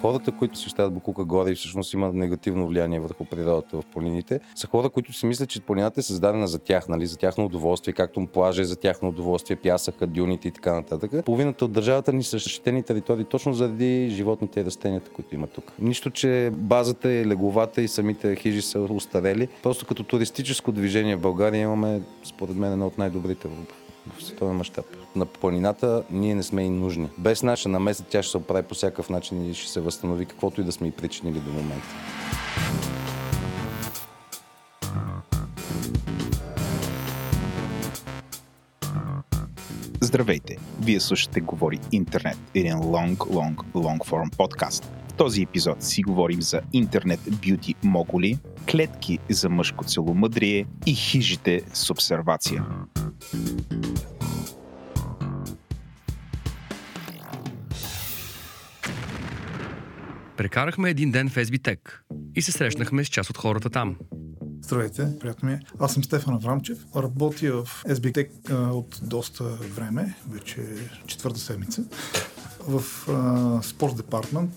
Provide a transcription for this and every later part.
Хората, които се щат Букука горе и всъщност имат негативно влияние върху природата в планините, са хора, които си мислят, че планината е създадена за тях, нали, за тяхно удоволствие, както плажа е за тяхно удоволствие, пясъка, дюните и така нататък. Половината от държавата ни са защитени територии точно заради животните и растенията, които има тук. Нищо, че базата е леговата и самите хижи са устарели. Просто като туристическо движение в България имаме, според мен, едно от най-добрите в в световен мащаб. На планината ние не сме и нужни. Без наша намеса тя ще се оправи по всякакъв начин и ще се възстанови каквото и да сме и причинили до момента. Здравейте! Вие слушате Говори Интернет, един long, long, long form подкаст. В този епизод си говорим за интернет бюти моголи, клетки за мъжко целомъдрие и хижите с обсервация. Прекарахме един ден в SBTech и се срещнахме с част от хората там. Здравейте, приятно ми е. Аз съм Стефан Аврамчев. Работя в SBTech от доста време, вече четвърта седмица в Sports Department.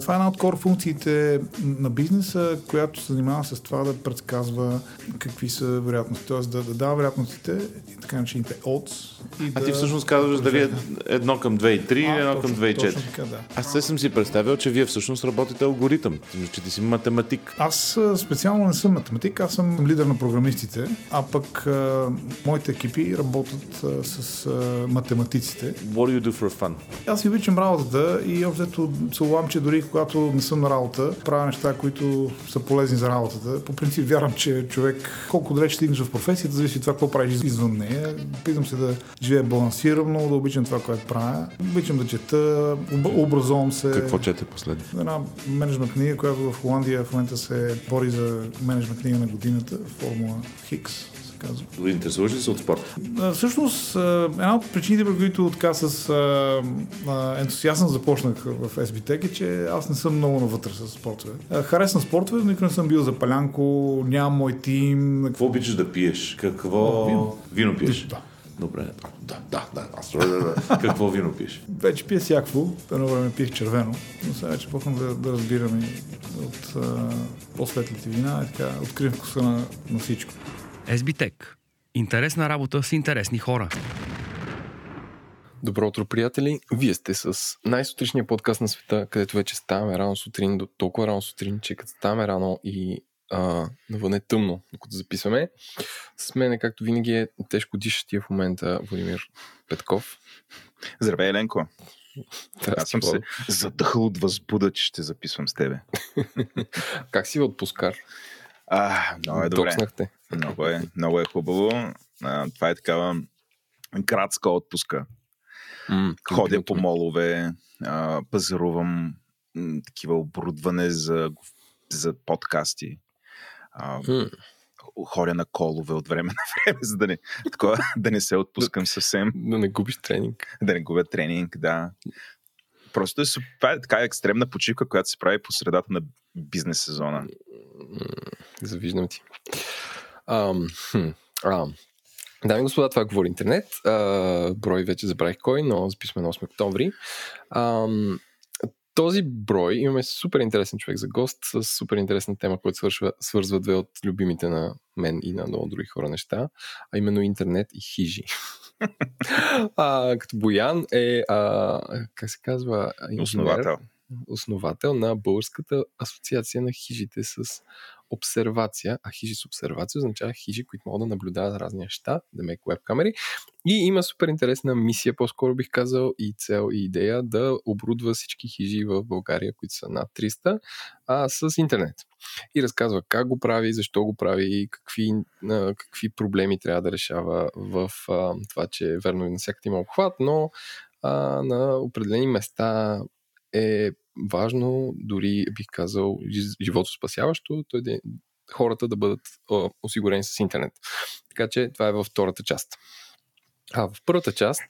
Това е една от кор функциите на бизнеса, която се занимава с това да предсказва какви са вероятности, т.е. Да, да дава вероятностите и така начините odds. И а да ти всъщност казваш дали е едно към 2 и 3 или едно точно, към 2 и 4. Така, да. Аз се съм си представил, че вие всъщност работите алгоритъм, че ти си математик. Аз специално не съм математик, аз съм лидер на програмистите, а пък а, моите екипи работят а, с а, математиците. What do you do for fun? Аз си обичам работата и общо се улавам, че дори когато не съм на работа, правя неща, които са полезни за работата. По принцип вярвам, че човек, колко далеч стигнеш в професията, зависи от това какво правиш извън нея. Питам се да живея балансирано, да обичам това, което правя. Обичам да чета, образовам се. Какво чете последно? Една менеджмент книга, която в Холандия в момента се бори за менеджмент книга на годината, Формула Хикс казва. Интересуваш ли се от спорт? Всъщност, една от причините, при които така с ентусиазъм започнах в SBTEC е, че аз не съм много навътре с спортове. Харесвам спортове, но никога не съм бил за палянко, нямам мой тим. Какво обичаш да пиеш? Какво... Вино. Вино пиеш? Да. Добре, да, да, да. Аз Какво вино пиеш? Вече пия всякакво. Едно време пих червено, но сега вече почнах да, да разбирам и от по-светлите вина и така откривам вкуса на, на всичко. SBTech. Интересна работа с интересни хора. Добро утро, приятели! Вие сте с най-сутричния подкаст на света, където вече ставаме рано сутрин, до толкова рано сутрин, че като ставаме рано и а, навън е тъмно, докато записваме. С мен, както винаги, е тежко дишащия в момента Владимир Петков. Здравей, Еленко! Аз съм се задъхал от възбуда, че ще записвам с тебе. как си отпускар? А, много е добре. Докснахте. Много е, много е хубаво. А, това е такава градска отпуска. Mm, Ходя по молове, а, пазарувам м, такива оборудване за, за подкасти. А, mm. Хоря на колове от време на време, за да не, такова, да не се отпускам съвсем. Да не губиш тренинг. Да не губя тренинг, да. Просто е, това е така екстремна почивка, която се прави по средата на бизнес сезона. Завиждам ти. Ам, хм, ам. Дами и господа, това говори интернет. А, брой вече забравих кой, но записваме на 8 октомври. Ам, този брой имаме супер интересен човек за гост с супер интересна тема, която свършва, свързва две от любимите на мен и на много други хора неща, а именно интернет и хижи. а, като Боян е, а, как се казва, инженер, основател. Основател на Българската асоциация на хижите с обсервация, а хижи с обсервация означава хижи, които могат да наблюдават разни неща, да мек веб камери. И има супер интересна мисия, по-скоро бих казал, и цел и идея да оборудва всички хижи в България, които са над 300, а, с интернет. И разказва как го прави, защо го прави, какви, а, какви проблеми трябва да решава в а, това, че верно и навсякъде има обхват, но а, на определени места е важно, дори бих казал, живото спасяващо, той да, хората да бъдат о, осигурени с интернет. Така че това е във втората част. А в първата част,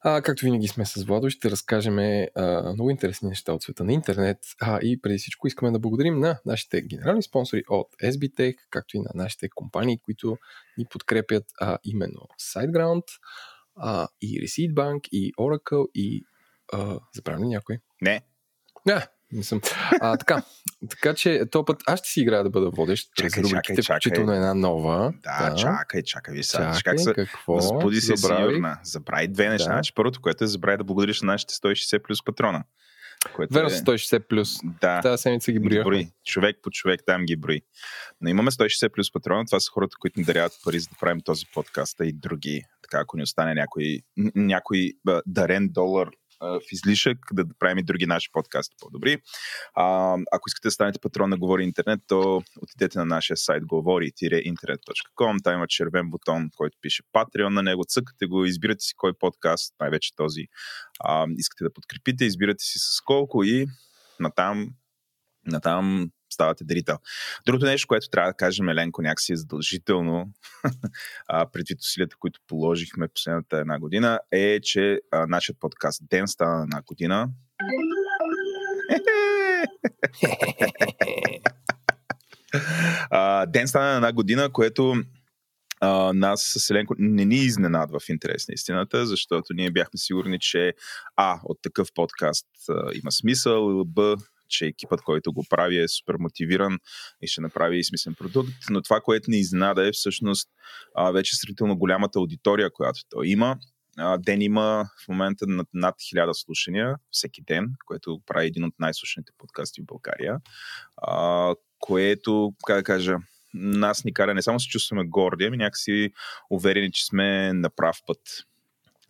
а, както винаги сме с Владо, ще разкажем а, много интересни неща от света на интернет. А, и преди всичко искаме да благодарим на нашите генерални спонсори от SBTech, както и на нашите компании, които ни подкрепят а, именно SiteGround, а, и Receipt Bank, и Oracle, и а, забравям ли някой? Не. Да, мисля. А, така, така че този път аз ще си играя да бъда водещ през Чакай, рубриките, чакай, включително една нова. Да, чакай, чакай, ви сега. Чакай, как се... какво? Възбуди се сигурна. Забрави две неща. Да. Значи, първото, което е забрави да благодариш на нашите 160 плюс патрона. Което Верно, е... 160 плюс. Да, Тази седмица ги броя. брои. Човек по човек там ги брои. Но имаме 160 плюс патрона. Това са хората, които ни даряват пари, за да правим този подкаст а и други. Така, ако ни остане някой, някой дарен долар в излишък, да, правим и други наши подкасти по-добри. А, ако искате да станете патрон на Говори Интернет, то отидете на нашия сайт говори-интернет.com. Там има червен бутон, който пише Patreon на него. Цъкате го, избирате си кой подкаст, най-вече този а, искате да подкрепите, избирате си с колко и натам, натам ставате дарител. Другото нещо, което трябва да кажем, Еленко, някакси е задължително, предвид усилията, които положихме последната една година, е, че а, нашият подкаст Ден стана една година. а, Ден стана една година, което а, нас с Еленко не ни изненадва в интерес на истината, защото ние бяхме сигурни, че А, от такъв подкаст а, има смисъл, Б, че екипът, който го прави е супер мотивиран и ще направи смислен продукт, но това, което ни изненада е всъщност а, вече сравнително голямата аудитория, която той има. А, ден има в момента над, над 1000 слушания всеки ден, което прави един от най-слушаните подкасти в България, а, което, как да кажа, нас ни кара не само се чувстваме горди, ами някакси уверени, че сме на прав път.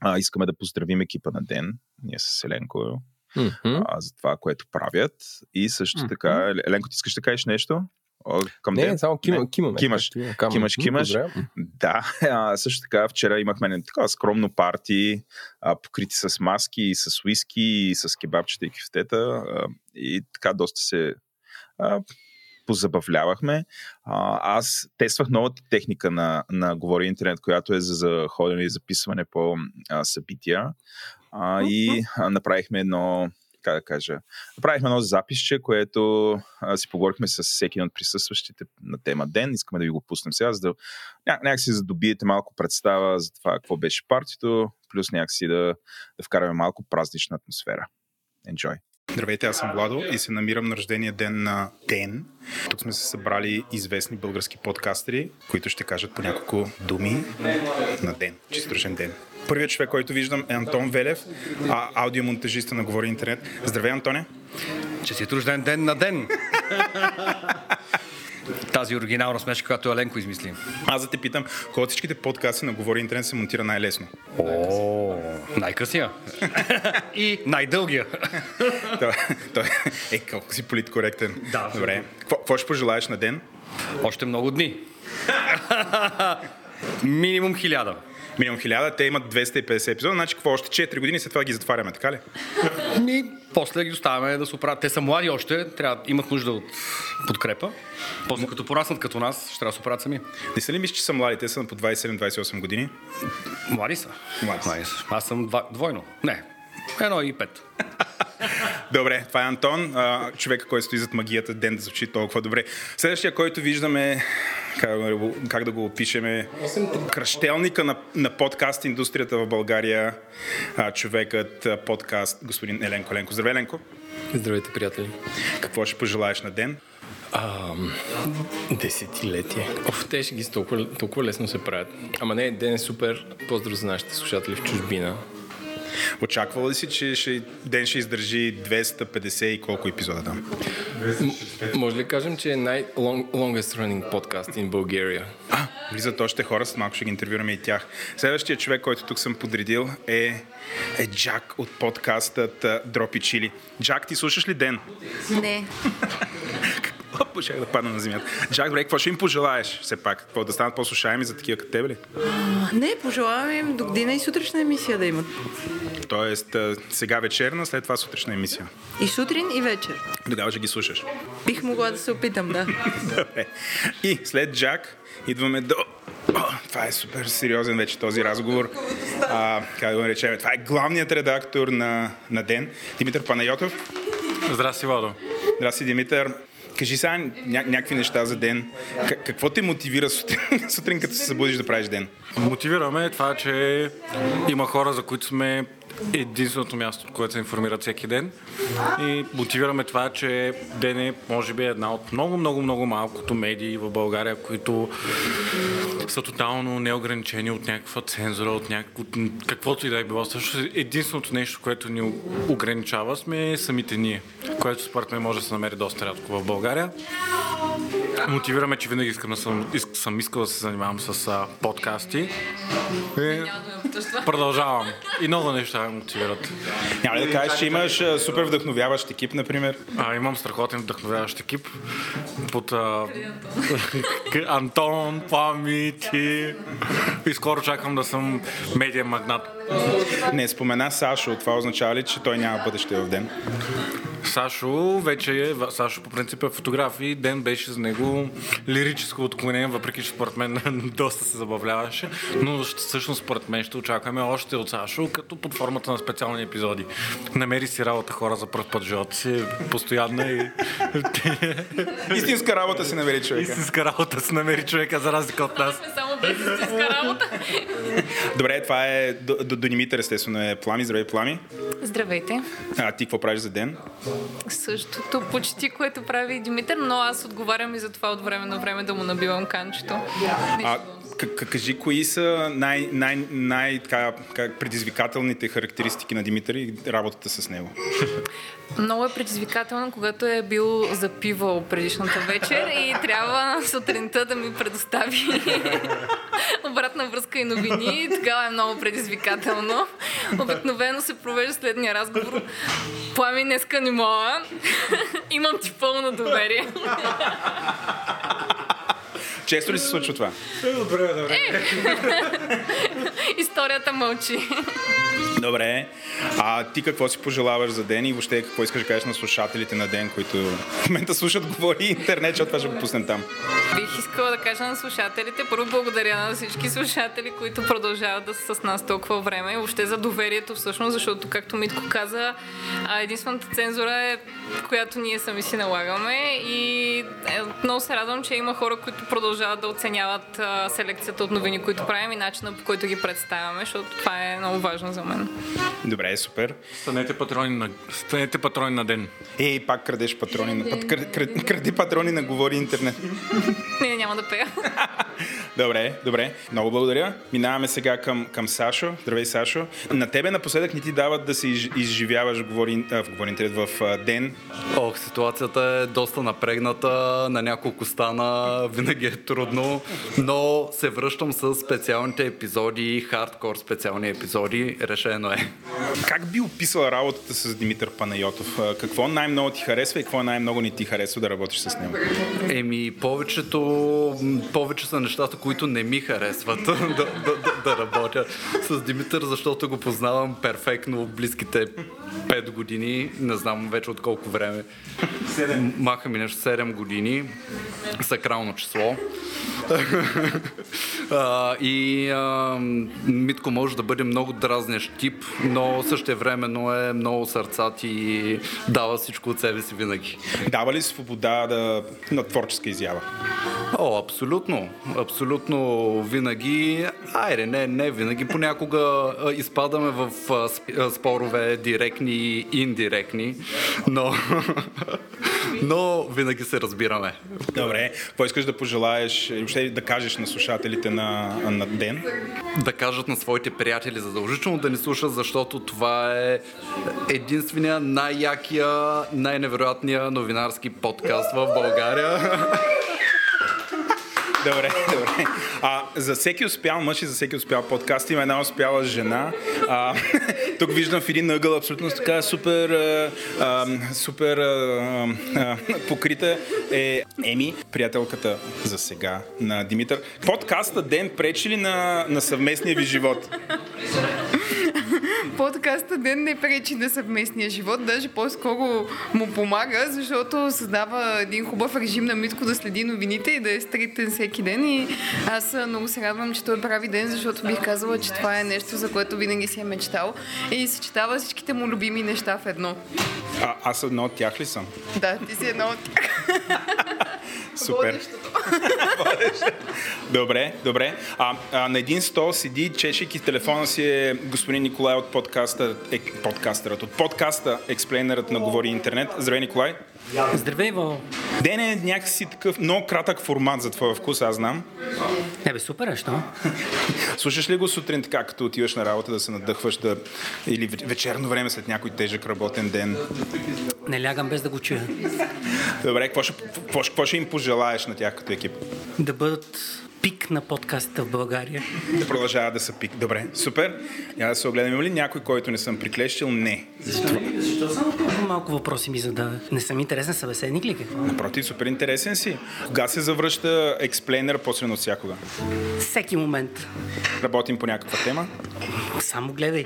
А, искаме да поздравим екипа на ден, ние с Еленко, Мгм. а, за това, което правят. И също Мгм. така, Еленко, ти искаш да кажеш нещо? Към Не, ден? само кима, кимаме. Кимаш. както има камера. Кимаш, М, кимаш. поздравя. Да, а, също така вчера имахме не такова скромно парти, а, покрити с маски, и с уиски, и с кебабчета и кифтета. А, и така доста се а, позабавлявахме. А, аз тествах новата техника на, на Говори Интернет, която е за, за ходене и записване по а, събития. А, и а, направихме едно как да кажа, направихме едно записче, което а, си поговорихме с всеки от присъстващите на тема ден. Искаме да ви го пуснем сега, за да ня- някакси за да добиете малко представа за това какво беше партито, плюс някакси да, да вкараме малко празнична атмосфера. Enjoy! Здравейте, аз съм Владо и се намирам на рождения ден на Ден. Тук сме се събрали известни български подкастери, които ще кажат по няколко думи на Ден. Рожден ден. Първият човек, който виждам е Антон Велев, а, аудиомонтажиста на Говори Интернет. Здравей, Антоне! Честит рожден ден на ден! Тази оригинална смешка, която Еленко измисли. Аз да те питам, кой от всичките подкасти на Говори Интернет се монтира най-лесно? О, най-късия. И най-дългия. Е колко си политкоректен. Да, Добре. Какво ще пожелаеш на Ден? Още много дни. Минимум хиляда. Минимум 1000, те имат 250 епизода, значи какво още 4 години след това ги затваряме, така ли? Ми, после ги оставяме да се оправят. Те са млади още, трябва, имат нужда от подкрепа. После като пораснат като нас, ще трябва да се оправят сами. Не са ли мислиш, че са млади? Те са по 27-28 години. Млади са. Млади са. са. Аз съм два, двойно. Не, едно и пет. Добре, това е Антон, а, човека, който стои зад магията, ден да звучи толкова добре. Следващия, който виждаме, как, да го- как да го опишем, е кръщелника на, на подкаст индустрията в България, а, човекът, а, подкаст, господин Еленко Ленко. Здравей, Еленко. Здравейте, приятели. Какво ще пожелаеш на ден? Ам, десетилетие. Оф, те ще ги толкова, толкова лесно се правят. Ама не, ден е супер. Поздрав за нашите слушатели в чужбина. Очаквал ли си, че ще, ден ще издържи 250 и колко епизода там? Може ли кажем, че е най-longest running podcast in Bulgaria? А, влизат още хора, след малко ще ги интервюраме и тях. Следващия човек, който тук съм подредил е, е Джак от подкастът Дропи Чили. Джак, ти слушаш ли ден? Не. Оп, ще да падна на земята. Джак, добре, какво ще им пожелаеш все пак? Какво, да станат по-слушаеми за такива като тебе ли? Не, пожелавам им до година и сутрешна емисия да имат. Тоест, сега вечерна, след това сутрешна емисия. И сутрин, и вечер. Тогава ще ги слушаш. Бих могла да се опитам, да. Добре. И след Джак идваме до... О, това е супер сериозен вече този разговор. А, как да го наречем? Това е главният редактор на, на Ден, Димитър Панайотов. Здрасти, Владо. Здрасти, Димитър. Кажи сега ня- някакви неща за ден. К- какво те мотивира сутрин, сутрин, като се събудиш да правиш ден? Мотивираме това, че има хора, за които сме единственото място, от което се информират всеки ден. И мотивираме това, че Ден е, може би, една от много, много, много малкото медии в България, които са тотално неограничени от някаква цензура, от, някакво, от каквото и да е било. Също единственото нещо, което ни ограничава сме самите ние, което според мен може да се намери доста рядко в България. Мотивираме, че винаги искам да съм, съм искал да се занимавам с а, подкасти. И продължавам. И много неща ме мотивират. Няма ли да кажеш, че имаш супер вдъхновяващ екип, например? А, имам страхотен вдъхновяващ екип. Под а, Антон, Пами, ти. И скоро чакам да съм медиен магнат. Не спомена Сашо. Това означава ли, че той няма бъдеще в ден? Сашо вече е, Сашо по принцип е фотограф и ден беше за него лирическо отклонение, въпреки че според мен доста се забавляваше, но всъщност според мен ще очакваме още от Сашо, като под формата на специални епизоди. Намери си работа хора за първ път в живота си, постоянна и... Истинска работа си намери човека. Истинска работа си намери човека, за разлика от нас. Само без истинска работа. Добре, това е до, до, до Димитър, естествено е Плами. Здравей, Плами. Здравейте. А ти какво правиш за ден? Същото почти, което прави Димитър, но аз отговарям и за това от време на време да му набивам канчето. А, кажи, кои са най- най- най- така, предизвикателните характеристики на Димитър и работата с него? Много е предизвикателно, когато е бил запивал предишната вечер и трябва сутринта да ми предостави обратна връзка и новини. Тогава е много предизвикателно. Обикновено се провежда следния разговор. Плами, днеска не мога. Имам ти пълно доверие. Често ли се случва това? Добре, добре. Историята мълчи. Добре. А ти какво си пожелаваш за ден и въобще какво искаш да кажеш на слушателите на ден, които в момента слушат говори интернет, защото това ще го пуснем там? Бих искала да кажа на слушателите, първо благодаря на всички слушатели, които продължават да са с нас толкова време и въобще за доверието всъщност, защото както Митко каза, единствената цензура е, която ние сами си налагаме и е, много се радвам, че има хора, които продължават да оценяват селекцията от новини, които правим и начина по който ги представяме, защото това е много важно за мен. Добре, супер. Станете патрони на, станете патрони на ден. Ей, пак крадеш патрони на... Пат, кради, кради патрони на Говори Интернет. Не, няма да пея. добре, добре. Много благодаря. Минаваме сега към, към Сашо. Здравей, Сашо. На тебе напоследък не ти дават да се изживяваш говори, а, в Говори Интернет в а, ден. Ох, ситуацията е доста напрегната. На няколко стана винаги е трудно, но се връщам с специалните епизоди, хардкор специални епизоди. Решено е. Как би описала работата с Димитър Панайотов? Какво най-много ти харесва и какво най-много не ти харесва да работиш с него? Еми, повечето, повече са нещата, които не ми харесват да, да, да, да работя с Димитър, защото го познавам перфектно близките 5 години. Не знам вече от колко време. 7. Маха ми нещо 7 години. Сакрално число. а, и а, Митко може да бъде много дразнещ тип, но същевременно е много сърцат и дава всичко от себе си винаги. Дава ли свобода да, на творческа изява? О, абсолютно. Абсолютно винаги. Айде, не, не винаги. Понякога изпадаме в спорове директни и индиректни, но, но винаги се разбираме. Добре. Какво искаш да пожелаеш, въобще да кажеш на слушателите на, на ден? Да кажат на своите приятели задължително да ни слушат, защото това е единствения най-якия, най-невероятния новинарски подкаст в България. Добре, добре. А, за всеки успял мъж и за всеки успял подкаст има една успяла жена. А, тук виждам в един ъгъл абсолютно така супер, а, супер а, а, покрита е Еми, приятелката за сега на Димитър. Подкаста Ден пречи ли на, на съвместния ви живот? Подкаста Ден не пречи на съвместния живот, даже по-скоро му помага, защото създава един хубав режим на Митко да следи новините и да е стриктен всеки ден и аз много се радвам, че той прави ден, защото бих казала, че това е нещо, за което винаги си е мечтал и съчетава всичките му любими неща в едно. А, аз едно от тях ли съм? Да, ти си едно от тях. Супер. добре, добре. А, а, на един стол седи, чешейки телефона си е господин Николай от подкаста, е, подкастърът, от подкаста Експлейнерът на Говори Интернет. Здравей, Николай. Здравей, Вал. Ден е някакси такъв много кратък формат за твоя вкус, аз знам. Не бе, супер, а що? Слушаш ли го сутрин така, като отиваш на работа да се надъхваш да... или вечерно време след някой тежък работен ден? Не лягам без да го чуя. Добре, какво ще, какво, какво ще им пожелаеш на тях като екип? Да бъдат пик на подкастите в България. Да продължава да са пик. Добре, супер. Я да се огледам. Има ли някой, който не съм приклещил? Не. Защо, Защо само толкова малко въпроси ми зададе? Не съм интересен събеседник ли какво? Напротив, супер интересен си. Кога се завръща експлейнер после от всякога? Всеки момент. Работим по някаква тема? Само гледай.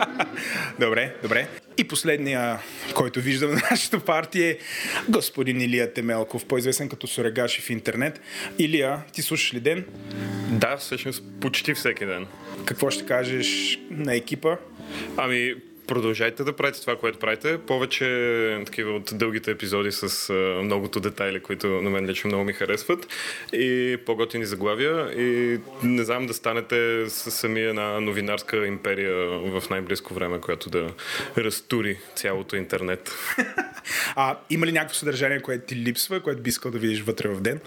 добре, добре. И последния, който виждам на нашата партия е господин Илия Темелков, по-известен като Сорегаши в интернет. Илия, ти слушаш ли ден? Да, всъщност почти всеки ден. Какво ще кажеш на екипа? Ами, продължайте да правите това, което правите. Повече такива от дългите епизоди с а, многото детайли, които на мен лично много ми харесват. И по-готини заглавия. И не знам да станете с самия една новинарска империя в най-близко време, която да разтури цялото интернет. А има ли някакво съдържание, което ти липсва, което би искал да видиш вътре в ден?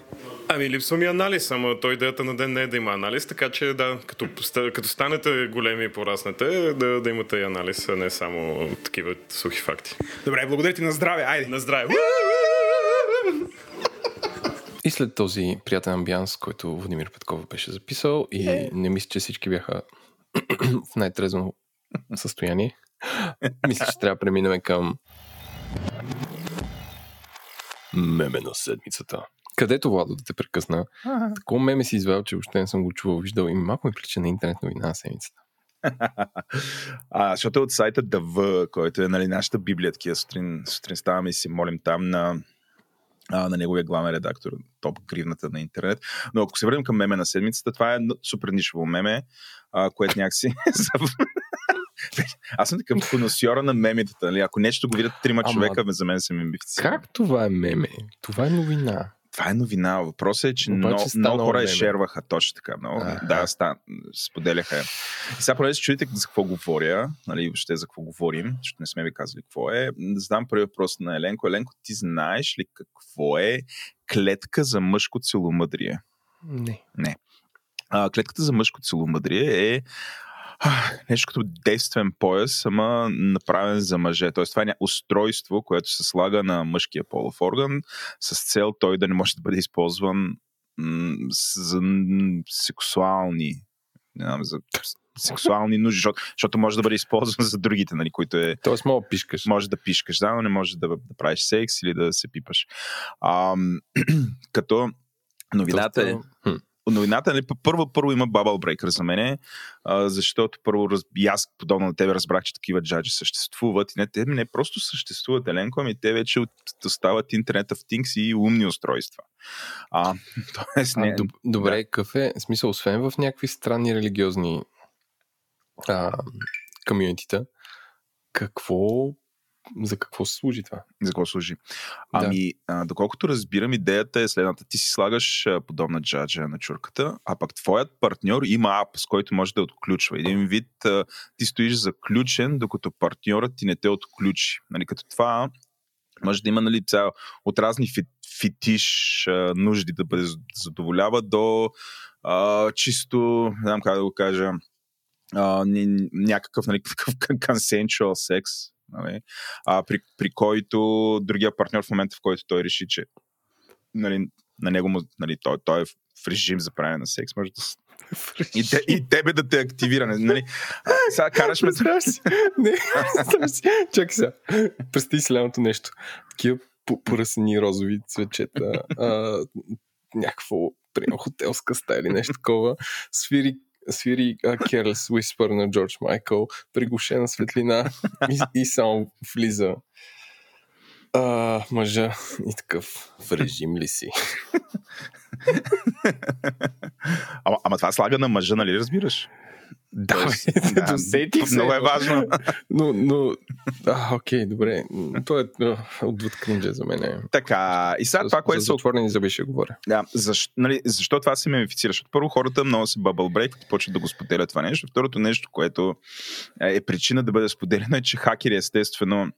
Ами липсва ми анализ, ама той идеята на ден не е да има анализ, така че да, като, като станете големи и пораснете, да, да имате и анализ, а не само такива сухи факти. Добре, благодаря ти на здраве, айде. На здраве. И след този приятен амбианс, който Владимир Петков беше записал и не мисля, че всички бяха в най-трезвено състояние, мисля, че трябва да преминем към меме на седмицата. Където Владо да те прекъсна, такова меме си извел, че още не съм го чувал, виждал и малко ми прилича на интернет новина на седмицата. а, защото е от сайта DV, който е нали, нашата библия, такива сутрин, сутрин ставаме и си молим там на, а, на неговия главен редактор, топ кривната на интернет. Но ако се върнем към меме на седмицата, това е супер нишово меме, а, което някакси Аз съм такъв коносьора на мемитата. Нали? Ако нещо го видят трима Ама... човека, за мен са мемифицирани. Как това е меме? Това е новина. Това е новина. Въпросът е, че много, много хора шерваха точно така. Много, да, стан, споделяха. И сега, понеже се чудите за какво говоря, нали, въобще за какво говорим, защото не сме ви казали какво е, задам първи въпрос на Еленко. Еленко, ти знаеш ли какво е клетка за мъжко целомъдрие? Не. Не. А, клетката за мъжко целомъдрие е нещо като действен пояс, ама направен за мъже. Тоест, това е устройство, което се слага на мъжкия полов орган с цел той да не може да бъде използван м- за сексуални не знам, за сексуални нужди, защото, защото може да бъде използван за другите, нали, които е... Тоест мога да пишкаш. Може да пишкаш, да, но не може да, да правиш секс или да се пипаш. А, като новината е... Новината, нали, първо, първо има Bubble Breaker за мен, защото първо раз... и аз, подобно на тебе, разбрах, че такива джаджи съществуват. И не, те не просто съществуват, Еленко, ами те вече остават интернета в Things и умни устройства. А, тоест, не, а, добре, да. какъв е смисъл, освен в някакви странни религиозни а, комьюнитита, какво за какво се служи това? За какво служи? Ами, да. а, доколкото разбирам, идеята е следната. Ти си слагаш а, подобна джаджа на чурката, а пък твоят партньор има ап, с който може да отключва. Един вид а, ти стоиш заключен, докато партньорът ти не те отключи. Нали, като това може да има нали, цял, от разни фит, фитиш а, нужди да бъде задоволява до а, чисто, не знам как да го кажа, а, някакъв нали, consensual секс, нали, а, при, при който другия партньор в момента, в който той реши, че нали, на него му, нали, той, той е в режим за правене на секс, може да и, те, и тебе да те активира. Нали? А, сега караш ме. Не, чакай сега. Представи си нещо. Такива поръсени розови цвечета, а, някакво, примерно, хотелска стая или нещо такова. Свири свири Careless Whisper на Джордж Майкъл, приглушена светлина и, и само влиза а, мъжа и такъв в режим ли си? ама, ама това слага на мъжа, нали разбираш? Да, Тоест, бе, досетих се. Много е важно. Но, но а, окей, добре. То е отвъд кринджа за мен. Така, и сега това, което За се затворени зъби ще говоря. Да, защо, нали, защо това се мемифицира? Защото първо хората много се break и почват да го споделят това нещо. Второто нещо, което е причина да бъде споделено е, че хакери естествено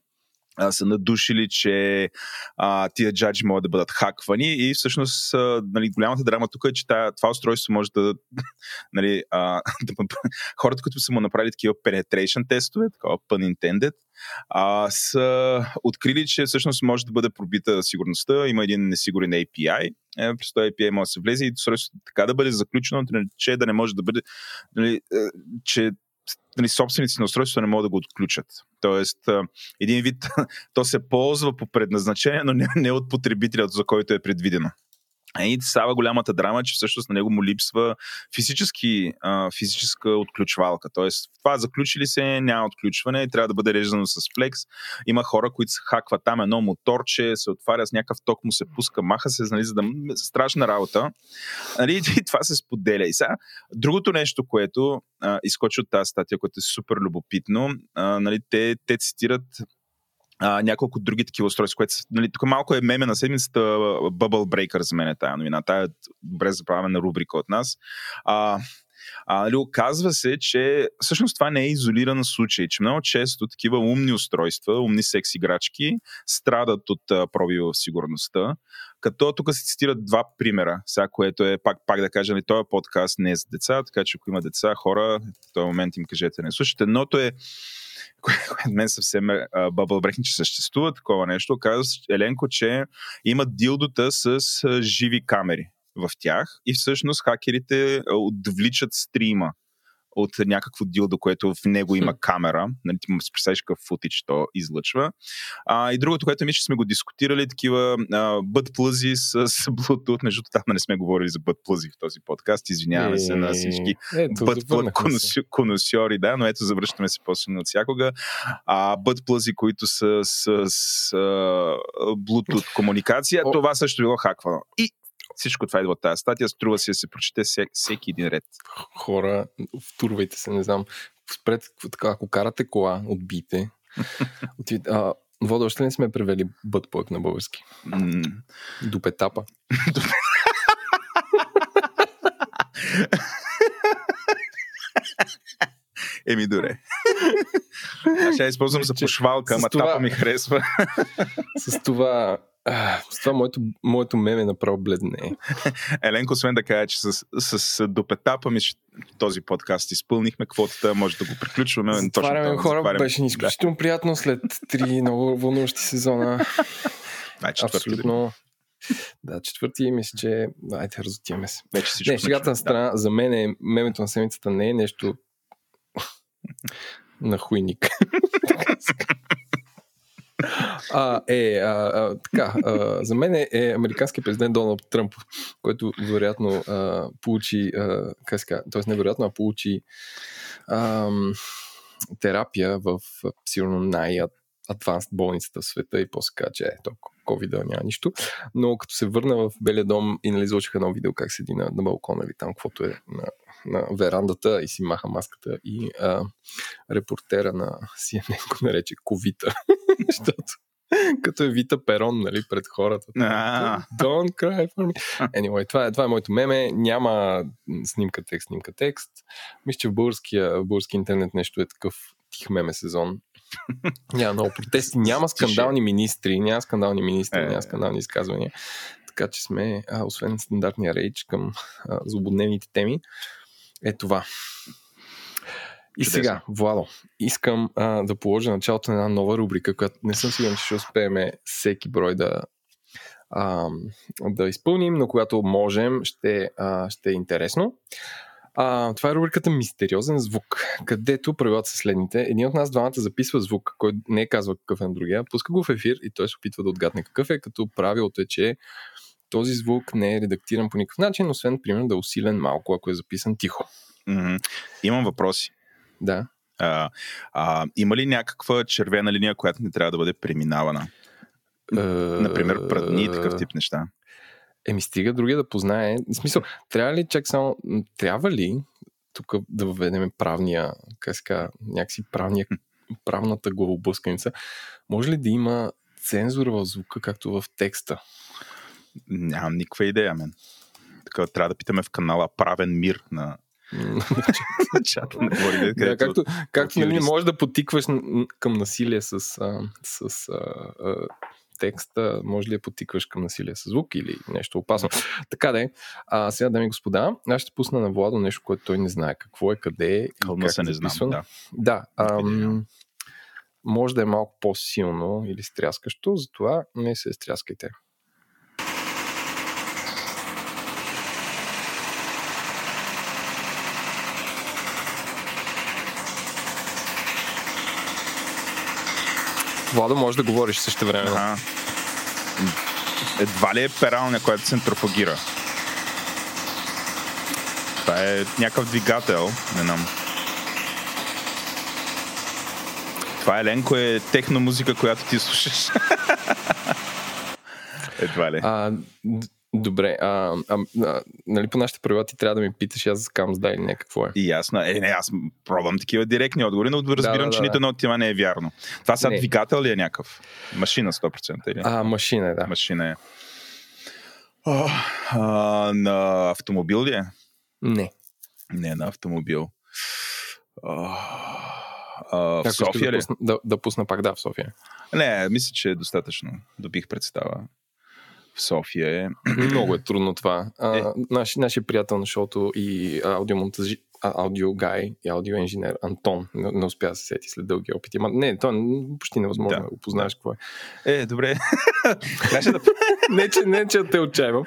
са надушили, че а, тия джаджи могат да бъдат хаквани и всъщност а, нали, голямата драма тук е, че тая, това устройство може да, нали, а, да хората, които са му направили такива penetration тестове, такова pun intended, а, са открили, че всъщност може да бъде пробита сигурността. Има един несигурен API. Е, през този API може да се влезе и устройството така да бъде заключено, че да не може да бъде, нали, е, че нали, собственици на устройството не могат да го отключат. Тоест, един вид, то се ползва по предназначение, но не, не от потребителят, за който е предвидено. И става голямата драма, че всъщност на него му липсва физически, а, физическа отключвалка. Тоест, това заключили се, няма отключване, трябва да бъде реждано с флекс. Има хора, които се хакват там едно моторче, се отваря с някакъв ток, му се пуска, маха се, нали, за да страшна работа. Нали, и това се споделя. И сега, другото нещо, което а, изкочи от тази статия, което е супер любопитно, а, нали, те, те цитират а, няколко други такива устройства, което нали, тук малко е меме на седмицата Bubble Breaker за мен е тая новина. Тая е добре забравена рубрика от нас. А, а, нали, оказва се, че всъщност това не е изолиран случай, че много често такива умни устройства, умни секс играчки страдат от а, проби в сигурността. Като тук се цитират два примера, сега, което е, пак, пак да кажа, нали, този подкаст не е за деца, така че ако има деца, хора, в този момент им кажете не слушате. Едното е което мен съвсем бъбъл брехни, че съществува такова нещо. Казва Еленко, че имат дилдота с живи камери в тях и всъщност хакерите отвличат стрима от някакво дилдо, което в него има камера. Нали, ти му се представиш какъв футич то излъчва. А, и другото, което мисля, че сме го дискутирали, такива бъд плъзи с, с Bluetooth. Между там не сме говорили за бъд плъзи в този подкаст. Извиняваме се на всички бъд конусьори, да, но ето завръщаме се по-силно от всякога. А, бъд плъзи, които са с, с а, Bluetooth комуникация, това също било хаквано. И всичко това идва от тази статия. Струва си да се прочете всеки, всеки един ред. Хора, втурвайте се, не знам. Спред, така, ако карате кола, отбийте. От, а, Водо, още не сме превели бътплък на български. Mm. До петапа. Еми, добре. Аз ще използвам за пошвалка, ама това... тапа ми харесва. С това а, с това моето, моето меме направо бледне. Еленко, освен да кажа, че с, с, с допетапа ми този подкаст изпълнихме квотата, може да го приключваме. Затваряме хора, затваряме. беше изключително да. приятно след три много вълнуващи сезона. А, Абсолютно. Да, четвърти мисля, че... Айде, разотиваме се. Вече всичко не, шегата на страна, да. за мен е, мемето на седмицата не е нещо на хуйник. А, е, а, а, така, а, за мен е, е американски президент Доналд Тръмп, който вероятно а, получи, а, как т.е. невероятно, а получи а, терапия в сигурно най- адванс болницата в света и после каза, че е, толкова covid няма нищо. Но като се върна в Белия дом и нали излучиха едно видео как седи на, на балкона или там, каквото е на, на верандата и си маха маската и а, репортера на CNN го нарече ковита, защото като е Вита Перон, нали, пред хората. Don't cry for me. Anyway, това е, това е моето меме. Няма снимка текст, снимка текст. Мисля, че в българския, в български интернет нещо е такъв тих меме сезон. Няма много протести, няма скандални министри, няма скандални министри, е. няма скандални изказвания. Така че сме, а, освен стандартния рейдж към а, злободневните теми, е това. И Чудесно. сега, Владо, искам а, да положа началото на една нова рубрика, която не съм сигурен, че ще успеем всеки брой да, а, да изпълним, но когато можем, ще, а, ще е интересно. А, това е рубриката Мистериозен звук, където правилата са следните. Един от нас двамата записва звук, който не е казва какъв е на другия, пуска го в ефир и той се опитва да отгадне какъв е, като правилото е, че този звук не е редактиран по никакъв начин, освен, примерно, да е усилен малко, ако е записан тихо. Mm-hmm. Имам въпроси. Да. А, а, има ли някаква червена линия, която не трябва да бъде преминавана? Uh, Например, прадни и такъв тип неща. Еми стига другия да познае. В смисъл, трябва ли чак само... Трябва ли тук да въведем правния, как казва, някакси правния, правната главоблъсканица. Може ли да има цензура в звука, както в текста? Нямам никаква идея, мен. Така, трябва да питаме в канала Правен мир на чата на говори, да, както, както нали, не можеш да потикваш към насилие с, а, с а, а, текста, може ли да потикваш към насилие с звук или нещо опасно. Така да е. А, сега, дами и господа, аз ще пусна на Владо нещо, което той не знае какво е, къде е. Кълна се е не знам, да. Да. Ам, може да е малко по-силно или стряскащо, затова не се стряскайте. Владо, може да говориш също време. Ага. Едва ли е пералня, която центрофагира? Това е някакъв двигател, не знам. Това е Ленко е техномузика, която ти слушаш. Едва ли. А, Добре, а, а, а, нали по нашите правила ти трябва да ми питаш аз кам да или не какво е. И ясно. Е, не, аз пробвам такива директни отговори, но разбирам, да, да, че да, нито едно от това не е вярно. Това са двигател ли е някакъв? Машина 100% или? А, машина е, да. Машина е. О, а, на автомобил ли е? Не. Не, на автомобил. А, а, в София да ли? Пусна, да, да пусна пак, да, в София. Не, мисля, че е достатъчно. Добих представа в София е. Много е трудно това. А, е. Наш, нашия приятел на шоуто и аудиомонтажи, аудио гай и аудио инженер Антон не, не успя да се сети след дълги опити. Ма, не, то е почти невъзможно да, да го познаеш какво е. Е, добре. да... не, че, не, че те отчаивам,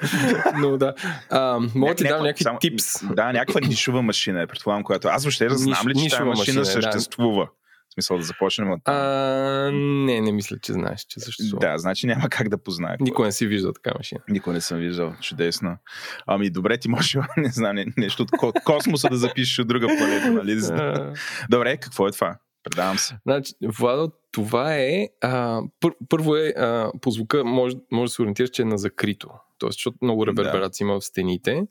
но да. А, мога ти дам някакви само, типс. Да, някаква нишова машина е, предполагам, която аз въобще не знам ли, че тази машина, машина съществува. Да смисъл да започнем от... А, не, не мисля, че знаеш, че съществува. Да, значи няма как да познае. Никой не си виждал така машина. Никой не съм виждал. Чудесно. Ами добре, ти можеш, не знам, нещо от космоса да запишеш от друга планета, нали? добре, какво е това? Предавам се. Значи, Владо, това е... А, пър, първо е, а, по звука може, може да се ориентираш, че е на закрито. Тоест, защото много реверберация да. има в стените.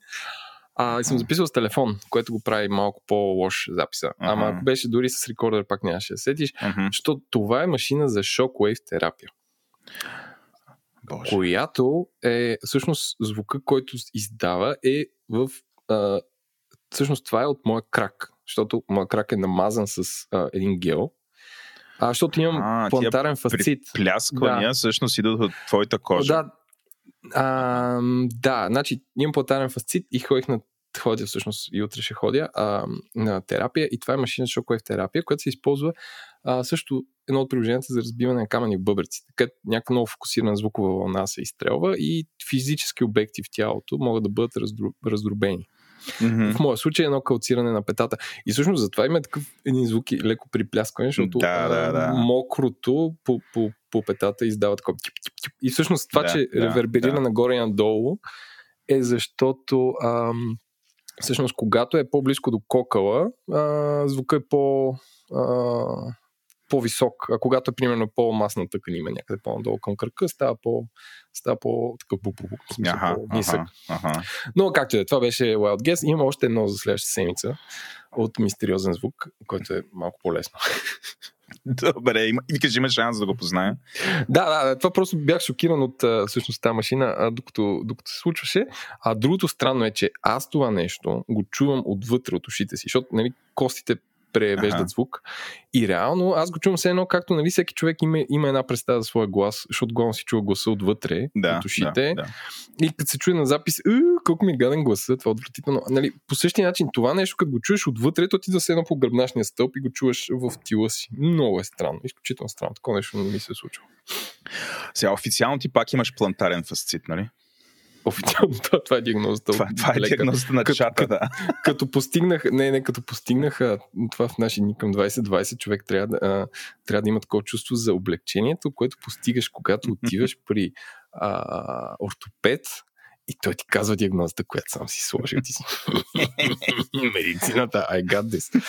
А, и съм записал с телефон, което го прави малко по-лош записа. Uh-huh. Ама ако беше дори с рекордер, пак нямаше да сетиш, uh-huh. защото това е машина за shockwave терапия. Боже. Която е, всъщност, звука, който издава е в... А, всъщност това е от моя крак, защото моя крак е намазан с а, един гел, а, защото имам а, плантарен фасцит. Плясквания да. всъщност идват от твоята кожа. Да, а, да, значи имам платарен фасцит и ходих на ходя всъщност и утре ще ходя а, на терапия и това е машина шокуев терапия, която се използва а, също едно от приложенията за разбиване на камъни в бъбреци. Така някаква много фокусирана звукова вълна се изстрелва и физически обекти в тялото могат да бъдат раздробени. Mm-hmm. В моя случай е едно калциране на петата. И всъщност затова има такъв един звук и леко припляскване, защото да, да, да. мокрото по, по, по петата издава такова. И всъщност това, да, че да, реверберира да. нагоре и надолу, е защото ам, всъщност когато е по-близко до кокала, а, звука е по, а, по-висок, а когато примерно по-масна тъкан има някъде по-надолу към кръка, става по става по такъв бу, ага, по-нисък. Ага, ага. Но както е, това беше Wild Guess. Има още едно за следващата седмица от мистериозен звук, който е малко по-лесно. Добре, има, и кажи има шанс да го позная. Да, да, това просто бях шокиран от всъщност тази машина, а, докато, докато се случваше. А другото странно е, че аз това нещо го чувам отвътре от ушите си, защото нали, костите превеждат ага. звук. И реално аз го чувам все едно, както нали, всеки човек има, има една представа за своя глас, защото главно си чува гласа отвътре, да, от ушите. Да, да. И като се чуе на запис, колко ми е гаден гласа, това е отвратително. Нали, по същия начин, това нещо, като го чуеш отвътре, то ти да се едно по гръбначния стълб и го чуваш в тила си. Много е странно, изключително странно. Такова нещо не ми се е случило. Сега официално ти пак имаш плантарен фасцит, нали? Официално това, това е диагнозата. Това, това е диагнозата на като, чата, да. Като, като постигнах, не, не, като постигнах това в нашия ни към 2020, човек трябва да, а, трябва да има такова чувство за облегчението, което постигаш, когато отиваш при а, ортопед, и той ти казва диагнозата, която сам си сложил. Ти си. Медицината, I got this.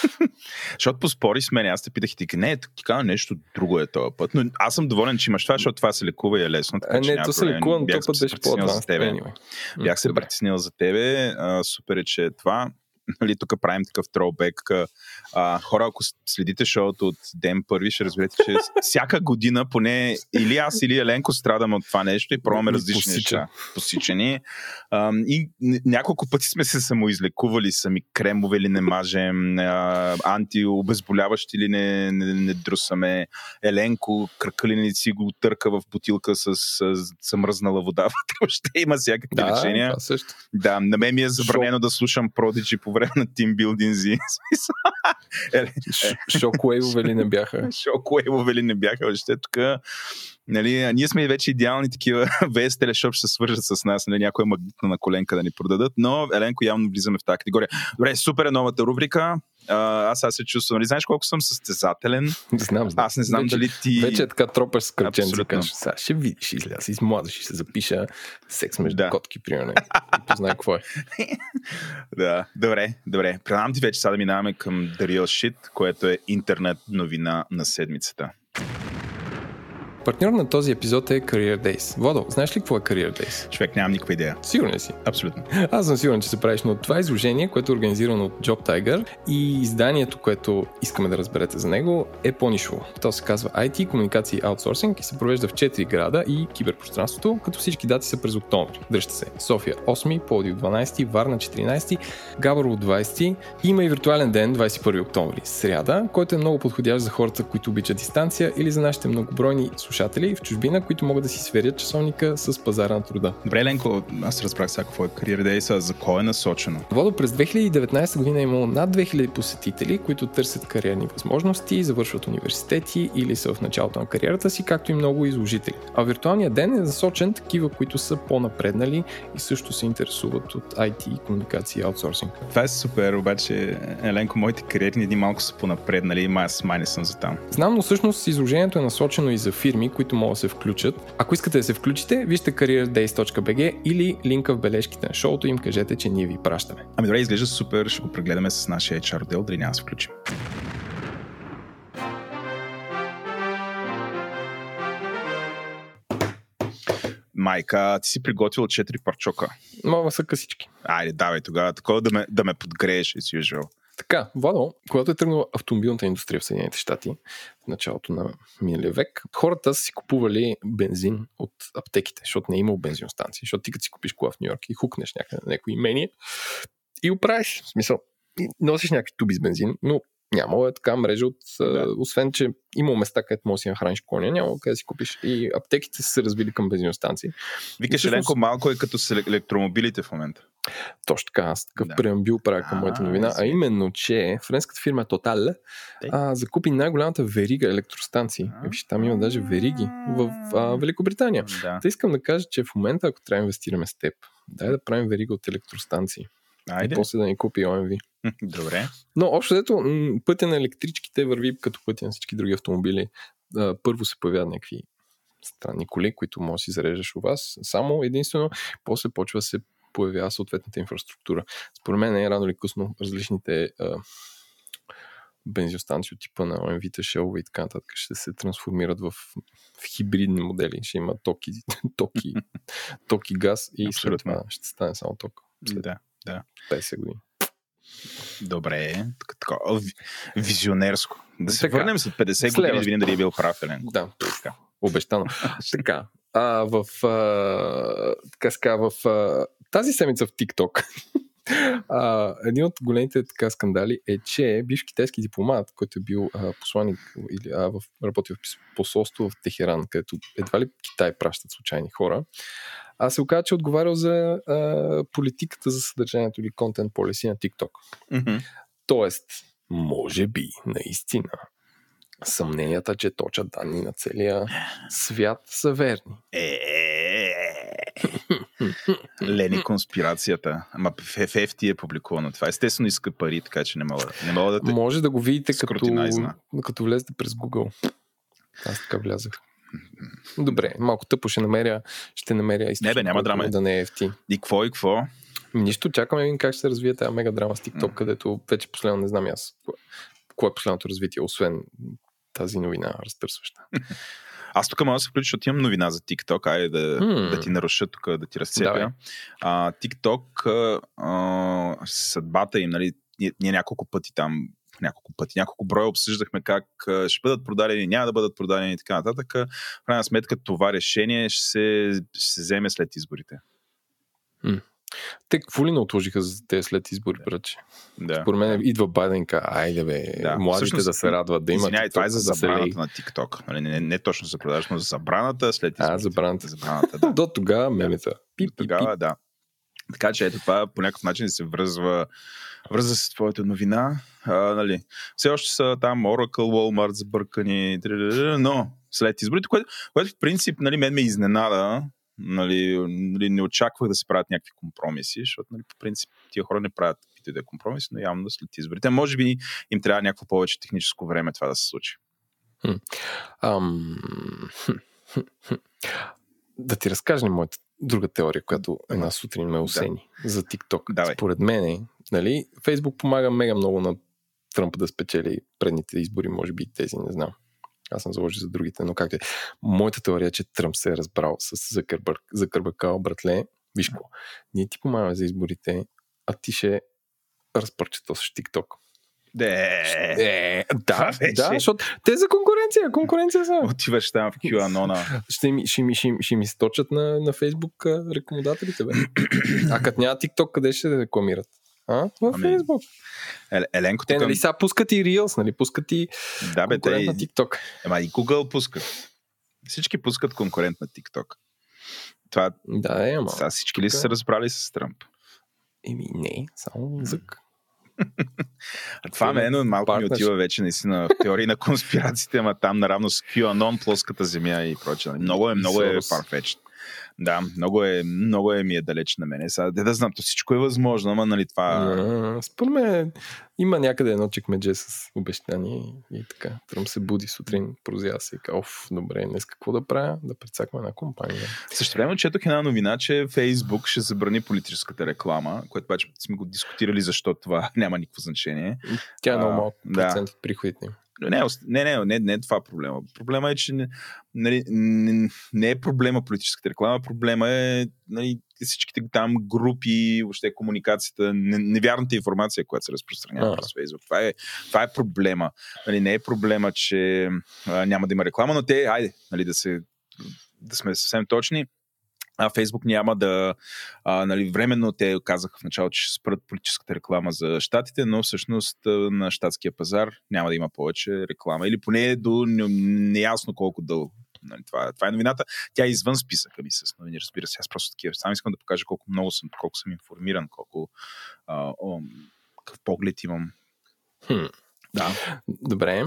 защото поспори с мен, аз те питах и ти, не, ти казва нещо друго е този път. Но аз съм доволен, че имаш това, защото това се лекува и е лесно. Така, а, не, то се лекува, но този път беше по за тебе. Anyway. Бях се притеснил за тебе. А, супер е, че е това. нали, тук правим такъв троубек. А, хора, ако следите шоуто от ден първи, ще разберете, че всяка година поне или аз, или Еленко страдаме от това нещо и пробваме различни неща. Посичени. А, и няколко пъти сме се самоизлекували, сами кремове ли не мажем, а, антиобезболяващи ли не, не, не друсаме, Еленко кръка ли не си го търка в бутилка с, с замръзнала вода. Ще има всякакви да, решения. Това също. Да, на мен ми е забранено Шо... да слушам Prodigy по време на тимбилдинзи. Шокуейвове ли не бяха? Шокуейвове ли не бяха? Още тук Нали, ние сме вече идеални такива. VS Телешоп ще се свържат с нас, нали, някоя магнитна на коленка да ни продадат, но Еленко явно влизаме в тази категория. Добре, супер е новата рубрика. А, аз аз се чувствам. Нали, знаеш колко съм състезателен? Знам, знам. Аз не знам вече, дали ти. Вече е така тропаш с кръченци. Кажеш, сега ще видиш, изляза, измладаш, ще се запиша секс между да. котки, примерно. Познай какво е. да, добре, добре. Предам ти вече сега да минаваме към The Real Shit, което е интернет новина на седмицата. Партньор на този епизод е Career Days. Водо, знаеш ли какво е Career Days? Човек, нямам никаква идея. Сигурен си? Абсолютно. Аз съм сигурен, че се правиш, но това е изложение, което е организирано от Job Tiger и изданието, което искаме да разберете за него е по-нишово. То се казва IT, комуникации и аутсорсинг и се провежда в 4 града и киберпространството, като всички дати са през октомври. Дръжте се. София 8, Пловдив 12, Варна 14, Габрово 20. Има и виртуален ден 21 октомври, сряда, който е много подходящ за хората, които обичат дистанция или за нашите многобройни слушатели в чужбина, които могат да си сверят часовника с пазара на труда. Добре, Ленко, аз разбрах сега какво е Career Days, за кой е насочено? Водо през 2019 година е имало над 2000 посетители, които търсят кариерни възможности, завършват университети или са в началото на кариерата си, както и много изложители. А виртуалният ден е насочен такива, които са по-напреднали и също се интересуват от IT, комуникации и аутсорсинг. Това е супер, обаче, Еленко, моите кариерни дни малко са по-напреднали и аз май не съм за там. Знам, но всъщност изложението е насочено и за фирми, които могат да се включат. Ако искате да се включите, вижте careerdays.bg или линка в бележките на шоуто им кажете, че ние ви пращаме. Ами добре, изглежда супер, ще го прегледаме с нашия HR отдел, дали няма да се включим. Майка, ти си приготвил 4 парчока. Мама са късички. Айде, давай тогава, такова да ме, да ме подгрееш, as usual. Така, Владо, когато е тръгнала автомобилната индустрия в Съединените щати в началото на миналия век, хората са си купували бензин от аптеките, защото не е имал бензиностанции. Защото ти като си купиш кола в Нью Йорк и хукнеш някъде на някое имение и го правиш. В смисъл, носиш някакви туби с бензин, но Нямало е така мрежа, от, да. освен че има места, където може да си нахраниш коня, няма къде да си купиш. И аптеките са се развили към бензиностанции. Викаш, всъщност... Еленко, малко е като с електромобилите в момента. Точно така, аз такъв да. преамбил правя към моята новина, а именно, че френската фирма Total а, закупи най-голямата верига електростанции. А, Виж, там има даже вериги в а, Великобритания. Да. Та искам да кажа, че в момента, ако трябва да инвестираме с теб, дай да правим верига от електростанции. Айде. И после да ни купи OMV. Добре. Но общо взето, пътя на електричките върви като пътя на всички други автомобили. Първо се появяват някакви странни коли, които може да си зареждаш у вас. Само единствено, после почва да се появява съответната инфраструктура. Според мен е рано или късно различните а, бензиостанции от типа на Shell и така нататък ще се трансформират в, в хибридни модели. Ще има токи, токи, токи газ и Абсолютно. след това ще стане само ток. След да, да. 50 години. Добре, така, визионерско. Да се така, върнем след 50 години да видим дали е бил прав Да, така. обещано. така, а, в, а, така в а, тази седмица в TikTok а, един от големите така скандали е, че бивш китайски дипломат, който е бил а, посланник или а, в, работил в посолство в Техеран, където едва ли Китай пращат случайни хора, а се оказа, че е отговарял за а, политиката за съдържанието или контент полиси на TikTok. Mm-hmm. Тоест, може би, наистина, съмненията, че точат данни на целия свят са верни. Е, Лени конспирацията. Ама в FFT е публикувано това. Естествено иска пари, така че не мога, не мога да те Може да го видите като, като влезете през Google. Аз така влязах. Добре, малко тъпо ще намеря, ще намеря Не бе, няма драма. Да не е FT. И какво и какво? Нищо, чакаме видим как ще се развие тази мега драма с TikTok, mm. където вече последно не знам аз кое е последното развитие, освен тази новина разтърсваща. Аз тук мога да се включа, защото имам новина за TikTok. Айде да, mm. да ти наруша тук, да ти разцепя. А, TikTok, а, съдбата им, нали, ние, няколко пъти там няколко пъти, няколко броя обсъждахме как ще бъдат продадени, няма да бъдат продадени и така нататък. В крайна сметка това решение ще се, ще се вземе след изборите. М. Те какво ли не отложиха за те след избори, браче? Да. Според мен идва Байден и казва, айде бе, да. младите Всъщност, да се радват, да имат. Извинявай, това е за забраната на TikTok. Нали, не, не, не точно за продажа, но за забраната след изборите. А, забраната. забраната да. До тогава мемета. Пип, Тогава, да. Така че ето това по някакъв начин се връзва, връзва с твоята новина. А, нали, все още са там Oracle, Walmart забъркани, триририр, но след изборите, което, което в принцип нали, мен ме изненада, нали, нали, не очаквах да се правят някакви компромиси, защото нали, по принцип тия хора не правят каквито да е компромиси, но явно след изборите. Може би им трябва някакво повече техническо време това да се случи. Хм. Ам... хм, хм. Да ти разкажем моята друга теория, която една сутрин ме осени за TikTok. Давай. Според мен, нали, Фейсбук помага мега много на Тръмп да спечели предните избори, може би и тези, не знам. Аз съм заложил за другите, но както е. Моята теория е, че Тръмп се е разбрал с Закърбърг, Закърбъркал, братле. Виж какво, ние ти помагаме за изборите, а ти ще разпърчетосваш TikTok. Де, Е, Това да, да, защото те за конкуренция, конкуренция са. отиваш там в QAnon. Ще ми, ще ми, ще, ми- ще ми сточат на, на а, рекламодателите, бе. А като няма TikTok, къде ще рекламират? А? В Ами, Фейсбук. Ел- Еленко Те, тук... нали, сега пускат и Reels, нали? Пускат и Да, бе, те, на TikTok. Ема и Google пускат. Всички пускат конкурент на TikTok. Това, Да, е, ама. сега всички ли са се разбрали с Тръмп? Еми, не, само язък. А това мен малко ми отива вече наистина в теории на конспирациите, ама там наравно с QAnon, плоската земя и прочее. Много е, много е Сорос. Да, много е, много е ми е далеч на мене. Сега, де да знам, то всичко е възможно, ама нали това... А, Според мен има някъде едно чекмедже с обещание и така. Тръмп се буди сутрин, прозява се и казва, оф, добре, днес какво да правя? Да прецаквам една компания. Също време четох една новина, че Фейсбук ще забрани политическата реклама, което обаче сме го дискутирали защо това няма никакво значение. Тя е много малко да. процент от приходите. Не, не, не, не, не е това проблема. Проблема е, че не, нали, не, не е проблема политическата реклама, проблема е нали, всичките там групи, въобще комуникацията, не, невярната информация, която се разпространява през Фейсбук. Това е, това е проблема. Нали, не е проблема, че а, няма да има реклама, но те, айде, нали, да, се, да сме съвсем точни, а Фейсбук няма да, а, нали, временно те казаха в началото, че ще спрат политическата реклама за щатите, но всъщност а, на щатския пазар няма да има повече реклама. Или поне до не- неясно колко дълго. Нали, това, това е новината. Тя е извън списъка ми с новини, разбира се. Аз просто такива. Само искам да покажа колко много съм, колко съм информиран, колко а, о, какъв поглед имам. Хм. Да. Добре.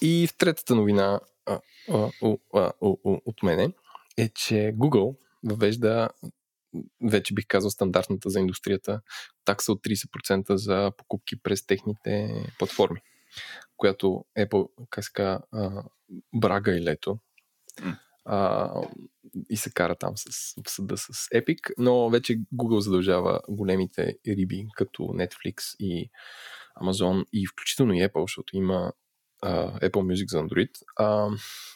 И в третата новина а, а, а, у, у, от мене е, че Google въвежда вече бих казал стандартната за индустрията такса от 30% за покупки през техните платформи, която Apple, как се казва, брага и лето. А, и се кара там с, в съда с Epic, но вече Google задължава големите риби, като Netflix и Amazon и включително и Apple, защото има а, Apple Music за Android, а,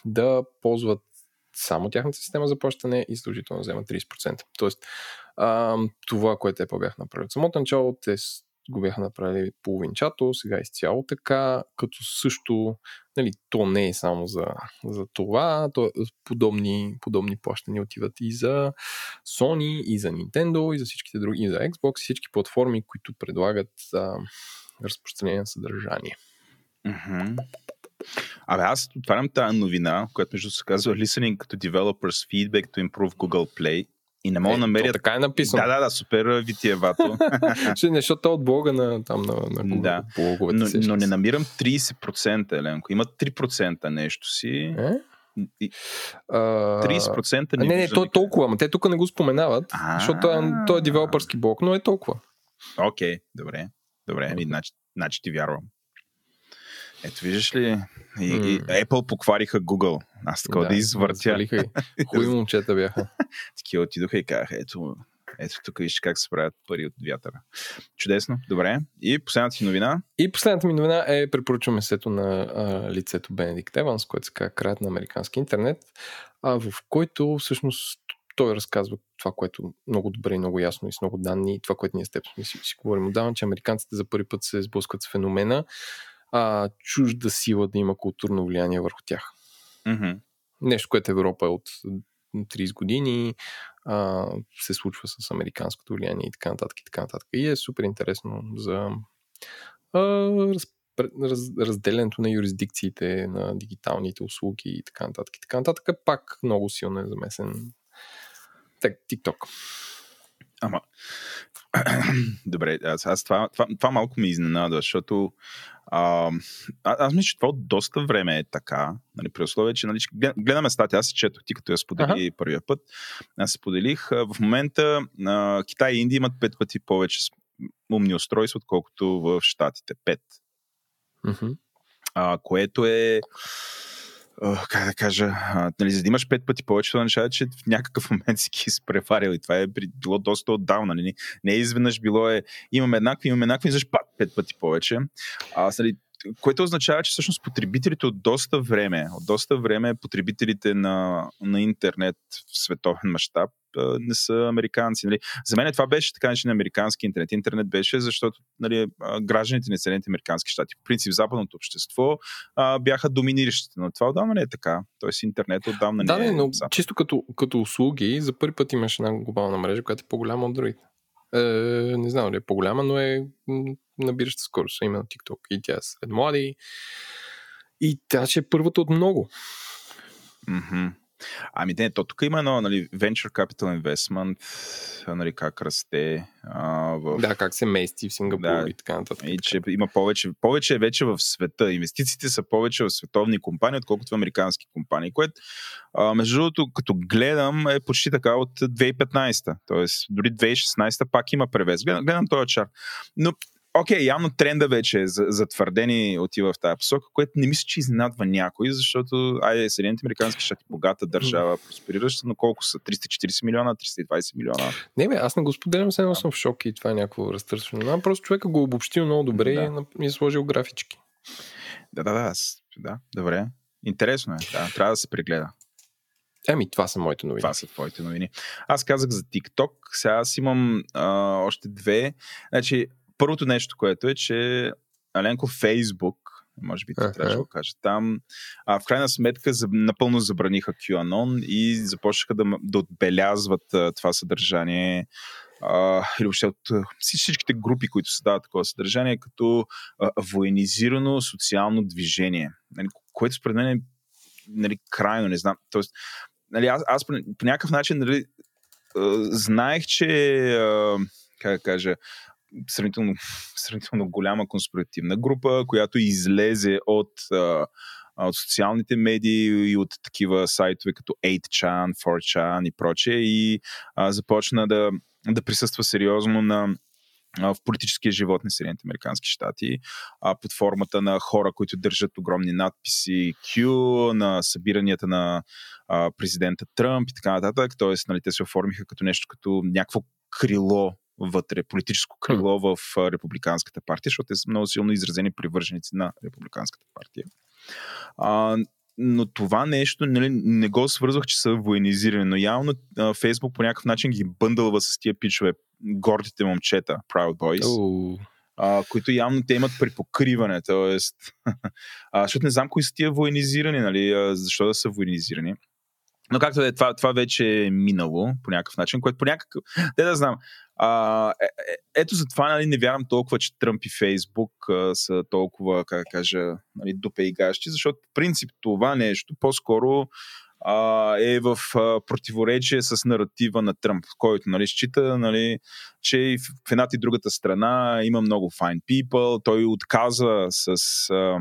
да ползват само тяхната система за плащане и задължително да вземат 30%. Тоест, а, това, което Apple бяха направили от самото начало, те го бяха направили половинчато, сега изцяло така, като също, нали, то не е само за, за това, то, подобни, подобни плащания отиват и за Sony, и за Nintendo, и за всичките други, и за Xbox, и всички платформи, които предлагат а, разпространение на съдържание. Мгм. Абе, аз отварям тази новина, която между се казва Listening to Developers Feedback to Improve Google Play и не мога Е, да намеря... то така е написано. Да, да, да, супер витиевато. Ще не, защото е от блога на, там, на, на Google, Да. блоговете. но, но не намирам 30%, Еленко. Има 3% нещо си. Е? И А, 30% а, не не, не, виждам то е толкова, ама те тук не го споменават, А. защото е, той е девелопърски блок, но е толкова. Окей, добре. Добре, ами, значи, значи ти вярвам. Ето виждаш ли, и, и Apple поквариха Google. Аз такова да, извъртя. развалиха ги. Хубави момчета бяха. Такива отидоха и казаха, ето, ето тук вижте как се правят пари от вятъра. Чудесно, добре. И последната ти новина. И последната ми новина е препоръчваме сето на а, лицето Бенедикт Еванс, което се казва Краят на американски интернет, а, в който всъщност той разказва това, което много добре и много ясно и с много данни, това, което ние с теб сме си, си говорим отдавна, че американците за първи път се сблъскват с феномена а, чужда сила да има културно влияние върху тях. Mm-hmm. Нещо, което Европа е от 30 години, а, се случва с американското влияние и така нататък и така нататък. И е супер интересно за а, раз, раз, разделянето на юрисдикциите на дигиталните услуги и така нататък и така нататък. Пак много силно е замесен так, TikTok. Ама, добре, аз, аз това, това, това малко ми изненада, защото а, аз мисля, че това от доста време е така, нали, при условие, че нали, гледаме статия, аз се четох ти, като я сподели ага. първия път, аз споделих, в момента а, Китай и Индия имат пет пъти повече умни устройства, отколкото в Штатите. Пет. Mm-hmm. А, което е как да кажа, а, нали, за да имаш пет пъти повече, това означава, че в някакъв момент си ги изпреварил и това е било доста отдавна. Нали? Не е изведнъж било е, имаме еднакви, имаме еднакви, защо пак пет пъти повече. А, нали, което означава, че всъщност потребителите от доста време, от доста време потребителите на, на интернет в световен мащаб не са американци. Нали. За мен това беше така на американски интернет. Интернет беше, защото нали, гражданите на Съединените американски щати, в принцип западното общество, а, бяха доминиращите. Но това отдавна не е така. Тоест интернет отдавна да, не е. но запад. чисто като, като услуги, за първи път имаш една глобална мрежа, която е по-голяма от другите. Е, не знам дали е по-голяма, но е набираща скорост, именно TikTok. И тя е след млади. И тя ще е първата от много. Mm-hmm. Ами не, то тук има едно нали, Venture Capital Investment, нали, как расте. А, в... Да, как се мести в Сингапур да, и така нататък. И че има повече, повече вече в света. Инвестициите са повече в световни компании, отколкото в американски компании, което а, между другото, като гледам, е почти така от 2015. Тоест, дори 2016 пак има превес. Гледам, гледам този чар. Но окей, okay, явно тренда вече е затвърдени отива в тази посока, което не мисля, че изненадва някой, защото айде, Съединените Американски щати богата държава, просперираща, но колко са? 340 милиона, 320 милиона? Не бе, аз не го споделям, все едно съм в шок и това е някакво разтърсване. Просто човека го обобщил много добре да. и е сложил графички. Да, да, да, да, добре. Интересно е, да, трябва да се прегледа. Еми, това са моите новини. Това са твоите новини. Аз казах за TikTok, сега аз имам а, още две. Значи, първото нещо, което е, че Аленко Фейсбук, може би uh-huh. трябваше да го кажа, там а, в крайна сметка за, напълно забраниха QAnon и започнаха да, да отбелязват а, това съдържание а, или въобще от всичките групи, които създават такова съдържание, като а, военизирано социално движение, нали, което според мен е нали, крайно, не знам. Тоест, нали, аз, аз по, по някакъв начин нали, знаех, че а, как да кажа, сравнително, сравнително голяма конспиративна група, която излезе от, от социалните медии и от такива сайтове като 8chan, 4chan и прочее и а, започна да, да присъства сериозно на в политическия живот на Съединените Американски щати, а, под формата на хора, които държат огромни надписи Q, на събиранията на а, президента Тръмп и така нататък. Тоест, нали, те се оформиха като нещо, като някакво крило вътре, политическо крило в Републиканската партия, защото те са много силно изразени привърженици на Републиканската партия. А, но това нещо нали, не го свързвах, че са военизирани, но явно а, Фейсбук по някакъв начин ги бъндълва с тия пичове, гордите момчета, Proud Boys. Uh. А, които явно те имат припокриване, т.е. защото не знам кои са тия военизирани, нали, защо да са военизирани. Но както е, това, това вече е минало по някакъв начин, което по някакъв... Те да знам. А, е, е, ето за това нали, не вярвам толкова, че Тръмп и Фейсбук а, са толкова, как да кажа, нали, дупе и гащи, защото в принцип това нещо по-скоро а, е в а, противоречие с наратива на Тръмп, който нали, счита, нали, че в едната и другата страна има много fine people. Той отказа с... А,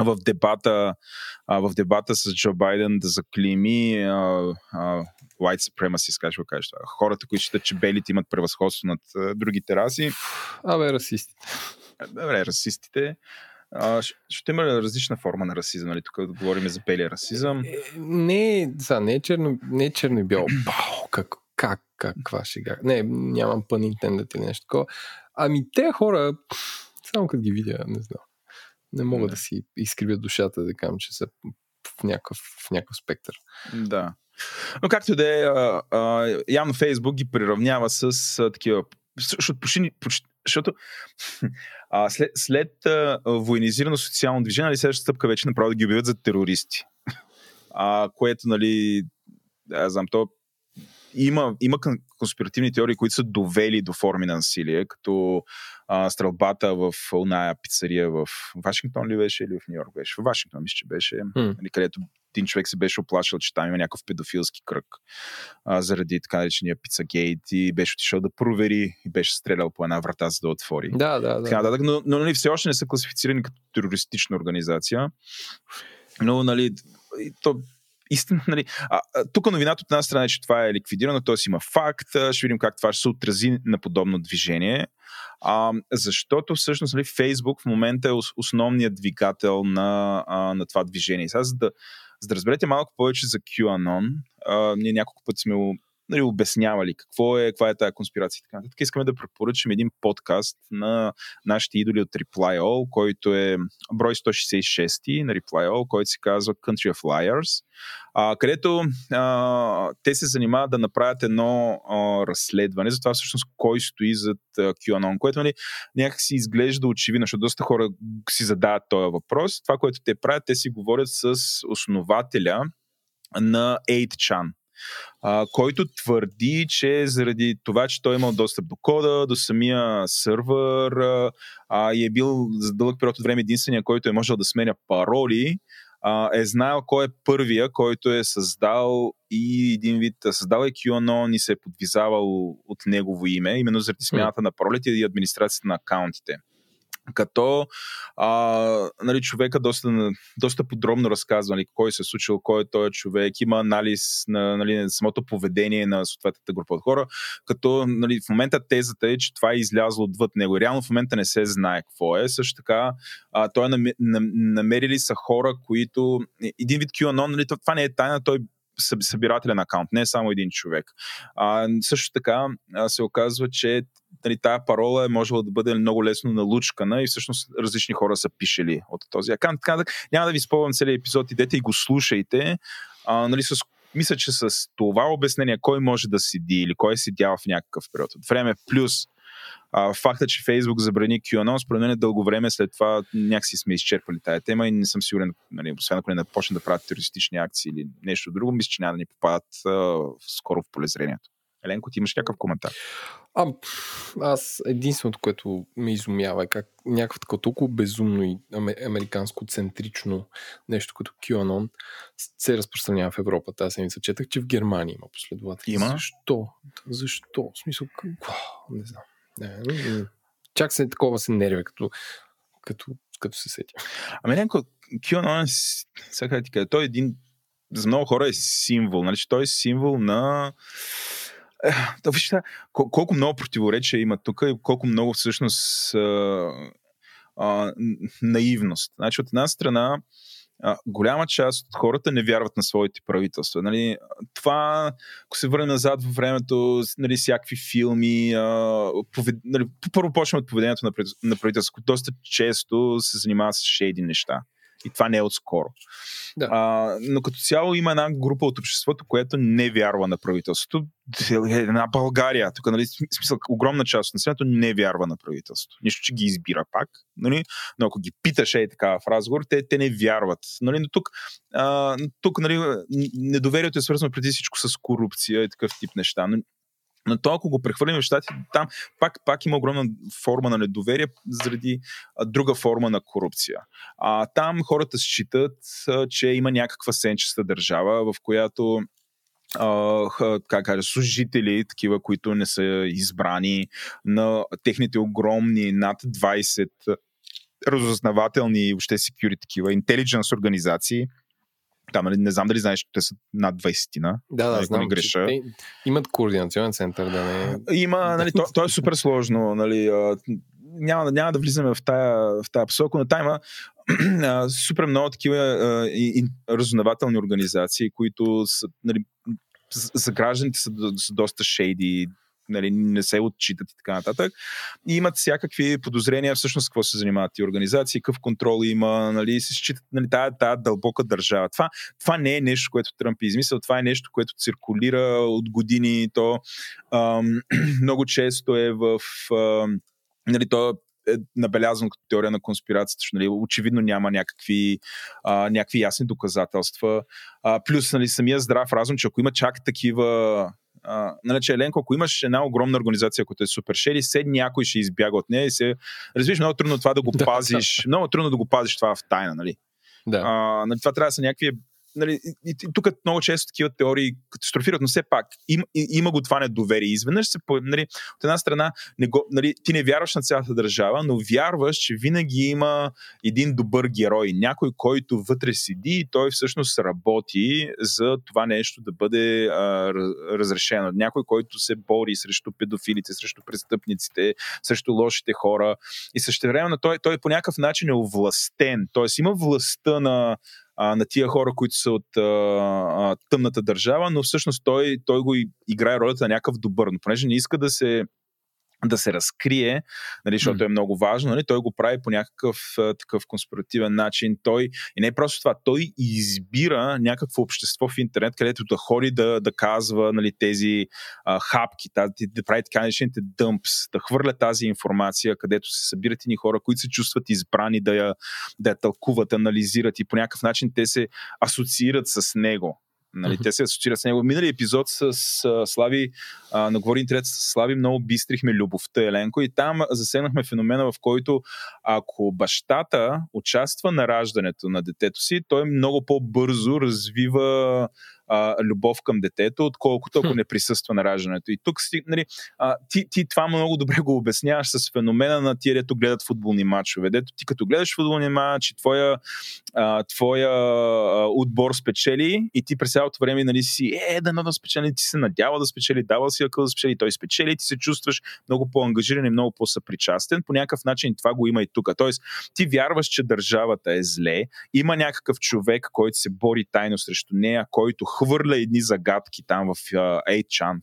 в дебата, а, в дебата с Джо Байден да заклими а, а, white supremacy, как ще го кажа това. Хората, които считат, че белите имат превъзходство над а, другите раси. Абе, расистите. Добре, расистите. А, ще има различна форма на расизъм, нали? Тук говорим за белия расизъм. Е, не, са, не е черно, не е черно и бяло. Бау, как, как, каква шега. Не, нямам пън интендът или нещо такова. Ами те хора, само като ги видя, не знам. Не мога да, да си изкривя душата да кажам, че са в някакъв, в някакъв спектър. Да. Но както да е, явно Фейсбук ги приравнява с а, такива защото, почти, почти, защото а, след, след а, военизирано социално движение, нали, следващата стъпка вече направо да ги обявят за терористи. А, което, нали, аз знам, то има, има конспиративни теории, които са довели до форми на насилие, като а, стрелбата в оная пицария в Вашингтон ли беше или в Нью Йорк беше? В Вашингтон мисля, че беше, mm. нали, където един човек се беше оплашил, че там има някакъв педофилски кръг а, заради така наречения пицагейт и беше отишъл да провери и беше стрелял по една врата, за да отвори. Да, да, да. Така, да но, но нали, все още не са класифицирани като терористична организация. Но, нали, то истина, нали, а, тук новината от една страна е, че това е ликвидирано, т.е. има факт, ще видим как това ще се отрази на подобно движение, а, защото всъщност нали, Фейсбук в момента е основният двигател на, а, на това движение. Сега, за да, за да разберете малко повече за QAnon, а, ние няколко пъти сме нали, обяснявали какво е, каква е тази конспирация и така нататък. Искаме да препоръчаме един подкаст на нашите идоли от Reply All, който е брой 166 на Reply All, който се казва Country of Liars, а, където а, те се занимават да направят едно а, разследване за това всъщност кой стои зад а, QAnon, което нали, някак си изглежда очевидно, защото доста хора си задават този въпрос. Това, което те правят, те си говорят с основателя на 8chan а, който твърди, че заради това, че той е имал достъп до кода, до самия сървър а, и е бил за дълъг период от време единствения, който е можел да сменя пароли, а, е знаел кой е първия, който е създал и един вид създал е QAnon и се е подвизавал от негово име, именно заради смяната на паролите и администрацията на акаунтите като а, нали, човека доста, доста подробно разказва нали, кой се е случил, кой е този човек, има анализ на нали, самото поведение на съответната група от хора, като нали, в момента тезата е, че това е излязло отвъд него. Реално в момента не се знае какво е. Също така, а, той е намерили са хора, които... Един вид QAnon, нали, това не е тайна, той събирателен акаунт, не е само един човек. А, също така се оказва, че нали, тая парола е можела да бъде много лесно налучкана и всъщност различни хора са пишели от този акаунт. Така, няма да ви спомням целият епизод, идете и го слушайте. А, нали, с мисля, че с това обяснение кой може да седи или кой е седял в някакъв период от време, плюс а, факта, че Фейсбук забрани QAnon, според мен е дълго време след това някакси сме изчерпали тая тема и не съм сигурен, нали, освен ако не почне да правят терористични акции или нещо друго, мисля, че няма да ни попадат а, скоро в полезрението. Еленко, ти имаш някакъв коментар? А, аз единственото, което ме изумява е как някакво такова толкова безумно и американско центрично нещо като QAnon се разпространява в Европа. Тази седмица четах, че в Германия има последователи. Има? Защо? Защо? В смисъл, не знам. Не, чак се такова се нервя, като, като, като се сетя. Ами някакво, QAnon е, сега ти кажа, той е един, за много хора е символ, нали, той е символ на да, вижте, колко много противоречия има тук и колко много всъщност а, а, наивност. Значи, от една страна, голяма част от хората не вярват на своите правителства. Нали, това, ако се върне назад във времето, нали, всякакви филми, а, повед... нали, първо почваме от поведението на, правителството, доста често се занимава с шейди неща. И това не е отскоро. Да. А, но като цяло има една група от обществото, което не вярва на правителството. Една България, тук, нали, смисъл, огромна част от населението не вярва на правителството. Нищо, че ги избира пак, нали, но ако ги питаш е така в разговор, те, те не вярват. Нали, но тук, а, тук нали, недоверието е свързано преди всичко с корупция и такъв тип неща. Но но то, ако го прехвърлим в щатите, там пак, пак има огромна форма на недоверие заради а, друга форма на корупция. А, там хората считат, а, че има някаква сенчеста държава, в която Uh, как кажа, служители, такива, които не са избрани на техните огромни над 20 разузнавателни и въобще security такива, intelligence организации, там, нали, не знам дали знаеш, че те са над 20-на. Да, да, нали, знам. Греша. Те имат координационен център, да не... Има, нали, то, то е супер сложно, нали, няма, няма да влизаме в тая, в тая посока, но там има супер много такива разузнавателни организации, които са, нали, за гражданите са, са доста шейди, нали, не се отчитат и така нататък. И имат всякакви подозрения всъщност какво се занимават и организации, какъв контрол има, нали, се считат нали, тая, тая дълбока държава. Това, това не е нещо, което Тръмп е измислил, това е нещо, което циркулира от години. То ам, много често е в ам, нали, то е набелязано като теория на конспирацията, че нали, очевидно няма някакви, а, някакви ясни доказателства. А, плюс нали, самия здрав разум, че ако има чак такива Нали, че Еленко, ако имаш една огромна организация, която е супер шери, се някой ще избяга от нея и се... Разбираш, много трудно това да го пазиш. много трудно да го пазиш това в тайна, нали? Да. Uh, нали, това трябва да са някакви нали, и, и, тук много често такива теории катастрофират, но все пак им, и, има го това недоверие. Изведнъж се, нали, от една страна, не го, нали, ти не вярваш на цялата държава, но вярваш, че винаги има един добър герой, някой, който вътре седи и той всъщност работи за това нещо да бъде а, разрешено. Някой, който се бори срещу педофилите, срещу престъпниците, срещу лошите хора и също време той, той по някакъв начин е овластен. Тоест има властта на а, на тия хора, които са от а, а, тъмната държава, но всъщност той, той го играе ролята на някакъв добър. Но понеже не иска да се да се разкрие, нали, защото mm. е много важно, нали, той го прави по някакъв такъв конспиративен начин. Той, и не е просто това, той избира някакво общество в интернет, където да ходи да, да казва нали, тези а, хапки, тази, да прави така наречените дъмпс, да хвърля тази информация, където се събират и хора, които се чувстват избрани да я, да я тълкуват, анализират и по някакъв начин те се асоциират с него. Нали. Те се асоциират с него. Минали епизод с а, Слави, а, на Говори интернет с Слави, много бистрихме любовта Еленко и там засегнахме феномена, в който ако бащата участва на раждането на детето си, той много по-бързо развива а, любов към детето, отколкото ако не присъства на раждането. И тук нали, а, ти, ти това много добре го обясняваш с феномена на тия, дето гледат футболни матчове. Дето ти като гледаш футболни матч твоя, а, твоя а, отбор спечели и ти през цялото време нали, си е, да да спечели, ти се надява да спечели, дава си акъл да спечели, той спечели ти се чувстваш много по-ангажиран и много по-съпричастен. По някакъв начин това го има и тук. Тоест, ти вярваш, че държавата е зле, има някакъв човек, който се бори тайно срещу нея, който хвърля едни загадки там в uh, 8chan,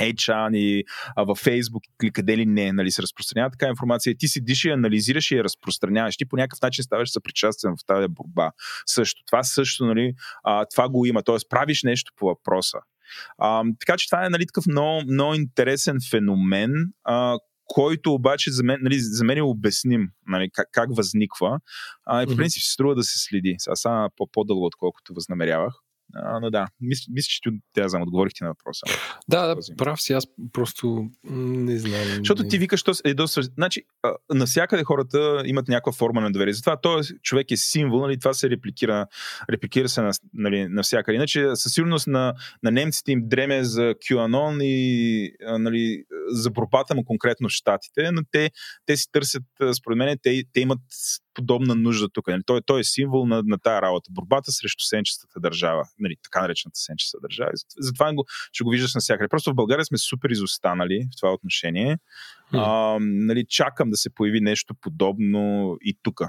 8chan и а, във Facebook или къде ли не, нали, се разпространява така информация. Ти седиш и анализираш и я разпространяваш. Ти по някакъв начин ставаш съпричастен в тази борба. Също. Това също, нали, а, това го има. Тоест, правиш нещо по въпроса. А, така че това е нали, такъв много, много интересен феномен, а, който обаче за мен, нали, за мен е обясним нали, как, как възниква. А, и по принцип се струва да се следи. Сега са по-дълго, отколкото възнамерявах. А, но да, мисля, мисля че тя знам, отговорихте на въпроса. Да, да, прав си, аз просто не знам. Защото ти викаш, то е доста... Значи, навсякъде хората имат някаква форма на доверие. Затова този човек е символ, нали, това се репликира, репликира се на, нали, навсякъде. Иначе със сигурност на, на немците им дреме за QAnon и нали, за борбата му конкретно в Штатите, но те, те си търсят, според мен, те, те имат подобна нужда тук. Нали? Той, той е символ на, на тая работа. Борбата срещу сенчестата държава, нали, така наречената сенчеста държава. Затова го, ще го виждаш навсякъде. Просто в България сме супер изостанали в това отношение. Mm. А, нали, чакам да се появи нещо подобно и тук.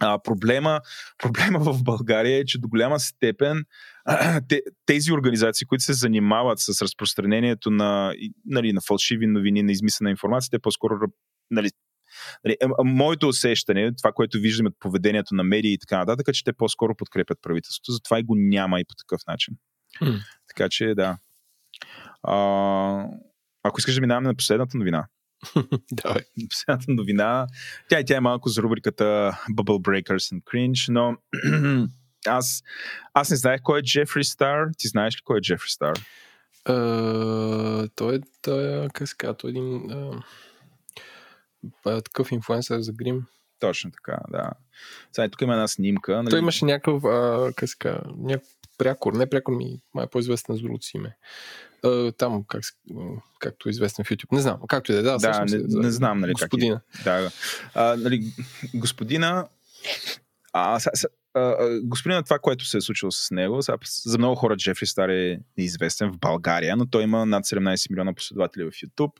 А, проблема, проблема в България е, че до голяма степен тези организации, които се занимават с разпространението на, нали, на фалшиви новини, на измислена информация, те по-скоро нали, Нали, моето усещане, това, което виждаме от поведението на медии и така нататък, е, че те по-скоро подкрепят правителството, затова и го няма и по такъв начин. Mm. Така че, да. А, ако искаш да минаваме на последната новина. Давай. Последната новина. Тя, тя е малко за рубриката Bubble Breakers and Cringe, но аз, аз не знаех кой е Джефри Стар. Ти знаеш ли кой е Джефри Стар? Uh, той е, е, казва, той е един uh, такъв инфлуенсър за грим. Точно така, да. Сега тук има една снимка. Нали? Той имаше някакъв, а, се казва, някакъв прякор, не прякор ми, май е по-известен с другото име. А, там, как, както е известен в YouTube. Не знам, както и да е. Да, да не, не, знам, нали, господина. Как е. Да, а, нали, господина, а, са, са, а, господина, това, което се е случило с него, за много хора Джефри Стар е неизвестен в България, но той има над 17 милиона последователи в YouTube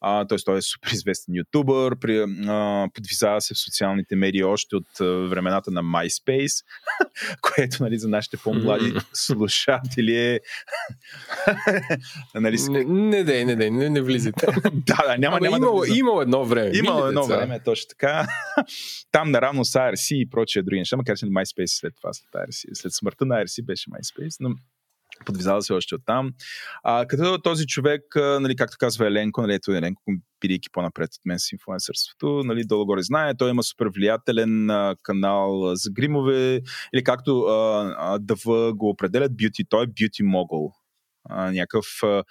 А, т.е. той е супер известен ютубър, при, а, подвизава се в социалните медии още от а, времената на MySpace, което нали, за нашите по-млади слушатели е... нали, не, не, не, не, не, не, не влизайте. да, да, няма, няма имало, да имало едно време. Имало едно деца. време, точно така. Там наравно с IRC и прочие други неща, макар че MySpace след това, след IRC, след смъртта на IRC беше MySpace, но подвизава се още оттам. А, като този човек, нали, както казва Еленко, нали, ето Еленко, бидейки по-напред от мен с инфлуенсърството, нали, долу-горе знае, той има супер влиятелен а, канал за гримове, или както а, а, ДВ го определят, beauty, той е beauty mogul. А, някакъв а,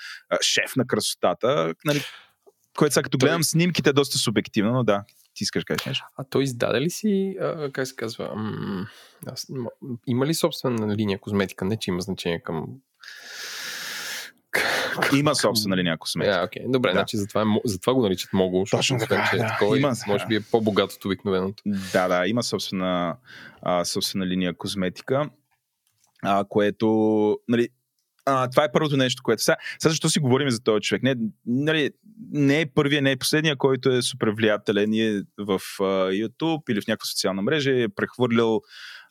шеф на красотата, нали, което сега като гледам снимките е доста субективно, но да, ти искаш кажеш нещо. А той издаде ли си, а, как се казва, м- аз, има ли собствена линия козметика? Не, че има значение към има собствена линия косметика. Yeah, okay. Добре, да. значи затова, затова го наричат могул. Точно така, че е да. такова, има, може би е по-богат от обикновеното. Да, да, има собствена, а, собствена линия козметика, а, което, нали, а, това е първото нещо, което сега. Сега защо си говорим за този човек? Не, нали, не е първия, не е последния, който е супер влиятелен и е в а, YouTube или в някаква социална мрежа е прехвърлял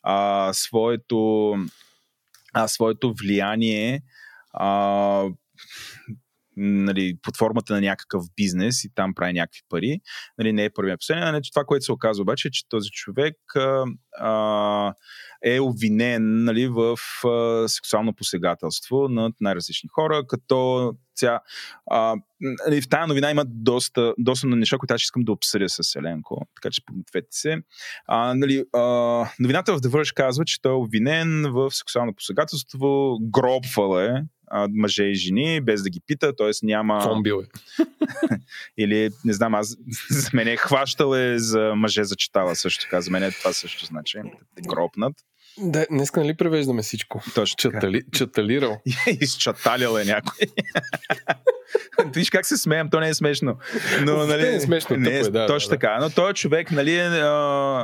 а, своето, а, своето влияние а, нали, под формата на някакъв бизнес и там прави някакви пари. Нали, не е първият последния. Нали, това, което се оказва обаче, е, че този човек а, е обвинен нали, в а, сексуално посегателство над най-различни хора, като ця, а, нали, в тази новина има доста, доста неща, които аз искам да обсъдя с Еленко, така че подгответе се. А, нали, а, новината в The Verge казва, че той е обвинен в сексуално посегателство, гробвал е а, мъже и жени, без да ги пита, т.е. няма... Фомбил е. Или, не знам, аз за мен е хващал е за мъже зачитала също така. За мен е това също значи. Гробнат. Да, днеска нали превеждаме всичко? Точно Чатали, чаталирал. Изчаталил е някой. Виж как се смеем, то не е смешно. Но, нали, не е смешно. Не е, е, да, точно да, така. Но той човек, нали, е, а,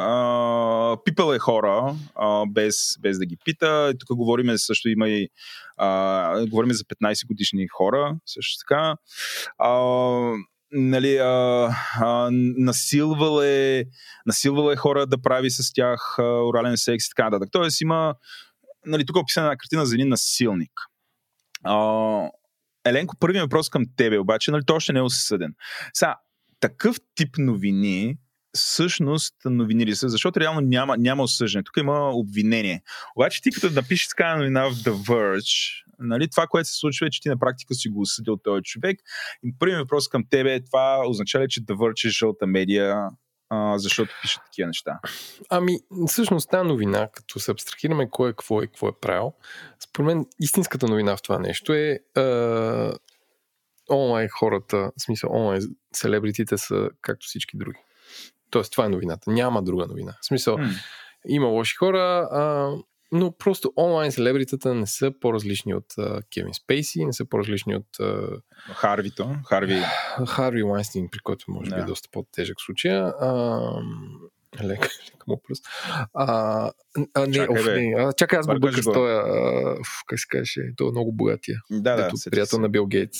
а, пипал е хора, а, без, без да ги пита. Тук говорим също има и а, говорим за 15 годишни хора, също така. А, нали, а, а, е, насилвал е хора да прави с тях а, орален секс и така нататък. Тоест има, нали, тук е описана една картина за един насилник. А, Еленко, първият въпрос към тебе обаче, нали, той още не е осъден. Сега, такъв тип новини всъщност новини ли са, защото реално няма, няма осъждане. Тук има обвинение. Обаче ти като напишеш така новина в The Verge, нали, това, което се случва е, че ти на практика си го осъдил този човек. И първият въпрос към тебе е това означава ли, че Verge е жълта медия, а, защото пишат такива неща? Ами, всъщност тази новина, като се абстрахираме кой е какво е, какво е правил, според мен истинската новина в това нещо е а, онлайн хората, в смисъл онлайн селебритите са както всички други. Тоест, това е новината. Няма друга новина. В смисъл, mm. има лоши хора, а, но просто онлайн селебритата не са по-различни от Кевин Спейси, не са по-различни от... Uh, Харвито, Харви. Харви Уайнстин, при който може би yeah. е доста по-тежък случай. Uh, лека, лека му пръст. А, а, не, чакай, оф, не, а, чакай, аз го бърках с този, как се каже, той е много богатия. Да, да. приятел на Бил Гейтс.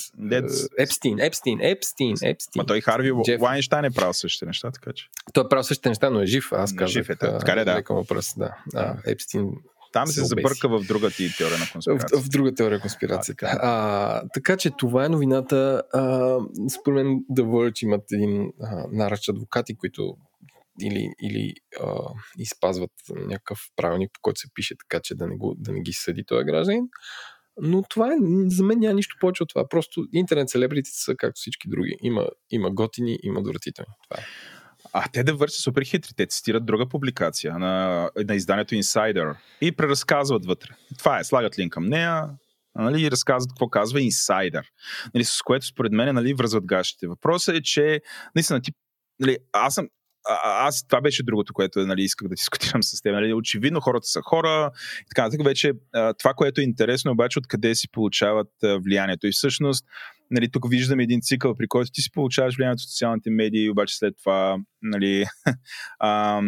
Епстин, Епстин, Епстин, Епстин. Ма той Харви Вайнштайн е правил същите неща, така че. Той е правил същите неща, но е жив. Аз казах. Жив е, така ли, да. Лека му пръст, да. А, Епстин там се забърка в друга ти теория на конспирация. В, в друга теория на конспирация. А, така. А, така че това е новината. А, според мен The Verge имат един а, наръч адвокати, които или, или а, изпазват някакъв правилник, по който се пише така, че да не, го, да не ги съди този гражданин. Но това е, за мен няма нищо повече от това. Просто интернет селебритите са както всички други. Има, има готини, има доратителни. Това е. А те да вършат супер хитри. Те цитират друга публикация на, на изданието Insider и преразказват вътре. Това е, слагат линк към нея, нали, и разказват какво казва Insider. Нали, с което според мен нали, връзват гащите. Въпросът е, че наистина ти нали, аз съм а, аз това беше другото, което нали, исках да дискутирам с теб. Нали, очевидно хората са хора и така нататък. Вече това, което е интересно, обаче откъде си получават влиянието. И всъщност, нали, тук виждаме един цикъл, при който ти си получаваш влиянието от социалните медии, обаче след това, нали, а,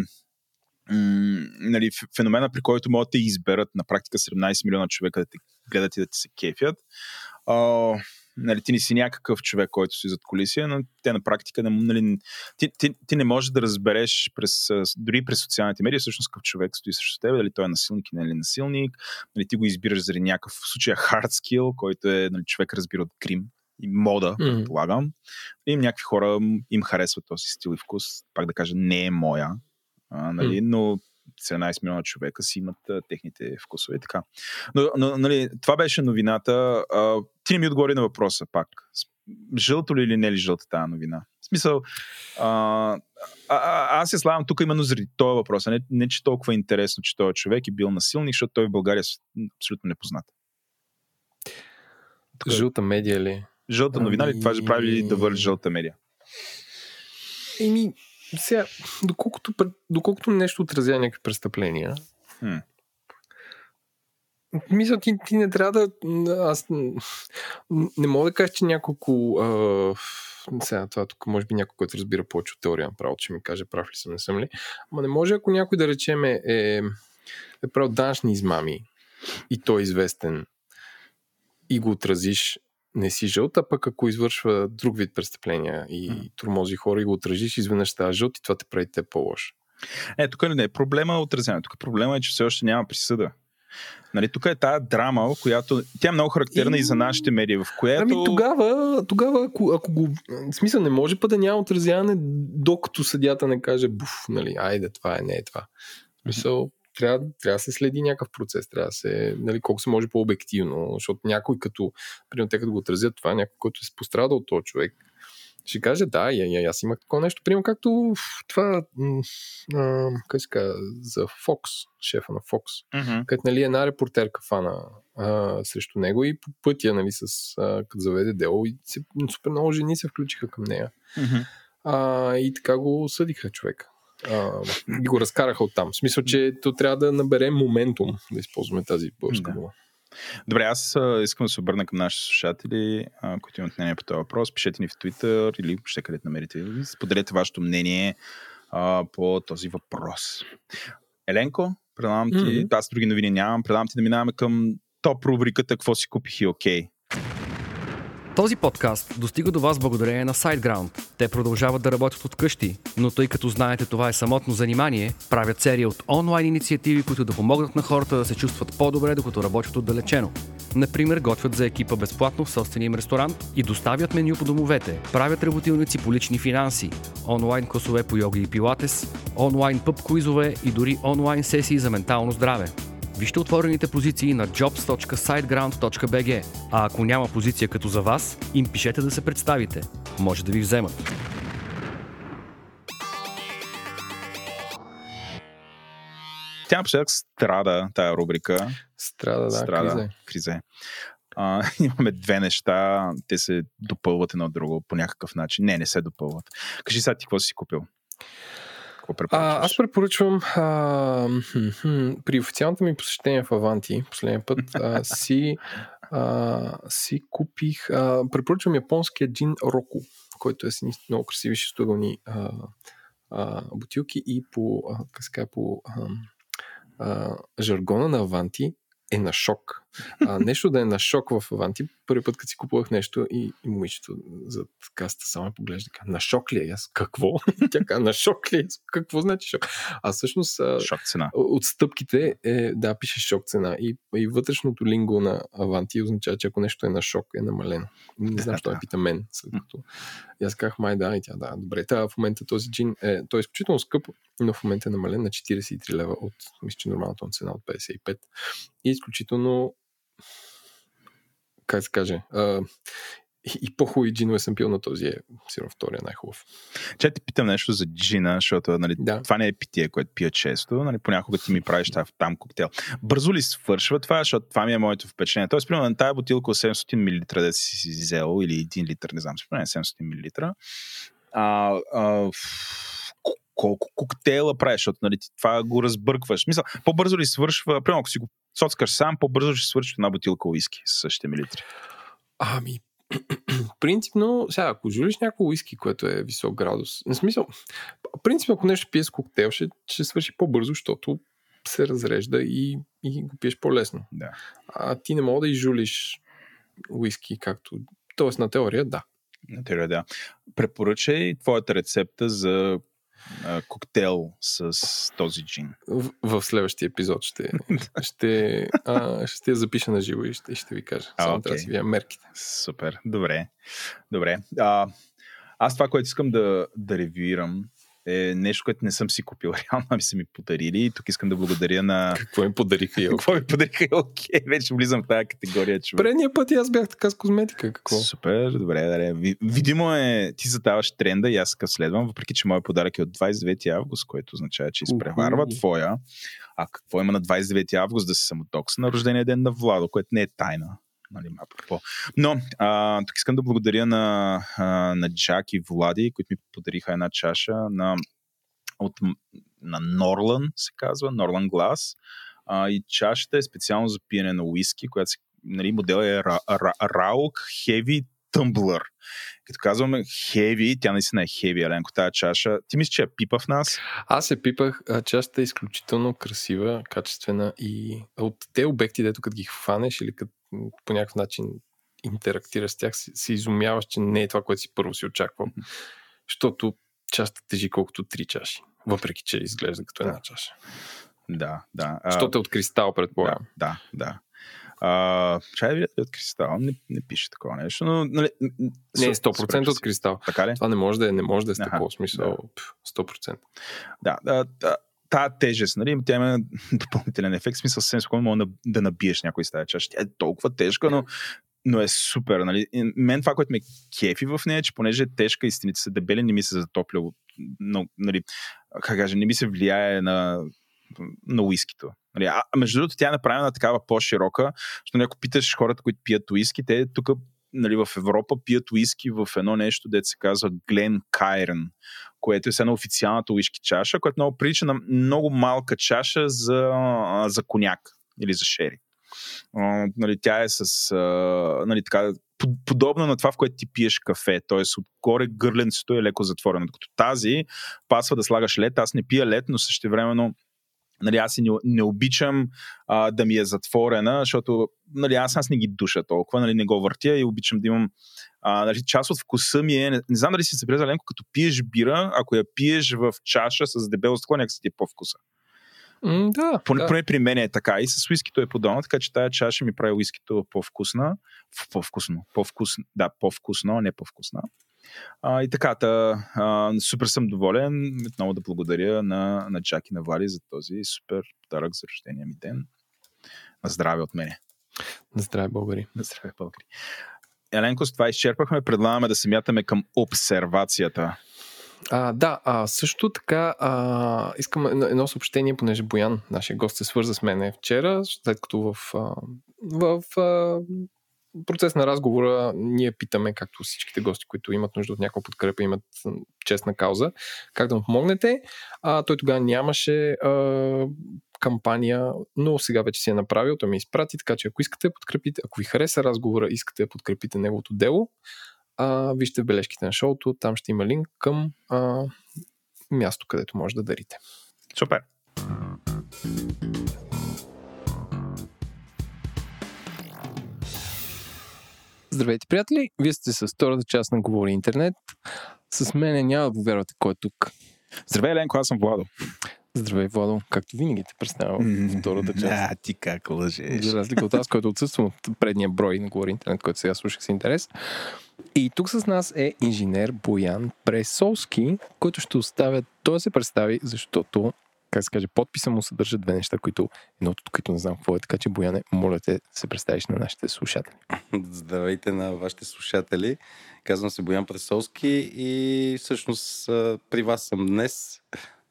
нали, феномена, при който могат да изберат на практика 17 милиона човека да те гледат и да ти се кефят. А, Нали, ти не си някакъв човек, който си зад колисия, но те на практика не, нали, ти, ти, ти, не можеш да разбереш през, дори през социалните медии всъщност какъв човек стои срещу теб, дали той е насилник или насилник. Нали, ти го избираш заради някакъв в случая hard skill, който е нали, човек разбира от крим и мода, mm. предполагам. И някакви хора им харесват този стил и вкус. Пак да кажа, не е моя, а, нали, mm. но 17 милиона човека си имат а, техните вкусове и така. Но, но нали, това беше новината. А, ти не ми отговори на въпроса пак. Жълто ли или не ли жълта тази новина? В смисъл, а, а, а, аз се славям тук именно заради този въпрос. Не, не че толкова е интересно, че този човек е бил насилник, защото той в България е абсолютно непознат. Тук... Жълта медия ли? Жълта новина ами... ли? Това ще прави ли да върши жълта медия? Еми, сега, доколкото, доколкото нещо отразява някакви престъпления, хм. Мисля, ти, ти не трябва да. Аз не мога да кажа, че няколко. А, сега, това тук може би някой, който разбира повече от теория на правото, ще ми каже прав ли съм, не съм ли. Ама не може, ако някой да речем е, е, е правил данъчни измами и той е известен и го отразиш не си жълт, а пък ако извършва друг вид престъпления и mm. тормози хора и го отражиш, изведнъж става жълт и това те прави те по-лош. Е, тук не е проблема е отразяване. Тук проблема е, че все още няма присъда. Нали, тук е тази драма, която тя е много характерна и, и за нашите медии, в която... Ами тогава, тогава ако, ако го... В смисъл не може па да няма отразяване, докато съдята не каже буф, нали, айде, това е, не е това. Смисъл, трябва, трябва да се следи някакъв процес, трябва да се, нали, колко се може по-обективно, защото някой като, примерно те като го отразят това, някой, който е пострадал от този човек, ще каже, да, я, я, аз имах такова нещо. Примерно както това, а, как се казва, за Фокс, шефа на Фокс, mm-hmm. където нали, една репортерка фана а, срещу него и по пътя, нали, с, а, като заведе дело и се, супер много жени се включиха към нея. Mm-hmm. А, и така го съдиха човека и го разкараха оттам. В смисъл, че то трябва да набере моментум, да използваме тази българска дума. Добре, аз а, искам да се обърна към нашите слушатели, а, които имат мнение по този въпрос. Пишете ни в Twitter или ще където намерите. Споделете вашето мнение а, по този въпрос. Еленко, предавам ти, mm-hmm. аз други новини нямам, предавам ти да минаваме към топ рубриката Какво си купих и окей. Okay. Този подкаст достига до вас благодарение на SiteGround. Те продължават да работят от къщи, но тъй като знаете това е самотно занимание, правят серия от онлайн инициативи, които да помогнат на хората да се чувстват по-добре, докато работят отдалечено. Например, готвят за екипа безплатно в собствения им ресторант и доставят меню по домовете, правят работилници по лични финанси, онлайн класове по йога и пилатес, онлайн пъп куизове и дори онлайн сесии за ментално здраве. Вижте отворените позиции на jobs.siteground.bg, а ако няма позиция като за вас, им пишете да се представите. Може да ви вземат. Тя напоследък страда, тая рубрика. Страда, да, страда, кризе. кризе. А, имаме две неща, те се допълват едно от друго по някакъв начин. Не, не се допълват. Кажи сега ти какво си купил? Какво препоръчваш? Аз препоръчвам а, хм, хм, при официалното ми посещение в Аванти, последния път, а, си, а, си купих, а, препоръчвам японския джин Роко, който е с много красиви шестъгълни а, а, бутилки и по, а, по а, а, жаргона на Аванти е на шок. А, нещо да е на шок в Аванти. Първи път, като си купувах нещо и, и момичето зад каста само поглежда, така, на шок ли е? Аз какво? Тя каза, на шок ли е? Какво значи шок? А всъщност шок цена. от стъпките е, да, пише шок цена. И, и вътрешното линго на Аванти означава, че ако нещо е на шок, е намалено. Не знам, що ме пита мен. След като... И аз казах, май да, и тя да, добре. Та, в момента този джин е, той е изключително скъп, но в момента е намален на 43 лева от, мисля, че нормалната цена от 55. И изключително как се каже, а, и по-хубави джинове съм пил, но този е сигурно втория най-хубав. Че ти питам нещо за джина, защото нали, да. това не е питие, което пия често. Нали, понякога ти ми правиш там коктейл. Бързо ли свършва това, защото това ми е моето впечатление. Тоест, примерно, на тази бутилка 700 мл да си взел или 1 литър, не знам, спомня 700 мл. А, а, колко коктейла правиш, защото нали, това го разбъркваш. Мисля, по-бързо ли свършва, примерно ако си го соцкаш сам, по-бързо ще свърши една бутилка уиски с същите милитри. Ами, принципно, сега, ако жулиш някакво уиски, което е висок градус, в смисъл, принципно, ако нещо пиеш с коктейл, ще, ще свърши по-бързо, защото се разрежда и, и го пиеш по-лесно. Да. А ти не мога да изжулиш уиски, както Тоест на теория, да. На теория, да. Препоръчай твоята рецепта за а, коктейл с този джин. В, в следващия епизод ще, ще, а, ще я запиша на живо и ще, ще ви кажа. Само А, трябва да си вия мерките. Супер. Добре. Добре. А, аз това, което искам да, да ревюирам е нещо, което не съм си купил. Реално ми са ми подарили. И тук искам да благодаря на... Какво ми подариха Какво ми подариха? Окей, вече влизам в тази категория. Човек. Предния път и аз бях така с козметика. Какво? Супер, добре, добре. Ви- Видимо е, ти задаваш тренда и аз следвам, въпреки че моят подарък е от 29 август, което означава, че изпреварва Уху. твоя. А какво има на 29 август да се самотокса на рождения ден на Владо, което не е тайна. Нали. Но а, тук искам да благодаря на, а, на Джак и Влади, които ми подариха една чаша на, от, на Норлан, се казва, Норлан Глас. И чашата е специално за пиене на уиски, която се, нали, модел е Ra- Ra- Rauk Heavy Tumbler. Като казваме heavy, тя наистина е heavy, Еленко, тази чаша. Ти мислиш, че я пипа в нас? Аз се пипах, чашата е изключително красива, качествена и от те обекти, дето като ги хванеш или като по някакъв начин интерактираш с тях, се, се изумяваш, че не е това, което си първо си очаквал. Защото чашата тежи колкото три чаши. Въпреки, че изглежда като една чаша. Да, да. Защото е от кристал, предполагам. Да, да. А, чай да видя от кристал. Не, не пише такова нещо, но... Нали, Не, су- 100% супер от кристал. Така ли? Това не може да е, не може да е с такова смисъл. да. Пф, 100%. Да, да, да. Та тежест, нали? Тя има допълнителен ефект. Смисъл, съвсем спокойно мога да, да набиеш някой с тази чаша. Тя е толкова тежка, но, но е супер. Нали? Мен това, което ме кефи в нея, е, че понеже е тежка и стените са дебели, не ми се затопля. Но, нали, как кажа, не ми се влияе на, на уискито. Нали, а, между другото, тя е направена такава по-широка, защото ако питаш хората, които пият уиски, те тук нали, в Европа пият уиски в едно нещо, дето се казва Глен Кайрен, което е сега на официалната уиски чаша, която много прилича на много малка чаша за, за коняк или за шери. Нали, тя е с нали, така, по- подобна на това, в което ти пиеш кафе, т.е. отгоре гърленцето е леко затворено, докато тази пасва да слагаш лед, аз не пия лед, но същевременно Нали, аз и не, не обичам а, да ми е затворена, защото нали, аз, аз не ги душа толкова, нали, не го въртя и обичам да имам а, нали, част от вкуса ми е, не, не знам дали си се Ленко, като пиеш бира, ако я пиеш в чаша с дебело стъкло, някак си ти е по-вкуса. М, да, Поне, да. поне при мен е така. И с уискито е подобно, така че тая чаша ми прави уискито по-вкусна. По-вкусно. По-вкусно. Да, по-вкусно, не по-вкусна. А, и така, та, а, супер съм доволен. Отново да благодаря на, на Джак и на Вали за този супер подарък за рождения ми ден. На здраве от мене. На здраве, българи. На здраве, българи. Еленко, с това изчерпахме. Предлагаме да се мятаме към обсервацията. А, да, а, също така а, искам едно, едно съобщение, понеже Боян, нашия гост, се свърза с мен вчера, след като в, а, в а, процес на разговора ние питаме, както всичките гости, които имат нужда от някаква подкрепа, имат честна кауза, как да му помогнете. А, той тогава нямаше а, кампания, но сега вече си е направил, той ми изпрати, така че ако искате подкрепите, ако ви хареса разговора, искате да подкрепите неговото дело, а, вижте бележките на шоуто, там ще има линк към а, място, където може да дарите. Супер. Здравейте, приятели! Вие сте с втората част на Говори Интернет. С мен няма да повярвате кой е тук. Здравей, Еленко, аз съм Владо. Здравей, Владо. Както винаги те представям в втората част. А, ти как лъжеш. За разлика от аз, който отсъствам от предния брой на Говори Интернет, който сега слушах с интерес. И тук с нас е инженер Боян Пресолски, който ще оставя той да се представи, защото как се каже, подписа му съдържа две неща, които едното от които не знам какво е, така че Бояне, моля те се представиш на нашите слушатели. Здравейте на вашите слушатели. Казвам се Боян Пресолски и всъщност при вас съм днес,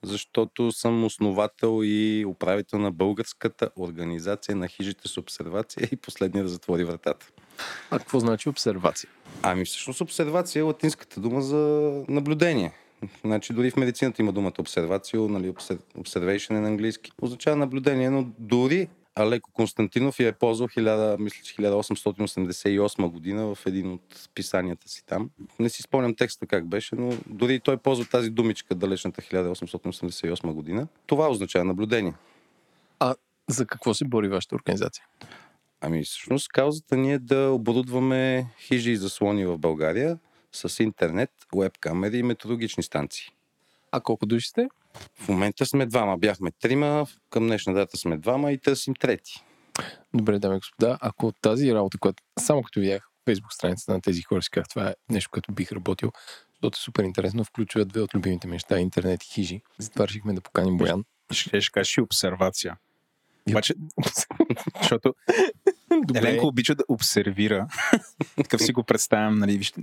защото съм основател и управител на българската организация на хижите с обсервация и последния да затвори вратата. А какво значи обсервация? Ами всъщност обсервация е латинската дума за наблюдение. Значи дори в медицината има думата обсервацио, нали, observation е на английски. Означава наблюдение, но дори Алеко Константинов я е ползвал 1000, мисля, че 1888 година в един от писанията си там. Не си спомням текста как беше, но дори той ползва тази думичка далечната 1888 година. Това означава наблюдение. А за какво се бори вашата организация? Ами всъщност каузата ни е да оборудваме хижи и заслони в България с интернет, веб камери и метеорологични станции. А колко души сте? В момента сме двама. Бяхме трима, към днешна дата сме двама и търсим трети. Добре, дами и господа, ако тази работа, която само като видях фейсбук страницата на тези хора, си казах, това е нещо, което бих работил, защото е супер интересно, включва две от любимите ми неща, интернет и хижи. Затова решихме да поканим Боян. Ще, ще кажеш и обсервация. Обаче, защото Еленко обича да обсервира. Такъв си го представям, нали, вижте,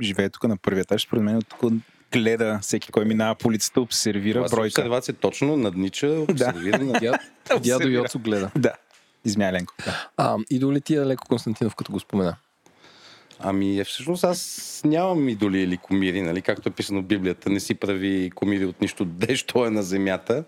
живее тук на първия етаж, според мен тук гледа всеки, кой минава по улицата, обсервира Това бройка. обсервация точно наднича, обсервира. Да. Дяд, дядо Йоцо гледа. Да. Измя Еленко. Да. А, идоли ти е леко Константинов, като го спомена? Ами е, всъщност аз нямам идоли или комири, нали? както е писано в Библията. Не си прави комири от нищо, дещо е на земята.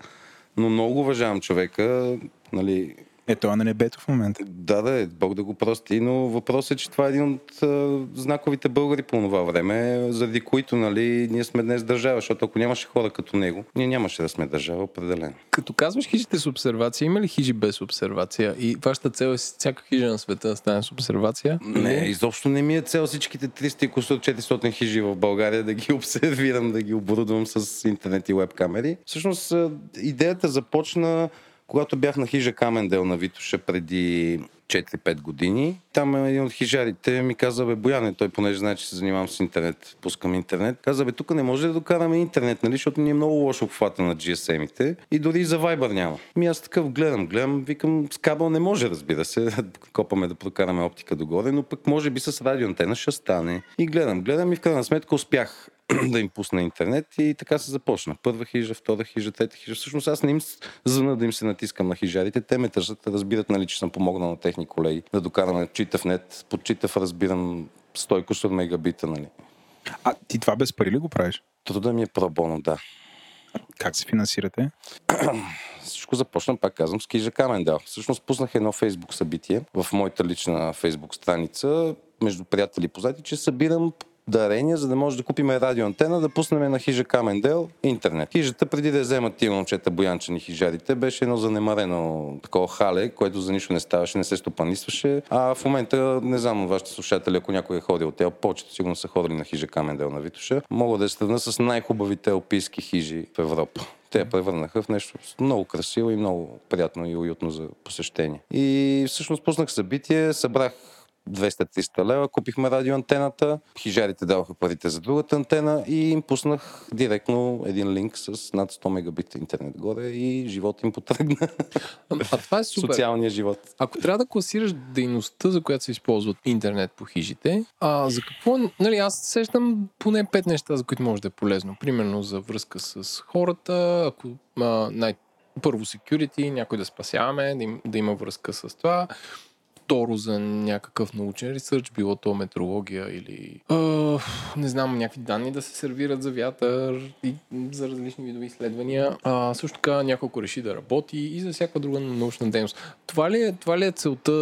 Но много уважавам човека. Нали, е, той е на небето в момента. Да, да, Бог да го прости, но въпросът е, че това е един от а, знаковите българи по това време, заради които нали, ние сме днес държава, защото ако нямаше хора като него, ние нямаше да сме държава, определено. Като казваш хижите с обсервация, има ли хижи без обсервация? И вашата цел е всяка хижа на света да стане с обсервация? Не, изобщо не ми е цел всичките 300-400 хижи в България да ги обсервирам, да ги оборудвам с интернет и веб камери. Всъщност идеята започна когато бях на хижа Камендел на Витоша преди 4-5 години, там един от хижарите ми каза, бе, Бояне, той понеже знае, че се занимавам с интернет, пускам интернет, каза, бе, тук не може да докараме интернет, нали, защото ни е много лошо обхвата на GSM-ите и дори за Viber няма. Ми аз такъв гледам, гледам, викам, с кабел не може, разбира се, копаме да прокараме оптика догоре, но пък може би с радиоантена ще стане. И гледам, гледам и в крайна сметка успях да им пусна интернет и така се започна. Първа хижа, втора хижа, трета хижа. Всъщност аз не им звъна да им се натискам на хижарите. Те ме търсят, разбират, нали, че съм помогнал на техни колеги да докараме читав нет. Под читав разбирам 100 кусор мегабита, нали. А ти това без пари ли го правиш? Труда ми е пробоно, да. Как се финансирате? Всичко започна, пак казвам, с Кижа Камендал. Всъщност пуснах едно фейсбук събитие в моята лична фейсбук страница между приятели и познати, че събирам дарения, за да може да купим радиоантена, да пуснем на хижа Камендел интернет. Хижата, преди да я вземат тия момчета боянчени хижарите, беше едно занемарено такова хале, което за нищо не ставаше, не се стопанисваше. А в момента, не знам, вашите слушатели, ако някой е ходил, те повечето сигурно са ходили на хижа Камендел на Витоша, мога да я сравна с най-хубавите алпийски хижи в Европа те я превърнаха в нещо много красиво и много приятно и уютно за посещение. И всъщност пуснах събитие, събрах 200-300 лева, купихме радиоантената, хижарите даваха парите за другата антена и им пуснах директно един линк с над 100 мегабита интернет горе и живот им потръгна. А, а това е супер. Социалния живот. Ако трябва да класираш дейността, за която се използват интернет по хижите, а за какво, нали, аз сещам поне пет неща, за които може да е полезно. Примерно за връзка с хората, ако а, най- първо security, някой да спасяваме, да, им, да има връзка с това второ за някакъв научен ресърч, било то метрология или а, не знам, някакви данни да се сервират за вятър и за различни видови изследвания. А, също така няколко реши да работи и за всяка друга научна дейност. Това ли е, това ли е целта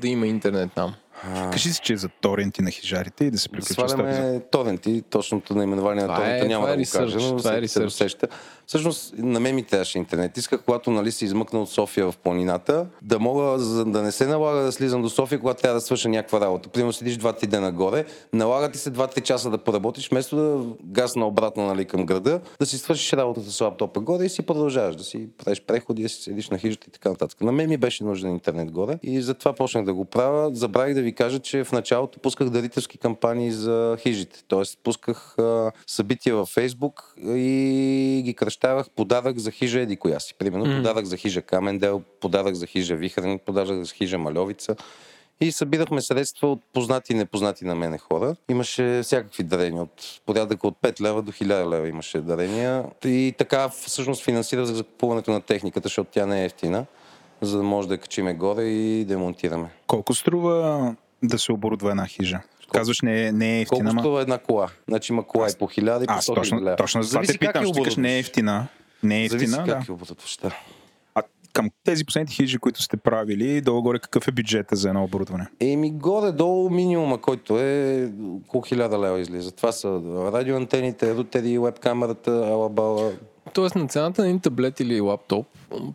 да има интернет там? А... Кажи си, че е за торенти на хижарите и да се приключи с това. торенти, точното наименование на торента е, няма да е го кажа, но това е се досеща. Всъщност, на мен ми трябваше интернет. Исках, когато нали, се измъкна от София в планината, да мога, за да не се налага да слизам до София, когато трябва да свърша някаква работа. Примерно седиш 2-3 дена горе, налага ти се 2-3 часа да поработиш, вместо да гасна обратно нали, към града, да си свършиш работата с лаптопа горе и си продължаваш да си правиш преходи, да си седиш на хижата и така нататък. На мен ми беше нужен интернет горе и затова почнах да го правя. Забравих да ви кажа, че в началото пусках дарителски кампании за хижите. Тоест пусках а, събития във Фейсбук и ги кръщавах подарък за хижа еди коя си. Примерно mm. подарък за хижа Камендел, подарък за хижа Вихрен, подарък за хижа Малевица. И събирахме средства от познати и непознати на мене хора. Имаше всякакви дарения, от порядъка от 5 лева до 1000 лева имаше дарения. И така всъщност финансирах за закупуването на техниката, защото тя не е ефтина, за да може да я качиме горе и да монтираме. Колко струва да се оборудва една хижа? Казваш, не е, не е ефтина. Колко струва една кола? Значи има кола и по 1000 и по 100 точно, лева. точно за това те питам, ще кажеш, не е ефтина. Не е ефтина, Зависи да. как да. А към тези последните хижи, които сте правили, долу-горе какъв е бюджета за едно оборудване? Еми, горе-долу минимума, който е около 1000 лева излиза. Това са радиоантените, рутери, веб камерата, алабала. Тоест на цената на един таблет или лаптоп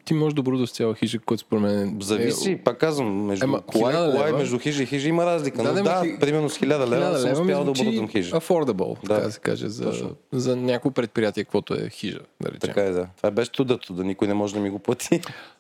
ти можеш да оборудваш цяла хижа, който според мен... Зависи, е... пак казвам, между Ема, кола и кола и между хижа и хижа има разлика. Да, но да, да, примерно с 1000 лева съм успял да оборудвам хижа. Affordable, да. така да се каже, за, за някои предприятие, каквото е хижа. Да речем. така е, да. Това е без трудато, да никой не може да ми го плати.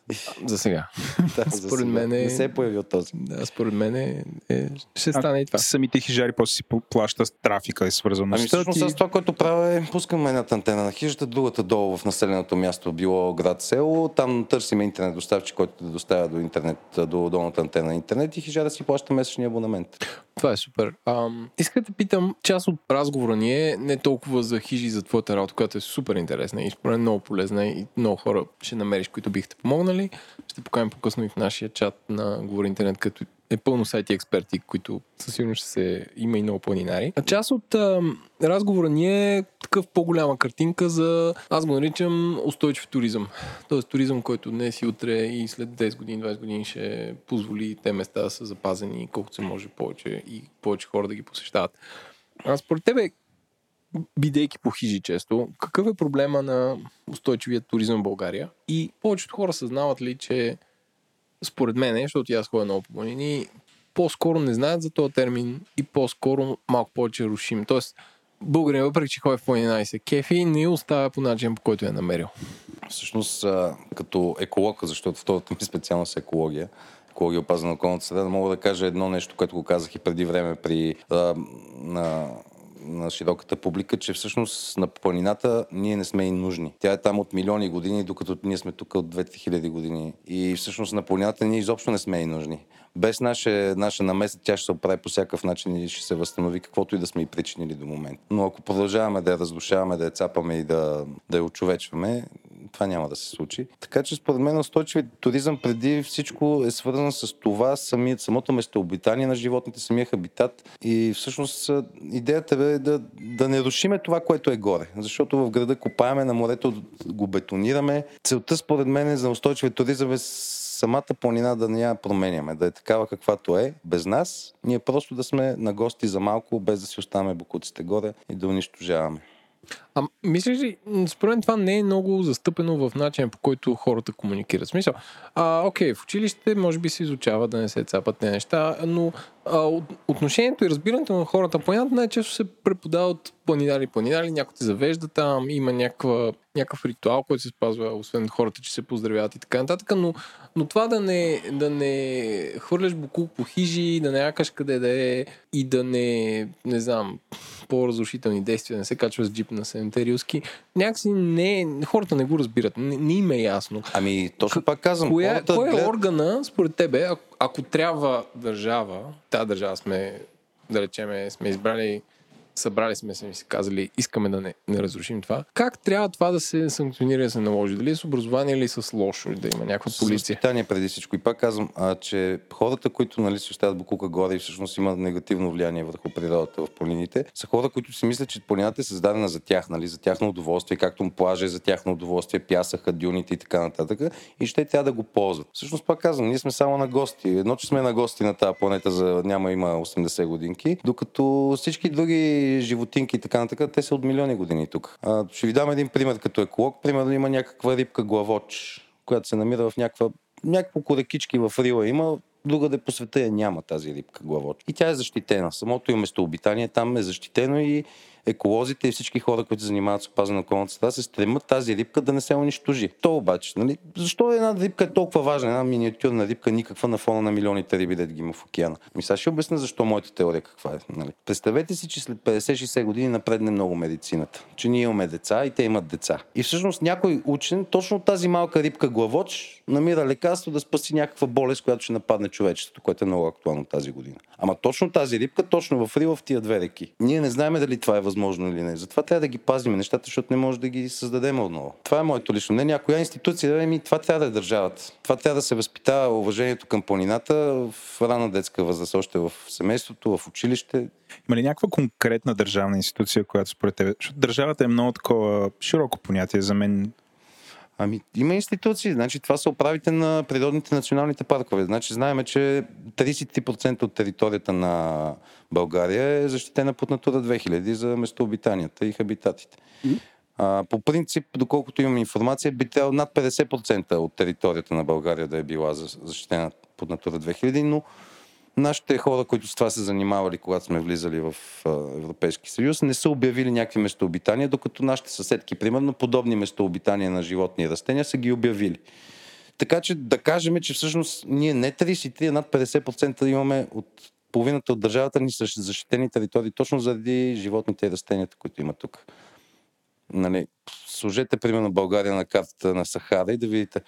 За сега. да, според мен е... Не се е появил този. Да, според мен е... е... ще стане а, и това. Самите хижари после си плащат трафика и свързано ами, с Ами всъщност това, което правя е пускам едната антена на хижата, другата долу в населеното място, било град, село. Там търсим интернет доставчик, който да доставя до интернет, до долната антена на интернет и хижара си плаща месечния абонамент. Това е супер. Ам, иска да питам, част от разговора ни е не толкова за хижи за твоята работа, която е супер интересна и според много полезна и много хора ще намериш, които бихте помогнали. Ще покажем по-късно и в нашия чат на Говори Интернет, като е пълно сайти експерти, които със сигурност ще се има и много планинари. А част от а, разговора ни е такъв по-голяма картинка за, аз го наричам устойчив туризъм. Тоест туризъм, който днес и утре и след 10 години, 20 години ще позволи те места да са запазени колкото се може повече и повече хора да ги посещават. А според тебе, бидейки по хижи често, какъв е проблема на устойчивия туризъм в България? И повечето хора съзнават ли, че според мен, защото аз ходя много по планини, по-скоро не знаят за този термин и по-скоро малко повече рушим. Тоест, българин, въпреки че ходи в планина се кефи, не оставя по начин, по който е намерил. Всъщност, като еколог, защото втората ми специалност е екология, екология опазна на околната среда, да мога да кажа едно нещо, което го казах и преди време при а, на на широката публика, че всъщност на планината ние не сме и нужни. Тя е там от милиони години, докато ние сме тук от 2000 години. И всъщност на планината ние изобщо не сме и нужни. Без наше, наша намеса тя ще се оправи по всякакъв начин и ще се възстанови каквото и да сме и причинили до момента. Но ако продължаваме да я разрушаваме, да я цапаме и да, да я очовечваме, това няма да се случи. Така че според мен устойчивият туризъм преди всичко е свързан с това самият, самото местообитание на животните, самия хабитат и всъщност идеята е да, да не рушиме това, което е горе. Защото в града копаеме, на морето го бетонираме. Целта според мен е за устойчивия туризъм е самата планина да не я променяме, да е такава каквато е, без нас, ние просто да сме на гости за малко, без да си оставаме букуците горе и да унищожаваме. А мислиш ли, според мен това не е много застъпено в начина по който хората комуникират. Смисъл, а, окей, в училище може би се изучава да не се цапат те неща, но а, отношението и разбирането на хората понятно най-често се преподава от планинари планинари, някой те завежда там, има някаква, някакъв ритуал, който се спазва, освен хората, че се поздравяват и така нататък, но, но това да не, да не хвърляш букук по хижи, да не якаш къде да е и да не, не знам, по-разрушителни действия, да не се качва с джип на седемте рилски, някакси не, хората не го разбират, не, не им е ясно. Ами, точно пак казвам. Коя, хората кой е глед... органа, според тебе, ако, ако трябва държава, тази държава сме, да речеме, сме избрали събрали сме се и си казали, искаме да не, не разрушим това. Как трябва това да се санкционира да се наложи? Дали с образование или с лошо, да има някаква полиция? С възпитание преди всичко. И пак казвам, а, че хората, които нали, оставят Букука горе и всъщност имат негативно влияние върху природата в планините, са хора, които си мислят, че планината е създадена за тях, нали, за тяхно удоволствие, както плажа е за тяхно удоволствие, пясъка, дюните и така нататък. И ще трябва да го ползват. Всъщност пак казвам, ние сме само на гости. Едно, че сме на гости на тази планета за няма има 80 годинки, докато всички други животинки и така нататък, те са от милиони години тук. А, ще ви дам един пример като еколог. Примерно има някаква рибка главоч, която се намира в някаква някакво корекички в Рила има, другаде по света я няма тази рибка главоч. И тя е защитена. Самото им местообитание там е защитено и еколозите и всички хора, които се занимават с опазване на околната среда, се стремят тази рибка да не се унищожи. То обаче, нали, защо една рибка е толкова важна? Една миниатюрна рибка, никаква на фона на милионите риби, да ги има в океана. Ми сега ще обясня защо моята теория каква е. Нали. Представете си, че след 50-60 години напредне много медицината. Че ние имаме деца и те имат деца. И всъщност някой учен, точно тази малка рибка главоч, намира лекарство да спаси някаква болест, която ще нападне човечеството, което е много актуално тази година. Ама точно тази рибка, точно в Рила в тия две реки. Ние не знаем дали това е възможно или не. Затова трябва да ги пазим нещата, защото не може да ги създадем отново. Това е моето лично мнение. Ако коя институция, еми, това трябва да е държавата. Това трябва да се възпитава уважението към планината в рана детска възраст, още в семейството, в училище. Има ли някаква конкретна държавна институция, която според теб... Защото държавата е много такова широко понятие за мен. Ами, има институции. Значи, това са управите на природните националните паркове. Значи, знаеме, че 33% от територията на България е защитена под Натура 2000 за местообитанията и хабитатите. А, по принцип, доколкото имам информация, би трябвало над 50% от територията на България да е била защитена под Натура 2000, но нашите хора, които с това се занимавали, когато сме влизали в Европейски съюз, не са обявили някакви местообитания, докато нашите съседки, примерно, подобни местообитания на животни и растения са ги обявили. Така че да кажем, че всъщност ние не 33, а над 50% имаме от половината от държавата ни са защитени територии точно заради животните и растенията, които има тук. Нали, служете, примерно, България на картата на Сахара и да видите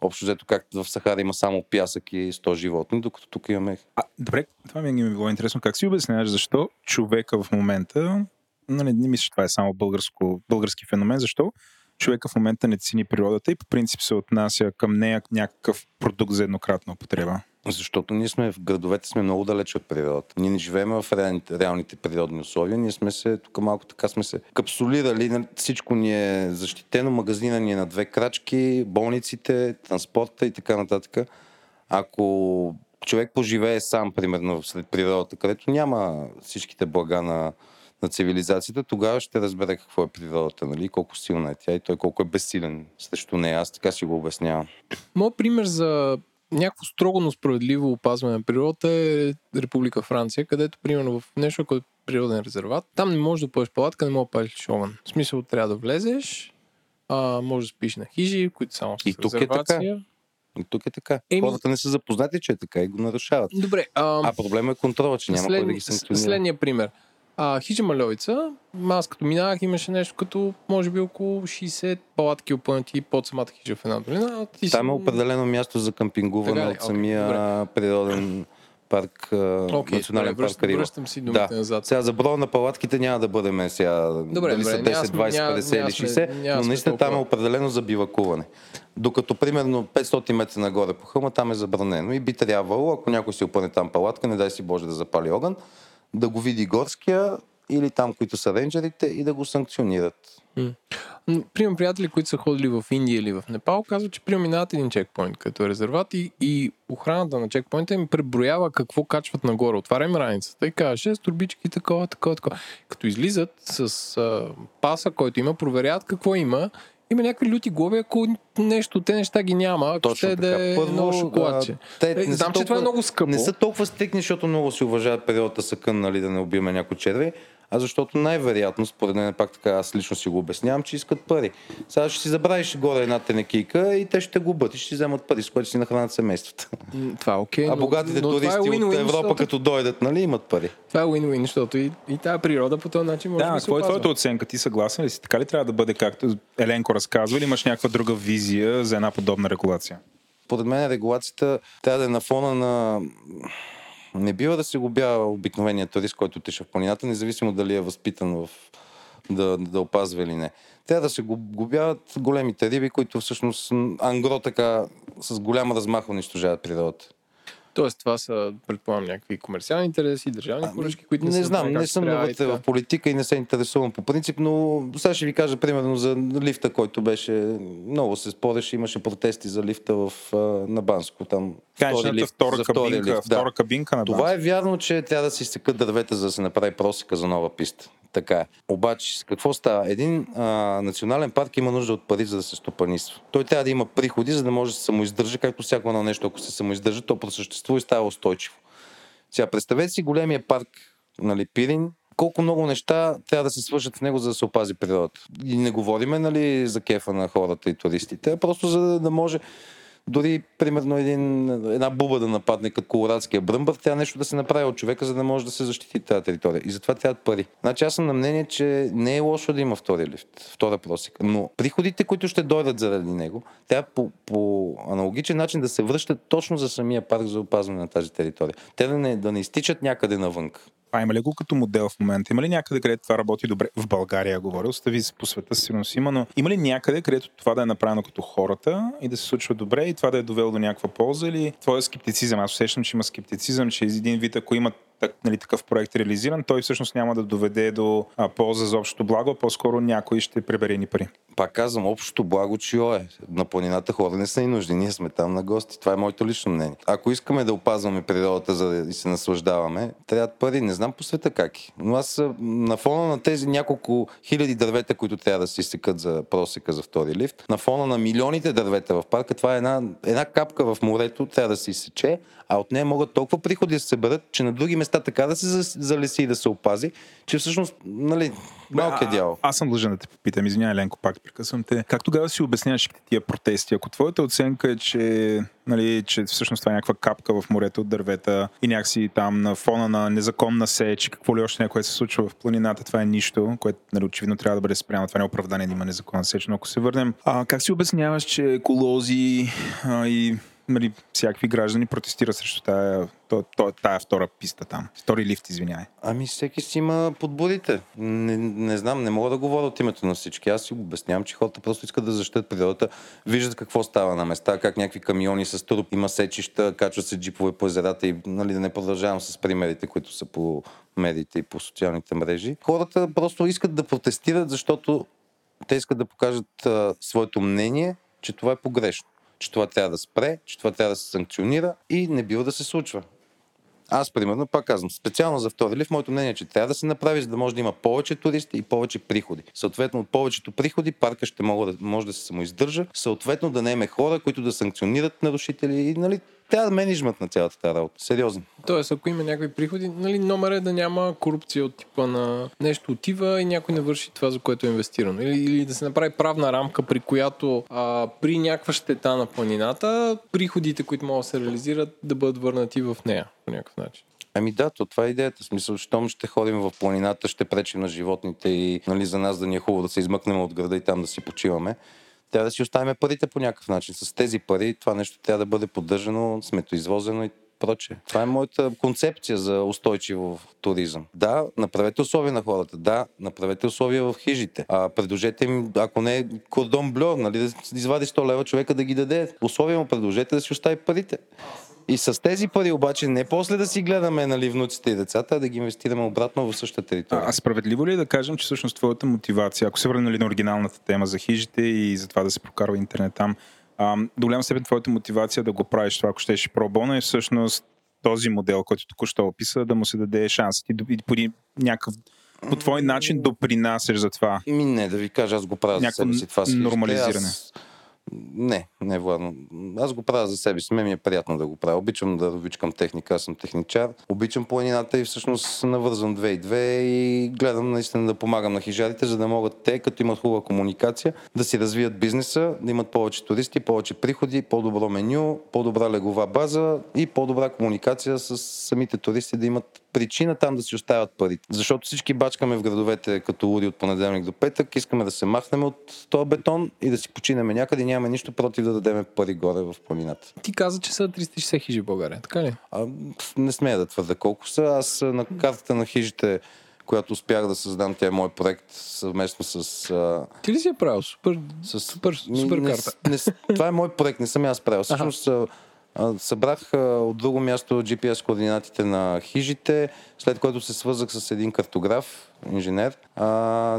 общо взето както в Сахара има само пясък и 100 животни, докато тук имаме... А, добре, това ми е било интересно. Как си обясняваш защо човека в момента, нали, не мисля, че това е само българско, български феномен, защо човека в момента не цени природата и по принцип се отнася към нея някакъв продукт за еднократна употреба? Защото ние сме в градовете сме много далеч от природата. Ние не живеем в реалните, реалните природни условия. Ние сме се, тук малко така сме се капсулирали. Нали, всичко ни е защитено. Магазина ни е на две крачки, болниците, транспорта и така нататък. Ако човек поживее сам, примерно, сред природата, където няма всичките блага на, на цивилизацията, тогава ще разбере какво е природата, нали? колко силна е тя и той колко е безсилен срещу нея. Аз така си го обяснявам. Моят пример за някакво строго, но справедливо опазване на природата е Република Франция, където, примерно, в нещо, което е природен резерват, там не можеш да поеш палатка, не можеш да палиш шован. В смисъл, трябва да влезеш, а, можеш да спиш на хижи, които само с и тук. Е така. И тук е така. Еми... Хората не са запознати, че е така и го нарушават. Добре. А, а проблема е контрола, че няма след... кой да ги санкционира. Следния пример. А, хижа Малевица, аз като минавах имаше нещо като, може би около 60 палатки опънати под самата хижа в една долина. Ти Там е определено място за кампингуване от самия okay, природен парк, okay, национален добре, парк Карима. Връщам си думите да. назад. Сега за броя на палатките няма да бъдем сега добре, дали добре, са 10, 20, 50 или 60, но наистина там е определено за бивакуване. Докато примерно 500 метра нагоре по хълма там е забранено и би трябвало, ако някой си опъне там палатка, не дай си Боже да запали огън, да го види горския или там, които са рейнджерите и да го санкционират. Примам приятели, които са ходили в Индия или в Непал, казват, че минават един чекпоинт като резерват и, и охраната на чекпоинта им преброява какво качват нагоре. Отваря им раницата и каже, с турбички, такова, такова, такова. Като излизат с а, паса, който има, проверяват какво има има някакви люти глоби, ако нещо, те неща ги няма, ако Точно ще така. да е Първо, много шоколадче. Те, е, знам, толкова, че това е много скъпо. Не са толкова стикни, защото много си уважават периода съкън, нали, да не убиеме някой черви, а защото най-вероятно, според мен пак така, аз лично си го обяснявам, че искат пари. Сега ще си забравиш горе една тенекийка и те ще го бъдат и ще си вземат пари, с което си нахранят семействата. Това е окей. Okay, а богатите но, туристи но е от Европа, защото... като дойдат, нали, имат пари. Това е win-win, защото и, и тази природа по този начин може да, да какво е твоята оценка? Ти съгласен ли си? Така ли трябва да бъде, както Еленко разказва, или имаш някаква друга визия за една подобна регулация? Според мен регулацията трябва да е на фона на не бива да се губя обикновения турист, който тиша в планината, независимо дали е възпитан в да, да опазва или не. Трябва да се губяват големите риби, които всъщност ангро така с голям размах унищожават природата. Тоест, това са, предполагам, някакви комерциални интереси, държавни ами, поръчки, които не, не знам, не съм навътре в политика и не се интересувам по принцип, но сега ще ви кажа примерно за лифта, който беше много се спореше, имаше протести за лифта в, на Банско. Там втори лифт, втора, за втори кабинка, лифт. Втора да. кабинка на. Това е вярно, че трябва да се изсекат дървета, за да се направи просека за нова писта. Така е. Обаче, какво става? Един а, национален парк има нужда от пари, за да се стопанисва. Той трябва да има приходи, за да може да се самоиздържа, както всяко едно нещо, ако се самоиздържа, то просъществува и става устойчиво. Сега, представете си големия парк, нали, Пирин, колко много неща трябва да се свършат в него, за да се опази природата. И не говориме нали, за кефа на хората и туристите, а просто за да може дори, примерно, един, една буба да нападне като колорадския бръмбър, трябва нещо да се направи от човека, за да може да се защити тази територия. И затова трябват пари. Значи аз съм на мнение, че не е лошо да има втори лифт, втора просека. Но приходите, които ще дойдат заради него, трябва по, по аналогичен начин да се връщат точно за самия парк за опазване на тази територия. Те да не, да не изтичат някъде навън. А има ли го като модел в момента? Има ли някъде, където това работи добре? В България говоря, остави се по света, сигурно си има, но има ли някъде, където това да е направено като хората и да се случва добре и това да е довело до някаква полза или твоя скептицизъм? Аз усещам, че има скептицизъм, че един вид, ако имат так, нали, такъв проект реализиран, той всъщност няма да доведе до а, полза за общото благо, по-скоро някой ще пребере ни пари. Пак казвам, общото благо чио е. На планината хора не са и нужни, ние сме там на гости. Това е моето лично мнение. Ако искаме да опазваме природата, за да се наслаждаваме, трябват пари. Не знам по света как. Но аз на фона на тези няколко хиляди дървета, които трябва да се изсекат за просека за втори лифт, на фона на милионите дървета в парка, това е една, една капка в морето, трябва да се изсече, а от нея могат толкова приходи да се съберат, че на други места така да се залеси и да се опази, че всъщност, нали, малък е дяло. Аз съм длъжен да те попитам, извинявай, Ленко, пак прекъсвам те. Как тогава си обясняваш тия протести? Ако твоята оценка е, че, нали, че всъщност това е някаква капка в морето от дървета и някакси там на фона на незаконна сеч, какво ли още някое се случва в планината, това е нищо, което нали, очевидно трябва да бъде спрямо. Това не е оправдание да има незаконна сеч. Но ако се върнем, а, как си обясняваш, че еколози а, и нали, всякакви граждани протестират срещу тая, то, тая втора писта там. Втори лифт, извинявай. Ами всеки си има подбудите. Не, не знам, не мога да говоря от името на всички. Аз си обяснявам, че хората просто искат да защитят природата. Виждат какво става на места, как някакви камиони с труп, има сечища, качват се джипове по езерата и нали, да не продължавам с примерите, които са по медиите и по социалните мрежи. Хората просто искат да протестират, защото те искат да покажат а, своето мнение, че това е погрешно че това трябва да спре, че това трябва да се санкционира и не бива да се случва. Аз, примерно, пак казвам, специално за втори лифт, моето мнение е, че трябва да се направи, за да може да има повече туристи и повече приходи. Съответно, от повечето приходи парка ще може да, може да се самоиздържа, съответно да наеме хора, които да санкционират нарушители и нали, трябва да менеджмент на цялата тази работа. Сериозно. Тоест, ако има някакви приходи, нали, номер е да няма корупция от типа на нещо отива и някой не върши това, за което е инвестирано. Или, или да се направи правна рамка, при която а, при някаква щета на планината, приходите, които могат да се реализират, да бъдат върнати в нея по някакъв начин. Ами да, то това е идеята. В смисъл, щом ще ходим в планината, ще пречим на животните и нали, за нас да ни е хубаво да се измъкнем от града и там да си почиваме трябва да си оставим парите по някакъв начин. С тези пари това нещо трябва да бъде поддържано, сметоизвозено и прочее. Това е моята концепция за устойчиво туризъм. Да, направете условия на хората. Да, направете условия в хижите. А предложете им, ако не е кордон бльор, нали, да извади 100 лева човека да ги даде. Условия му предложете да си остави парите. И с тези пари обаче не после да си гледаме нали, внуците и децата, а да ги инвестираме обратно в същата територия. А, а справедливо ли е да кажем, че всъщност твоята мотивация, ако се върнем нали, на оригиналната тема за хижите и за това да се прокарва интернет там, а, до голяма степен твоята мотивация да го правиш това, ако щеше пробона, е всъщност този модел, който току-що описа, да му се даде шанс. И, и по някакъв по твой начин допринасяш за това. Ми не, да ви кажа, аз го правя за себе си. Това нормализиране. Аз не, не Владно. Аз го правя за себе си. Ме ми е приятно да го правя. Обичам да обичкам техника, аз съм техничар. Обичам планината и всъщност навързвам две и две и гледам наистина да помагам на хижарите, за да могат те, като имат хубава комуникация, да си развият бизнеса, да имат повече туристи, повече приходи, по-добро меню, по-добра легова база и по-добра комуникация с самите туристи, да имат причина там да си оставят парите. Защото всички бачкаме в градовете като луди от понеделник до петък, искаме да се махнем от този бетон и да си починем някъде. Нямаме нищо против да дадем пари горе в планината. Ти каза, че са 360 хижи в България, така ли? А, не смея да твърда колко са. Аз на картата на хижите която успях да създам, тя е мой проект съвместно с... А... Ти ли си е правил? Супер, с... супер, супер карта. Не, не, това е мой проект, не съм аз правил. Всъщност Събрах от друго място GPS координатите на хижите, след което се свързах с един картограф, инженер. А,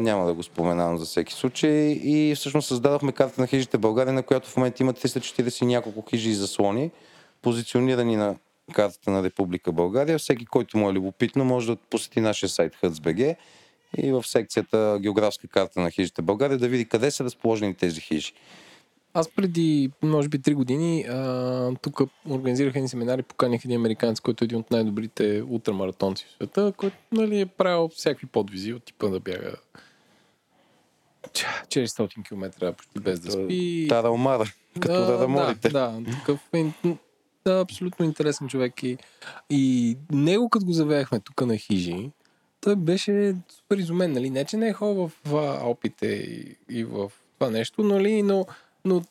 няма да го споменавам за всеки случай. И всъщност създадохме карта на хижите в България, на която в момента има 340 няколко хижи и заслони, позиционирани на картата на Република България. Всеки, който му е любопитно, може да посети нашия сайт HUTSBG и в секцията географска карта на хижите в България да види къде са разположени тези хижи. Аз преди, може би, три години а, тук организирах един семинар и поканих един американец, който е един от най-добрите ултрамаратонци в света, който нали, е правил всякакви подвизи от типа да бяга 400 км почти без да спи. Тара омара, като да, да, да Да, такъв е, да, абсолютно интересен човек. И, и него, като го завеяхме тук на хижи, той беше супер изумен. Нали? Не, че не е хубав в опите и, и в това нещо, нали? но но,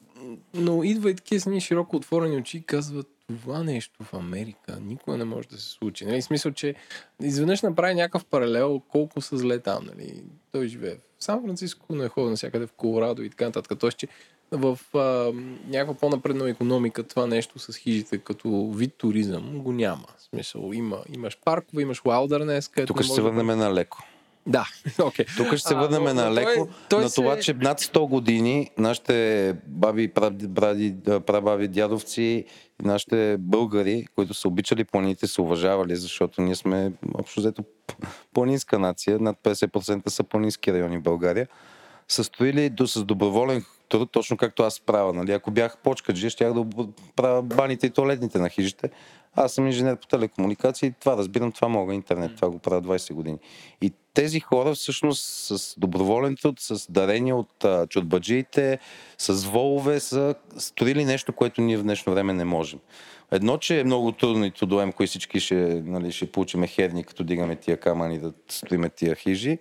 но идвайки с ни широко отворени очи и казват, това нещо в Америка никога не може да се случи. Нали? В смисъл, че изведнъж направи някакъв паралел колко са зле там. Нали? Той живее в Сан Франциско, но е ходил навсякъде в Колорадо и така нататък. Тоест, че в а, някаква по-напредна економика това нещо с хижите като вид туризъм го няма. В смисъл, има, имаш паркове, имаш Wilderness, Тук ще се върнем на леко. Да. Okay. Тук ще се върнем а, на леко той, той на това, се... че над 100 години нашите баби, праби, прабаби, дядовци, нашите българи, които са обичали планините, са уважавали, защото ние сме общо взето планинска нация. Над 50% са планински райони в България. Са строили до, с доброволен точно както аз правя. Нали? Ако бях почкаджи, щях да правя баните и туалетните на хижите. Аз съм инженер по телекомуникации, това разбирам, това мога интернет, това го правя 20 години. И тези хора всъщност с доброволен труд, с дарения от чудбаджиите, с волове са строили нещо, което ние в днешно време не можем. Едно, че е много трудно и трудоем, кои всички ще, нали, ще получиме херни, като дигаме тия камъни да строиме тия хижи.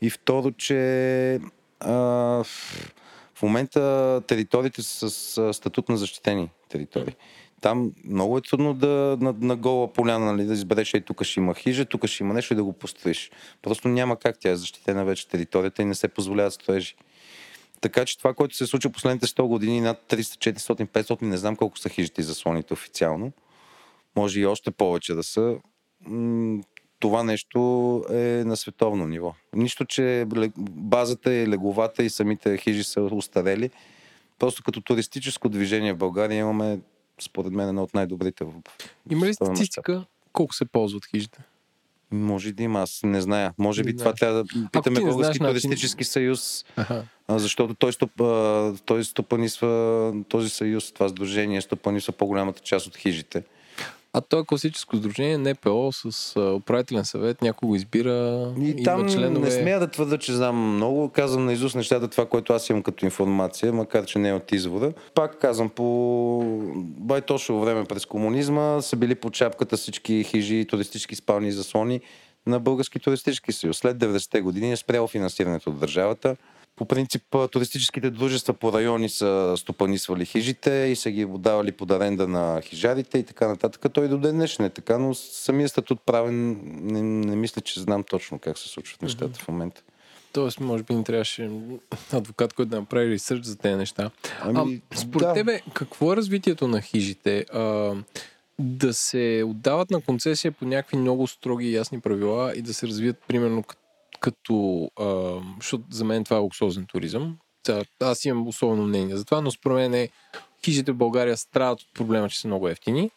И второ, че а, в момента териториите са с статут на защитени територии. Там много е трудно да на, на гола поляна нали, да избереш, ей тук ще има хижа, тук ще има нещо и да го построиш. Просто няма как тя е защитена вече територията и не се позволяват строежи. Така че това, което се случва последните 100 години, над 300, 400, 500, не знам колко са хижите и заслоните официално, може и още повече да са, това нещо е на световно ниво. Нищо, че базата и леговата и самите хижи са устарели. Просто като туристическо движение в България имаме според мен, едно от най-добрите в Има ли статистика колко се ползват хижите? Може да има, аз не зная. Може би това трябва да питаме Български туристически съюз, ага. защото той, стоп, той стопанисва този съюз, това сдружение стопанисва по-голямата част от хижите. А то е класическо сдружение, НПО с управителен съвет, някой го избира. И там членове... не смея да твърда, че знам много. Казвам на Изус нещата, това, което аз имам като информация, макар че не е от извора. Пак казвам, по байтошово време през комунизма са били под чапката всички хижи, туристически спални заслони на Български туристически съюз. След 90-те години е спряло финансирането от държавата. По принцип, туристическите дружества по райони са стопанисвали хижите и са ги давали под аренда на хижарите и така нататък. Той до ден днешен е така, но самия статут правен не, не мисля, че знам точно как се случват нещата mm-hmm. в момента. Тоест, може би не трябваше адвокат, който да направи ресърч за тези неща. Ами, а, според да. тебе, какво е развитието на хижите? А, да се отдават на концесия по някакви много строги и ясни правила и да се развият, примерно, като като, а, защото за мен това е луксозен туризъм. Та, аз имам особено мнение за това, но според мен е, хижите в България страдат от проблема, че са много ефтини.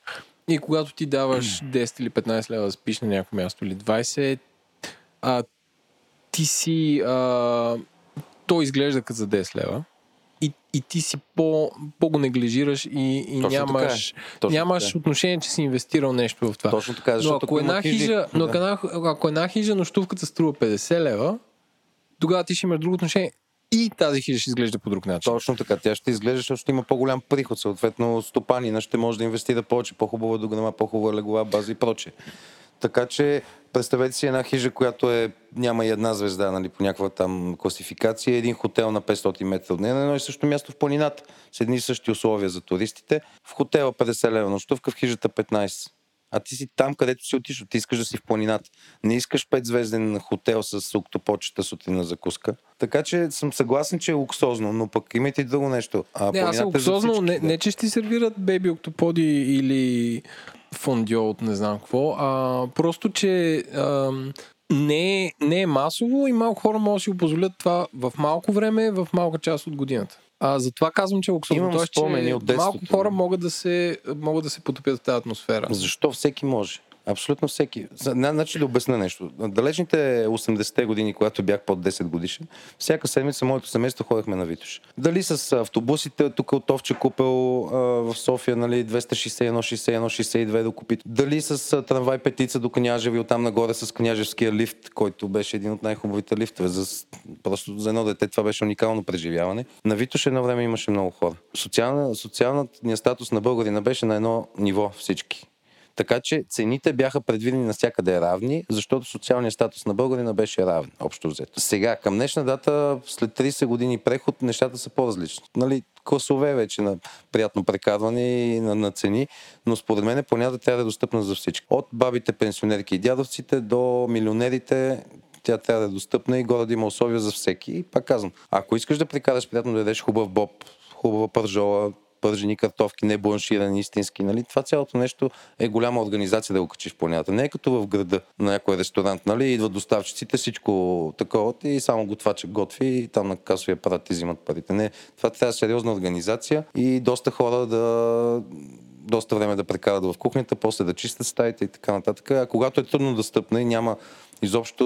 И когато ти даваш 10 или 15 лева да спиш на някакво място или 20, а, ти си... А, то изглежда като за 10 лева и, и ти си по, по-го неглижираш и, и нямаш, е. нямаш така. Е. отношение, че си инвестирал нещо в това. Точно така, но ако една хижа, хижа но да. ако, ако една хижа нощувката струва 50 лева, тогава ти ще имаш друго отношение и тази хижа ще изглежда по друг начин. Точно така. Тя ще изглежда, защото има по-голям приход. Съответно, стопанина ще може да инвестира повече, по-хубава дограма, по-хубава легова база и прочее. Така че представете си една хижа, която е, няма и една звезда нали, по някаква там класификация, един хотел на 500 метра от нея, на едно и също място в планината, с едни и същи условия за туристите. В хотела 50 лева нощувка, в хижата 15. А ти си там, където си отишъл. Ти искаш да си в планината. Не искаш 5 звезден хотел с октопочета сутрин закуска. Така че съм съгласен, че е луксозно, но пък имайте и друго нещо. А, не, аз е луксозно, не, не, че ще ти сервират беби октоподи или фондио от не знам какво, а просто, че а, не, е, не е масово и малко хора могат да си го позволят това в малко време, в малка част от годината. А, затова казвам, че луксозно. Тоест, че от малко хора могат да, се, могат да се потопят в тази атмосфера. Защо всеки може? Абсолютно всеки. Значи да обясня нещо. Далечните 80-те години, когато бях под 10 годишен, всяка седмица моето семейство ходехме на Витош. Дали с автобусите, тук от Овче купел в София, нали, 261, 61, 62 до Купит. Дали с трамвай петица до Княжеви, оттам нагоре с Княжевския лифт, който беше един от най-хубавите лифтове. За, просто за едно дете това беше уникално преживяване. На Витош едно време имаше много хора. Социална, социалният статус на българина беше на едно ниво всички. Така че цените бяха предвидени навсякъде равни, защото социалният статус на българина беше равен, общо взето. Сега, към днешна дата, след 30 години преход, нещата са по-различни. Нали, класове вече на приятно прекарване и на, на цени, но според мен понята трябва да е достъпна за всички. От бабите, пенсионерки и дядовците до милионерите, тя трябва да е достъпна и горе да има условия за всеки. И пак казвам, ако искаш да прекараш приятно да ядеш хубав боб, хубава пържола, пържени картофки, не бланширани, истински. Нали? Това цялото нещо е голяма организация да го качи в планината. Не е като в града на някой ресторант, нали? Идват доставчиците, всичко такова и само готвача готви и там на касовия апарат ти взимат парите. Не, това трябва сериозна организация и доста хора да доста време да прекарат в кухнята, после да чистят стаите и така нататък. А когато е трудно да стъпне и няма изобщо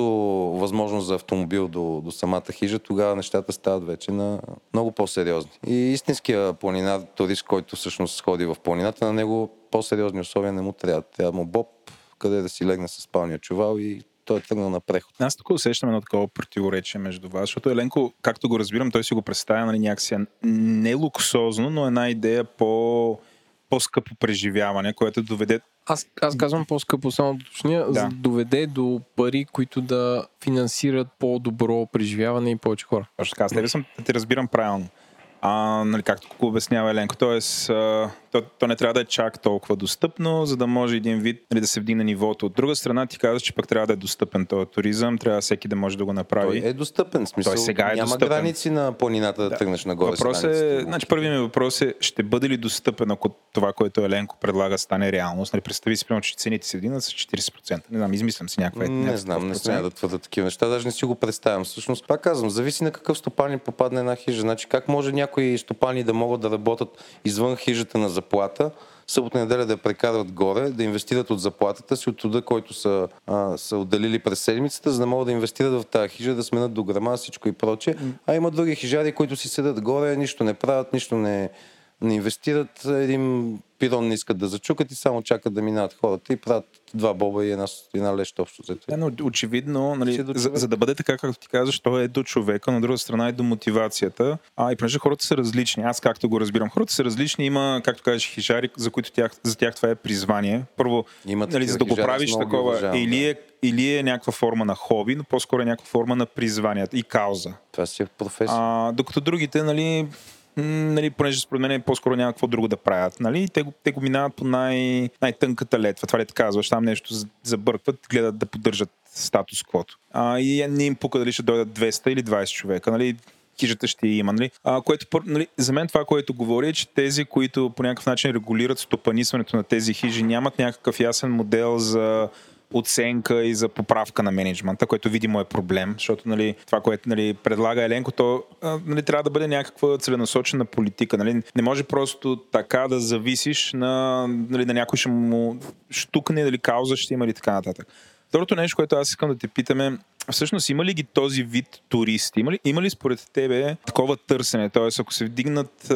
възможност за автомобил до, до самата хижа, тогава нещата стават вече на много по-сериозни. И истинския планинар, турист, който всъщност ходи в планината, на него по-сериозни условия не му трябва. Трябва му боб, къде да си легне с спалния чувал и той е тръгнал на преход. Аз тук усещам едно такова противоречие между вас, защото Еленко, както го разбирам, той си го представя нали, някакси не луксозно, но една идея по по-скъпо преживяване, което доведе... Аз, аз казвам по-скъпо, само да уточня, да. доведе до пари, които да финансират по-добро преживяване и повече хора. Точно така, аз тебе съм, да те разбирам правилно а, нали, както го обяснява Еленко. А, то, то не трябва да е чак толкова достъпно, за да може един вид нали, да се вдигне нивото. От друга страна, ти казваш, че пък трябва да е достъпен този туризъм, трябва всеки да може да го направи. Той е достъпен, смисъл. Той сега е няма достъпен. граници на планината да, да тръгнеш нагоре. Въпрос е, значи, първият ми въпрос е, ще бъде ли достъпен, ако това, което Еленко предлага, стане реалност? Нали, представи си, че цените се вдигнат с 40%. Не знам, измислям си някаква. Не знам, не смея да твърда такива неща, даже не си го представям. Всъщност, пак казвам, зависи на какъв стопанин попадне една хижа. Значи, как може някои стопани да могат да работят извън хижата на заплата, събота неделя да прекарат горе, да инвестират от заплатата си, от труда, който са, а, са отделили през седмицата, за да могат да инвестират в тази хижа, да сменят до грама, всичко и прочее. А има други хижари, които си седат горе, нищо не правят, нищо не, не инвестират. Един пирон не искат да зачукат и само чакат да минават хората и правят два боба и една, една леща общо. Да, но очевидно, нали, за, за, да бъде така, както ти казваш, то е до човека, на друга страна е до мотивацията. А и понеже хората са различни, аз както го разбирам, хората са различни, има, както кажеш, хижари, за които тях, за тях това е призвание. Първо, има нали, за да го правиш такова, или е, или е някаква форма на хоби, но по-скоро е някаква форма на призванията и кауза. Това си е професия. А, докато другите, нали, нали, понеже според мен по-скоро няма какво друго да правят. Нали? Те, го, те го минават по най- най-тънката летва. Това ли те казваш, там нещо забъркват, гледат да поддържат статус квото. И не им пука дали ще дойдат 200 или 20 човека. Нали? хижата ще има. Нали? А, което, нали, за мен това, което говори е, че тези, които по някакъв начин регулират стопанисването на тези хижи, нямат някакъв ясен модел за оценка и за поправка на менеджмента, което видимо е проблем, защото нали, това, което нали, предлага Еленко, то нали, трябва да бъде някаква целенасочена политика. Нали. Не може просто така да зависиш на, нали, на някой ще му штукне, дали кауза ще има или така нататък. Второто нещо, което аз искам да те питаме, всъщност има ли ги този вид туристи? Има ли, има ли според тебе такова търсене? Тоест, ако се вдигнат а,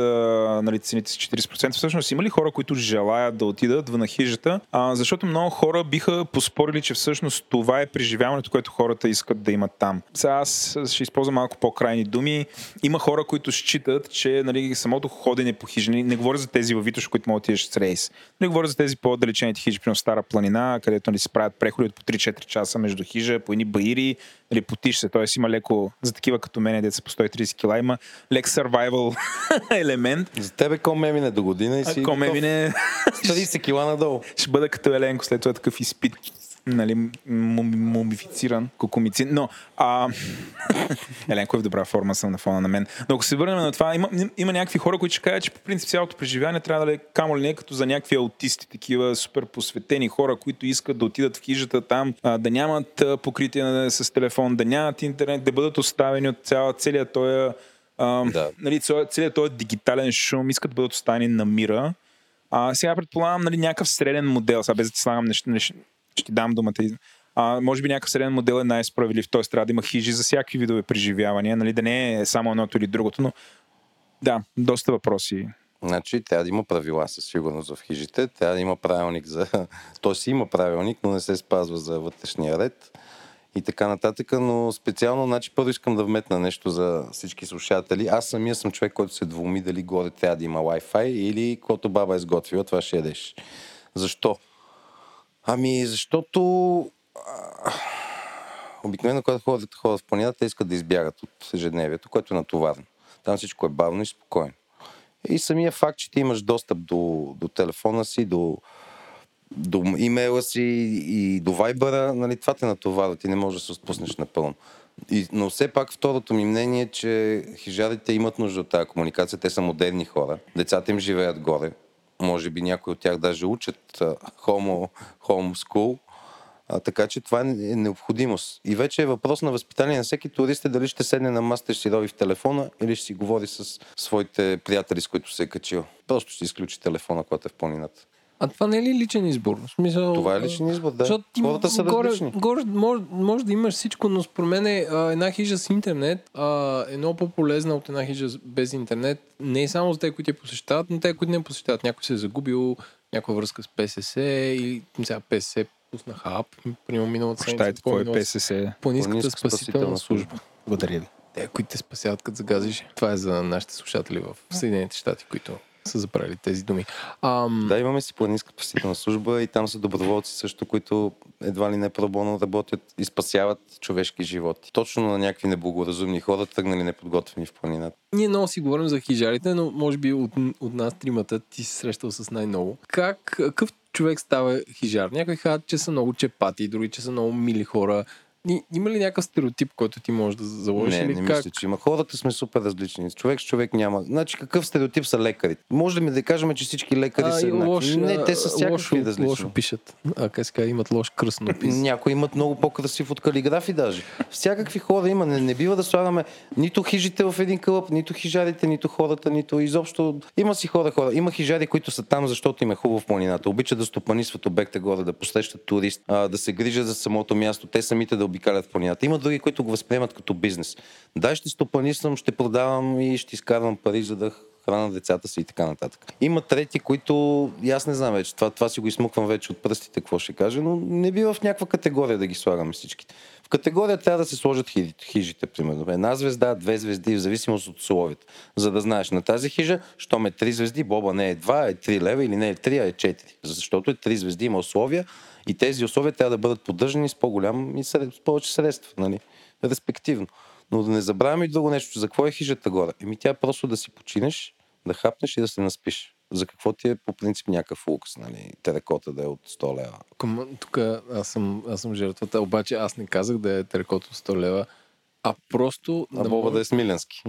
нали, цените с 40%, всъщност има ли хора, които желаят да отидат на хижата? А, защото много хора биха поспорили, че всъщност това е преживяването, което хората искат да имат там. Сега аз ще използвам малко по-крайни думи. Има хора, които считат, че нали, самото ходене по хижи, не, не говоря за тези във Витош, които могат да отидеш с рейс, не говоря за тези по-отдалечените хижи, примерно Стара планина, където нали, се правят преходи от по 3-4 часа между хижа, по едни баири, нали, потиш се, т.е. има леко, за такива като мене, деца по 130 кила, има лек survival елемент. За тебе ком ме мине до година и си... Ком мине... 30 кила надолу. Ще бъда като Еленко, след това такъв изпит нали, мумифициран, кокомицин. Но, а... Еленко е в добра форма, съм на фона на мен. Но ако се върнем на това, има, има някакви хора, които ще кажат, че по принцип цялото преживяване трябва да е камо ли не като за някакви аутисти, такива супер посветени хора, които искат да отидат в хижата там, а, да нямат покритие с телефон, да нямат интернет, да бъдат оставени от цяла, целият този да. нали, целият този дигитален шум, искат да бъдат оставени на мира. А, сега предполагам нали, някакъв среден модел, сега без да ти слагам неща, неща, ще ти дам думата. А, може би някакъв среден модел е най-справедлив, т.е. трябва да има хижи за всякакви видове преживявания, нали, да не е само едното или другото, но да, доста въпроси. Значи трябва да има правила със сигурност в хижите, трябва да има правилник за... Той си има правилник, но не се спазва за вътрешния ред и така нататък, но специално, значи първо искам да вметна нещо за всички слушатели. Аз самия съм човек, който се двуми дали горе трябва да има Wi-Fi или каквото баба е сготвила, това ще ядеш. Защо? Ами, защото обикновено, когато ходят хора в планината, искат да избягат от ежедневието, което е натоварно. Там всичко е бавно и спокойно. И самия факт, че ти имаш достъп до, до телефона си, до, до имейла си и до вайбъра, нали, това те натоварва. Ти не можеш да се отпуснеш напълно. И, но все пак второто ми мнение е, че хижарите имат нужда от тази комуникация. Те са модерни хора. Децата им живеят горе. Може би някои от тях даже учат homo, homeschool. А, така че това е необходимост. И вече е въпрос на възпитание на всеки турист е дали ще седне на маста, ще си рови в телефона или ще си говори с своите приятели, с които се е качил. Просто ще изключи телефона, когато е в планината. А това не е ли личен избор? В смисъл, това е личен избор, да. Защото ти Хората са горе, различни. Горе, може, може да имаш всичко, но според мен е, а, една хижа с интернет а, е много по-полезна от една хижа без интернет. Не е само за те, които я посещават, но те, които не посещават. Някой се е загубил, някаква връзка с ПСС или сега ПСС пуснаха ап, примерно миналата седмица. какво е ПСС? Планинската спасителна служба. Благодаря ви. Те, които те спасяват като загазиш. Това е за нашите слушатели в Съединените щати, които са заправили тези думи. Ам... Да, имаме си планинска спасителна служба и там са доброволци също, които едва ли не пробоно работят и спасяват човешки животи. Точно на някакви неблагоразумни хора, тръгнали неподготвени в планината. Ние много си говорим за хижарите, но може би от, от нас тримата ти си срещал с най-много. Как, какъв човек става хижар? Някои казват, че са много чепати, други, че са много мили хора. Има ли някакъв стереотип, който ти можеш да заложиш? Не, или не как? мисля, че има. Хората сме супер различни. Човек с човек няма. Значи какъв стереотип са лекарите? Може ли ми да кажем, че всички лекари А, са еднакви? лош, Не, те са всякакви лошо, различни. лошо пишат. А, как казва, имат лош кръстнопис. Някои имат много по-красив от калиграфи даже. Всякакви хора има. Не, не бива да слагаме нито хижите в един кълъп, нито хижарите, нито хората, нито изобщо. Има си хора, хора. Има хижари, които са там, защото им е хубаво в планината. Обичат да стопанисват обекта горе, да посрещат турист, да се грижат за самото място, те самите да обикалят планината. Има други, които го възприемат като бизнес. Да, ще стопанисвам, ще продавам и ще изкарвам пари, за да храна децата си и така нататък. Има трети, които и аз не знам вече, това, това си го измуквам вече от пръстите, какво ще кажа, но не бива в някаква категория да ги слагаме всичките. В категория трябва да се сложат хи- хижите, примерно. Една звезда, две звезди, в зависимост от условията. За да знаеш на тази хижа, що ме три звезди, боба не е два, е три лева или не е три, а е четири. Защото е три звезди, има условия и тези условия трябва да бъдат поддържани с по-голям и с повече средства, нали? Респективно. Но да не забравяме и друго нещо. За какво е хижата горе? Еми тя е просто да си починеш, да хапнеш и да се наспиш. За какво ти е по принцип някакъв лукс, нали? Теракота да е от 100 лева. Тук аз съм, аз съм жертвата, обаче аз не казах да е теракот от 100 лева, а просто... А да Боба да е смиленски.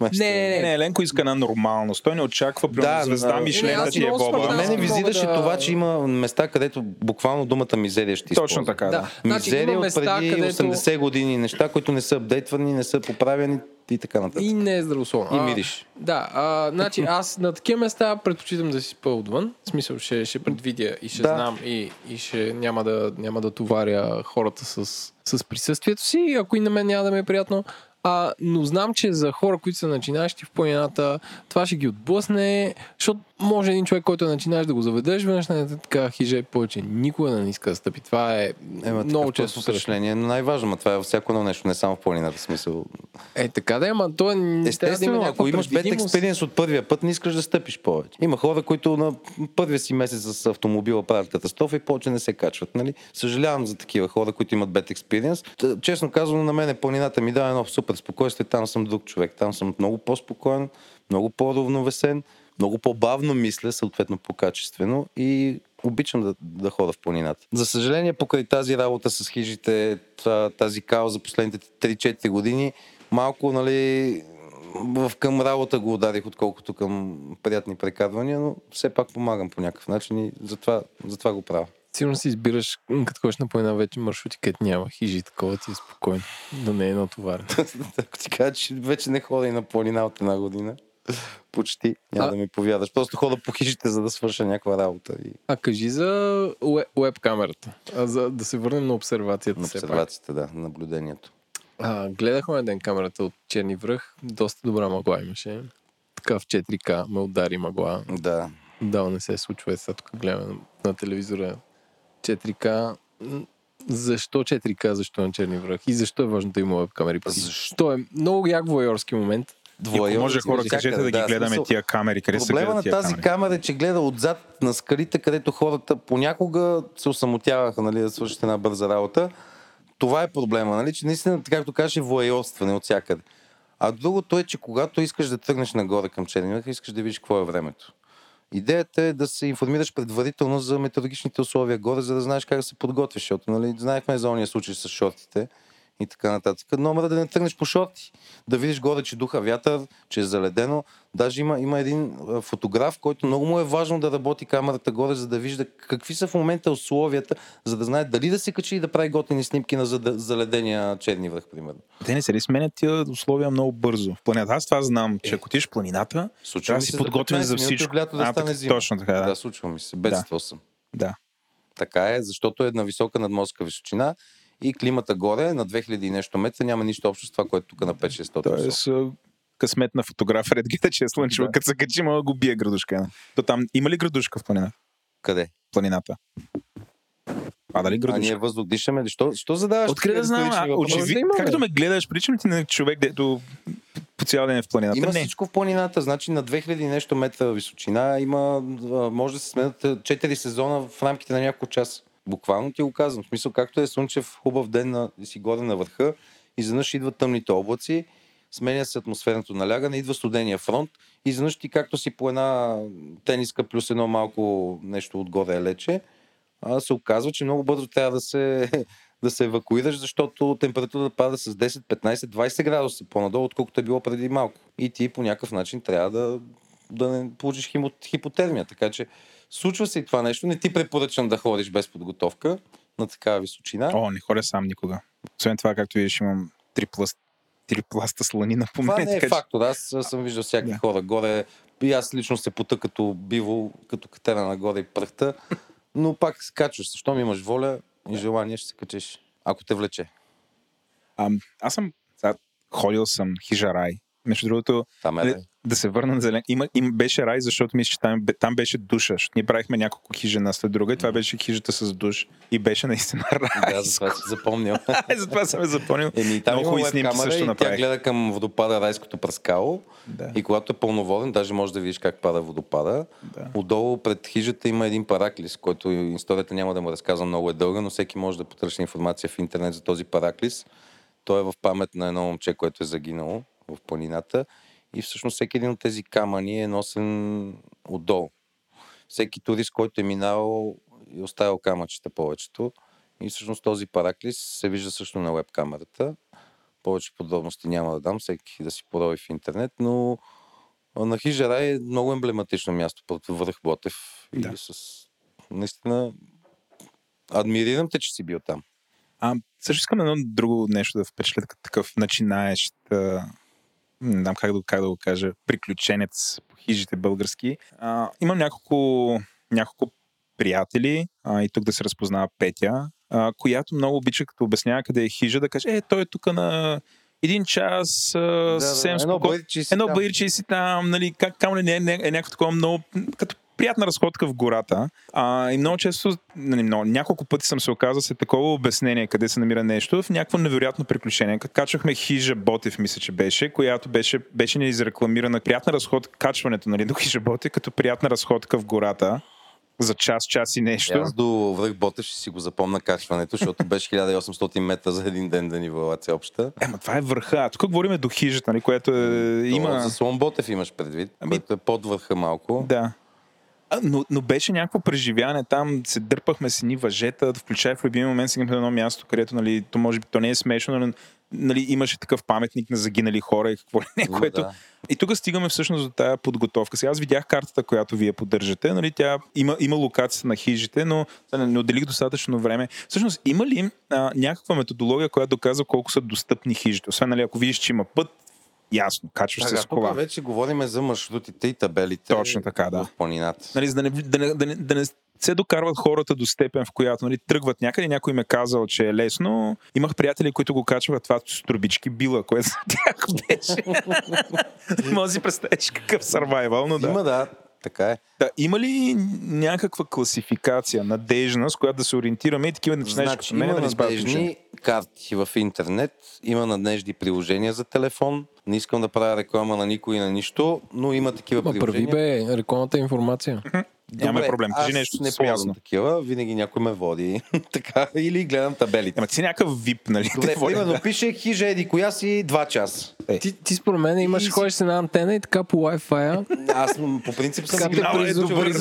Не, не, не. Не, Еленко иска една нормалност. Той не очаква при Да, звезда да. Мишлен да ти е много Боба. Мене визираше да- това, че има места, където буквално думата мизерия ще Точно използва. така, да. Да. Значи, Мизерия има от преди където 80 години, неща, които не са апдейтвани, не са поправени и така нататък. и не е здравословно. И А, мириш. Да, а, значи аз на такива места предпочитам да си спа отвън. В смисъл ще, ще предвидя и ще Да. знам и, и ще няма да, няма да товаря хората с, с присъствието си, ако и на мен няма да ми е приятно. А, но знам, че за хора, които са начинащи в планината, това ще ги отблъсне, защото може един човек, който е начинаеш да го заведеш, веднъж на така хижа и повече никога да не иска да стъпи. Това е Ема, много често впечатление. Но най-важно, ма това е във всяко едно нещо, не само в планината смисъл. Е, така да е, ама то е... да Естествено, някаква ако имаш бед експириенс от първия път, не искаш да стъпиш повече. Има хора, които на първия си месец с автомобила правят катастрофа и повече не се качват. Нали? Съжалявам за такива хора, които имат бед експириенс. Честно казано, на мен планината ми дава едно супер спокойствие. Там съм друг човек. Там съм много по-спокоен, много по-равновесен, много по-бавно мисля, съответно по-качествено и обичам да, да ходя в планината. За съжаление, покрай тази работа с хижите, та- тази као за последните 3-4 години, малко, нали, в към работа го ударих, отколкото към приятни прекарвания, но все пак помагам по някакъв начин и затова, затова го правя. Сигурно си избираш, като ходиш на планина вече маршрути, където няма хижи, такова ти е спокойно. Да не е натоварен. Ако ти кажа, че вече не ходя и на планина от една година, почти, няма А- да ми повярваш. Просто хода по хижите, за да свърша някаква работа и А кажи за уеб камерата. За да се върнем на обсервацията. на обсервацията, да, на наблюдението. А, гледахме ден камерата от Черни връх. Доста добра мъгла имаше. Така в 4К ме удари мъгла. Да. Да, не се случва. Е, Сега тук гледаме на, телевизора 4К. М, Защо 4К, защо на Черни връх? И защо е важно да има веб камери? Защо е много як войорски момент. Ако може хора, кажете да ги гледаме смисъл, тия камери, къде се на гледат тия тази камери. камера е, че гледа отзад на скалите, където хората понякога се осамотяваха, нали, да свършат една бърза работа. Това е проблема, нали, че наистина, както кажеш, е воайорстване от всякъде. А другото е, че когато искаш да тръгнеш нагоре към Черни връх, искаш да видиш какво е времето. Идеята е да се информираш предварително за метеорологичните условия горе, за да знаеш как да се подготвиш, защото нали, знаехме за ония случай с шортите и така нататък. Номера да не тръгнеш по шорти, да видиш горе, че духа вятър, че е заледено. Даже има, има един фотограф, който много му е важно да работи камерата горе, за да вижда какви са в момента условията, за да знае дали да се качи и да прави готини снимки на заледения черни връх, примерно. Те не се ли сменят тия условия много бързо? В планината аз това знам, че ако тиш в планината, случва трябва да си подготвен за всичко. Лято да а, стане зима. Точно така, да. Да, случва ми се. Бедствал да. съм. Да. Така е, защото е на висока надморска височина и климата горе на 2000 и нещо метра няма нищо общо с това, което тук на 5-600. Тоест, късмет на фотограф, ред гледа, че е слънчево, да. като се качи, мога го бие градушка. То там има ли градушка в планината? Къде? Планината. Пада ли градушка? А ние въздух дишаме ли? Що, що задаваш? Откъде да знам? А, очеви... Както ме гледаш, причам ти на човек, дето по цял ден е в планината. Има не. всичко в планината. Значи на 2000 нещо метра височина има, може да се сменят 4 сезона в рамките на няколко часа. Буквално ти го казвам. В смисъл, както е слънчев хубав ден на, си горе на върха, изведнъж идват тъмните облаци, сменя се атмосферното налягане, идва студения фронт изведнъж ти както си по една тениска плюс едно малко нещо отгоре е лече, а, се оказва, че много бързо трябва да се, да се евакуираш, защото температурата пада с 10, 15, 20 градуса по-надолу, отколкото е било преди малко. И ти по някакъв начин трябва да, да не получиш хипотермия. Така че случва се и това нещо. Не ти препоръчам да ходиш без подготовка на такава височина. О, не ходя сам никога. Освен това, както видиш, имам три пласта, три пласта сланина по мен. Това не е фактор. Аз съм виждал всякакви да. хора горе. И аз лично се пута като биво, като катера нагоре и пръхта. Но пак се качваш. Щом имаш воля и желание, ще се качиш. Ако те влече. А, аз съм ходил съм хижарай. Между другото, Там е, да се върна на зелен. Има, им беше рай, защото мисля, че там, там беше душа. Ние правихме няколко хижи на след друга и това беше хижата с душ. И беше наистина рай. Да, затова си запомнил. затова съм запомнил. Еми, там Много хубави снимки също направих. Тя гледа към водопада райското пръскало. Да. И когато е пълноводен, даже може да видиш как пада водопада. Да. Отдолу пред хижата има един параклис, който историята няма да му разказвам много е дълга, но всеки може да потърси информация в интернет за този параклис. Той е в памет на едно момче, което е загинало в планината и всъщност всеки един от тези камъни е носен отдолу. Всеки турист, който е минал и оставил камъчета повечето. И всъщност този параклис се вижда също на веб камерата. Повече подробности няма да дам, всеки да си порови в интернет, но на Хижара е много емблематично място под върх Ботев. Да. И с... Наистина адмирирам те, че си бил там. А, също искам едно друго нещо да впечатля такъв начинаещ не знам как да, как да го кажа, приключенец по хижите български. А, имам няколко, няколко приятели, а, и тук да се разпознава Петя, а, която много обича, като обяснява къде е хижа, да каже, е, той е тук на един час, да, съвсем да, си едно там. си там, нали, как, камо ли не, не, е някакво такова много, като приятна разходка в гората. А, и много често, нали, много, няколко пъти съм се оказал след такова обяснение къде се намира нещо в някакво невероятно приключение. Като качвахме хижа Ботев, мисля, че беше, която беше, беше ни изрекламирана приятна разходка, качването нали, до хижа Ботев, като приятна разходка в гората за час, час и нещо. Аз до връх Ботев ще си го запомна качването, защото беше 1800 метра за един ден да ни вълаци обща. Ема това е върха. А тук говорим до хижата, нали, което е, има... За Слон Ботев имаш предвид, ами... което е под върха малко. Да. А, но, но беше някакво преживяване там, се дърпахме си ни въжета, включая в любими момент сега на едно място, където, нали, то може би то не е смешно, но нали, имаше такъв паметник на загинали хора и какво ли не, което... Да. И тук стигаме всъщност до тази подготовка. Сега аз видях картата, която вие поддържате. Нали, тя има, има локацията на хижите, но не отделих достатъчно време. Всъщност, има ли а, някаква методология, която доказва колко са достъпни хижите? Освен, нали, ако видиш, че има път, Ясно, качваш се с кола. вече говорим за маршрутите и табелите. Точно така, да. В планината. Нали, за да не, да, не, да, не, да не се докарват хората до степен, в която нали, тръгват някъде, някой ме казал, че е лесно. Имах приятели, които го качват това с турбички била, което за тях беше. Може да си представиш какъв сървайвал, но да. Има, да. Така е. Да, има ли някаква класификация, надежна, с която да се ориентираме и такива начинаеш значи, като мен да надежни карти в интернет, има надежди приложения за телефон. Не искам да правя реклама на никой и на нищо, но има такива Ма приложения. Прави бе, рекламната информация. Нямаме проблем. Кажи нещо не ползвам такива, винаги някой ме води. така, или гледам табелите. Ама ти си някакъв вип, нали? Добре, примерно пише хижа еди коя си 2 часа. Е. Ти, ти според мен имаш, И- ходиш с една антена и така по Wi-Fi. Аз по принцип съм сигнал, призу- добър.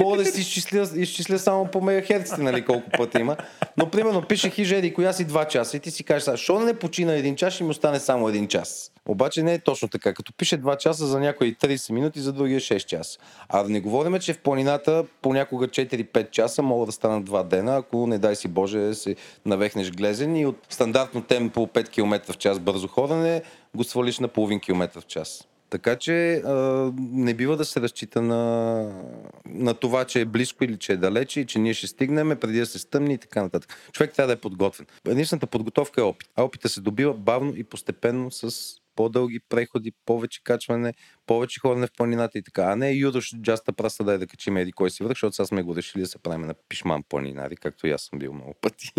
Мога да, си- изчисля, изчисля само по мегахерците, нали, колко пъти има. Но примерно пише еди коя си 2 часа и ти си кажеш, що не почина един час, ще ми остане само един час. Обаче не е точно така. Като пише 2 часа, за някои 30 минути, за другия 6 часа. А да не говорим, че в планината понякога 4-5 часа могат да станат 2 дена, ако не дай си Боже се навехнеш глезен и от стандартно темпо 5 км в час бързо ходене го свалиш на половин километр в час. Така че а, не бива да се разчита на, на това, че е близко или че е далече и че ние ще стигнем преди да се стъмни и така нататък. Човек трябва да е подготвен. Единствената подготовка е опит. А опита се добива бавно и постепенно с по-дълги преходи, повече качване, повече ходене в планината и така. А не юдош джаста праста дай да качим еди кой си връх, защото сега сме го решили да се правим на пишман планинари, както и аз съм бил много пъти.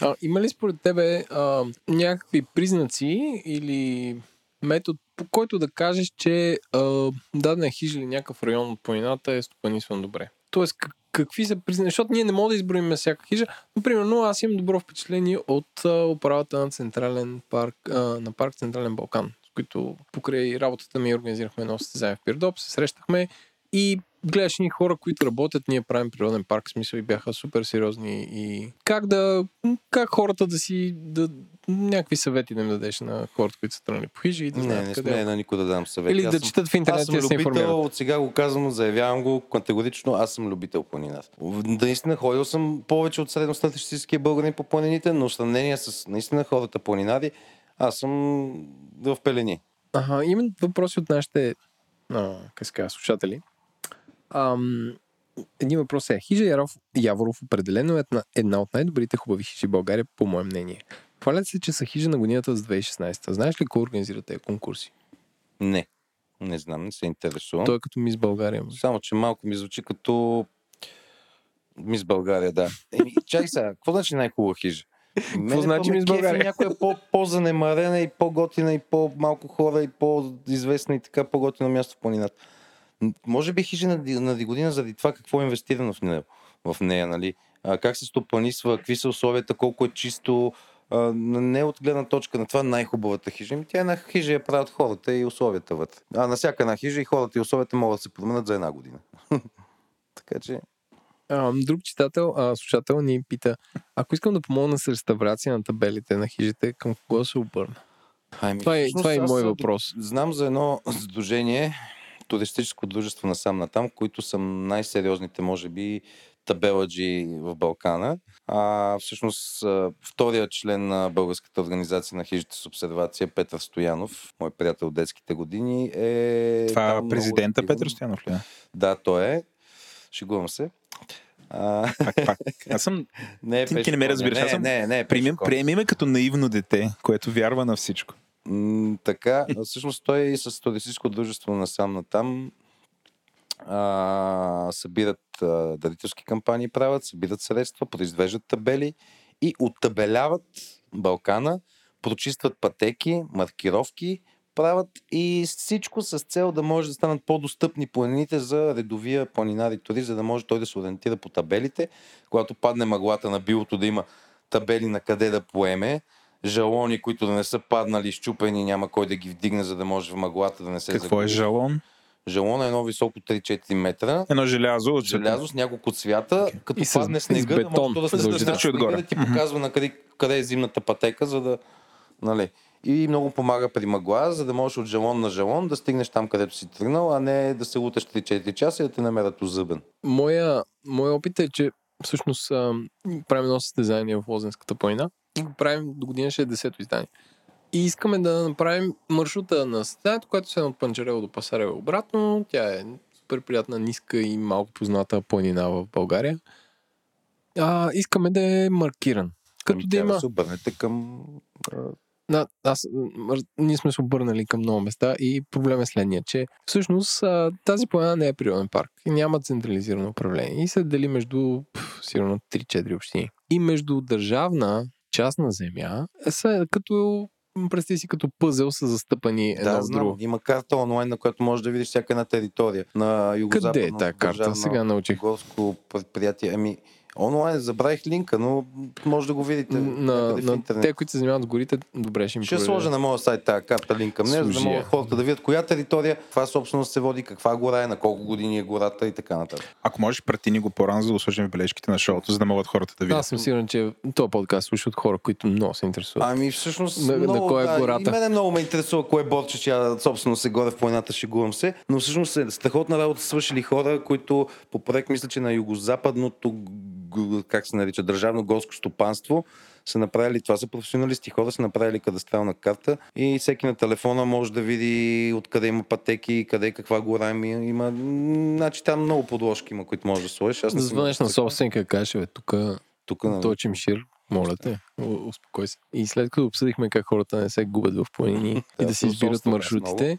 А, има ли според тебе а, някакви признаци или метод, по който да кажеш, че а, дадена хижа или някакъв район от планината е стопанисван добре? Тоест, как, какви са признаци? Защото ние не можем да изброим всяка хижа, но примерно аз имам добро впечатление от а, управата на Централен парк, на парк Централен Балкан, с които покрай работата ми организирахме едно състезание в Пирдоп, се срещахме и гледаш ни хора, които работят, ние правим природен парк, в смисъл и бяха супер сериозни и как да, как хората да си, да, някакви съвети да им дадеш на хората, които са тръгнали по хижи и да Не, знаят не къде. сме на никой да дам съвет. Или да четат в интернет Аз съм любител, от сега го казвам, заявявам го категорично, аз съм любител планина. Наистина ходил съм повече от средностатистическия българин по планините, но в сравнение с наистина хората планинари, аз съм в пелени. Ага, има въпроси от нашите а, как слушатели. Ам, един въпрос е. Хижа Яров, Яворов определено е една, от най-добрите хубави хижи в България, по мое мнение. Хвалят се, че са хижа на годината с 2016. Знаеш ли кой организира тези конкурси? Не, не знам, не се интересувам. Той е като мис България. Само, че малко ми звучи като Мис България, да. Еми, чай сега, какво значи най-хубава хижа? Какво значи Мис България? Някоя по, по-занемарена и по-готина и по-малко хора и по-известна и така по-готино място в планината. Може би хижа на, на Дигодина заради това какво е инвестирано в нея, в нея нали? А, как се стопанисва, какви са условията, колко е чисто, а, на- не от гледна точка на това най-хубавата хижа. Ами Тя е една хижа я правят хората и условията вътре. А на всяка една хижа и хората и условията могат да се променят за една година. така че А, друг читател, а, слушател ни пита, ако искам да помогна с реставрация на табелите на хижите, към кого се обърна? Ами, Това е- това е и мой въпрос. Знам за едно сдружение, туристическо дружество на сам натам, които са най-сериозните, може би, табеладжи в Балкана. А, всъщност, а, вторият член на Българската организация на хижите с обсервация, Петър Стоянов, мой приятел от детските години, е... Това е много президента активен. Петър Стоянов ли? е? Да, той е. Шегувам се. А... Пак, пак. Аз съм... Не, е Ти, ти не ме разбираш. Не, Аз съм... не, не, е приеми, Пешко. приеми ме като наивно дете, което вярва на всичко. Така, всъщност той и с туристическо дружество насам натам а, събират а, дарителски кампании, правят, събират средства, произвеждат табели и оттабеляват Балкана, прочистват пътеки, маркировки, правят и всичко с цел да може да станат по-достъпни планините за редовия планинар турист, за да може той да се ориентира по табелите, когато падне мъглата на билото да има табели на къде да поеме, жалони, които да не са паднали, щупени, няма кой да ги вдигне, за да може в мъглата да не се Какво е загуби. жалон? Жалон е едно високо 3-4 метра. Едно желязо. от Желязо с няколко цвята, като И падне с снега, да бетон, може да се за да да, стърчи отгоре. да ти показва на къде, къде е зимната пътека, за да... Нали. И много помага при мъгла, за да можеш от жалон на жалон да стигнеш там, където си тръгнал, а не да се луташ 3-4 часа и да те намерят озъбен. Моя, моя опит е, че всъщност правим едно състезание в Лозенската планина и го правим до година ще е 10-то издание. И искаме да направим маршрута на състезанието, което се от Панчарево до Пасарево обратно. Тя е супер приятна, ниска и малко позната планина в България. А, искаме да е маркиран. Като Ами да има... се обърнете към... а, Да, аз, ние сме се обърнали към много места и проблем е следния, че всъщност тази планина не е природен парк и няма централизирано управление и се дели между сигурно 3-4 общини. И между държавна частна земя са, като представи си като пъзел са застъпани едно Да, знам. друго. Има карта онлайн, на която можеш да видиш всяка една територия на югозападно Къде е тая карта? Сега научих. горско предприятие. Ами, онлайн забравих линка, но може да го видите. На, в на интернет. те, които се занимават с горите, добре ще им Ще проверя. сложа на моя сайт тази карта линк към нея, за да я. могат хората да видят коя територия, каква собственост се води, каква гора е, на колко години е гората и така нататък. Ако можеш, прати ни го по-рано, за да го сложим в бележките на шоуто, за да могат хората да видят. Аз съм сигурен, че този подкаст слушат хора, които много се интересуват. Ами всъщност На- на много, кой е да, гората? И мене много ме интересува кое борче, че я собствено се горе в планината, шегувам се. Но всъщност е страхотна работа свършили хора, които по проект мисля, че на югозападното, как се нарича, държавно горско стопанство са направили, това са професионалисти хора, са направили кадастрална карта и всеки на телефона може да види откъде има пътеки, къде каква гора има. има значи там много подложки има, които можеш да сложиш. Аз Да звънеш на собственика кажеш, бе, тук Тук на... той чимшир, моля те, успокой се. И след като обсъдихме как хората не се губят в планини и да си избират маршрутите,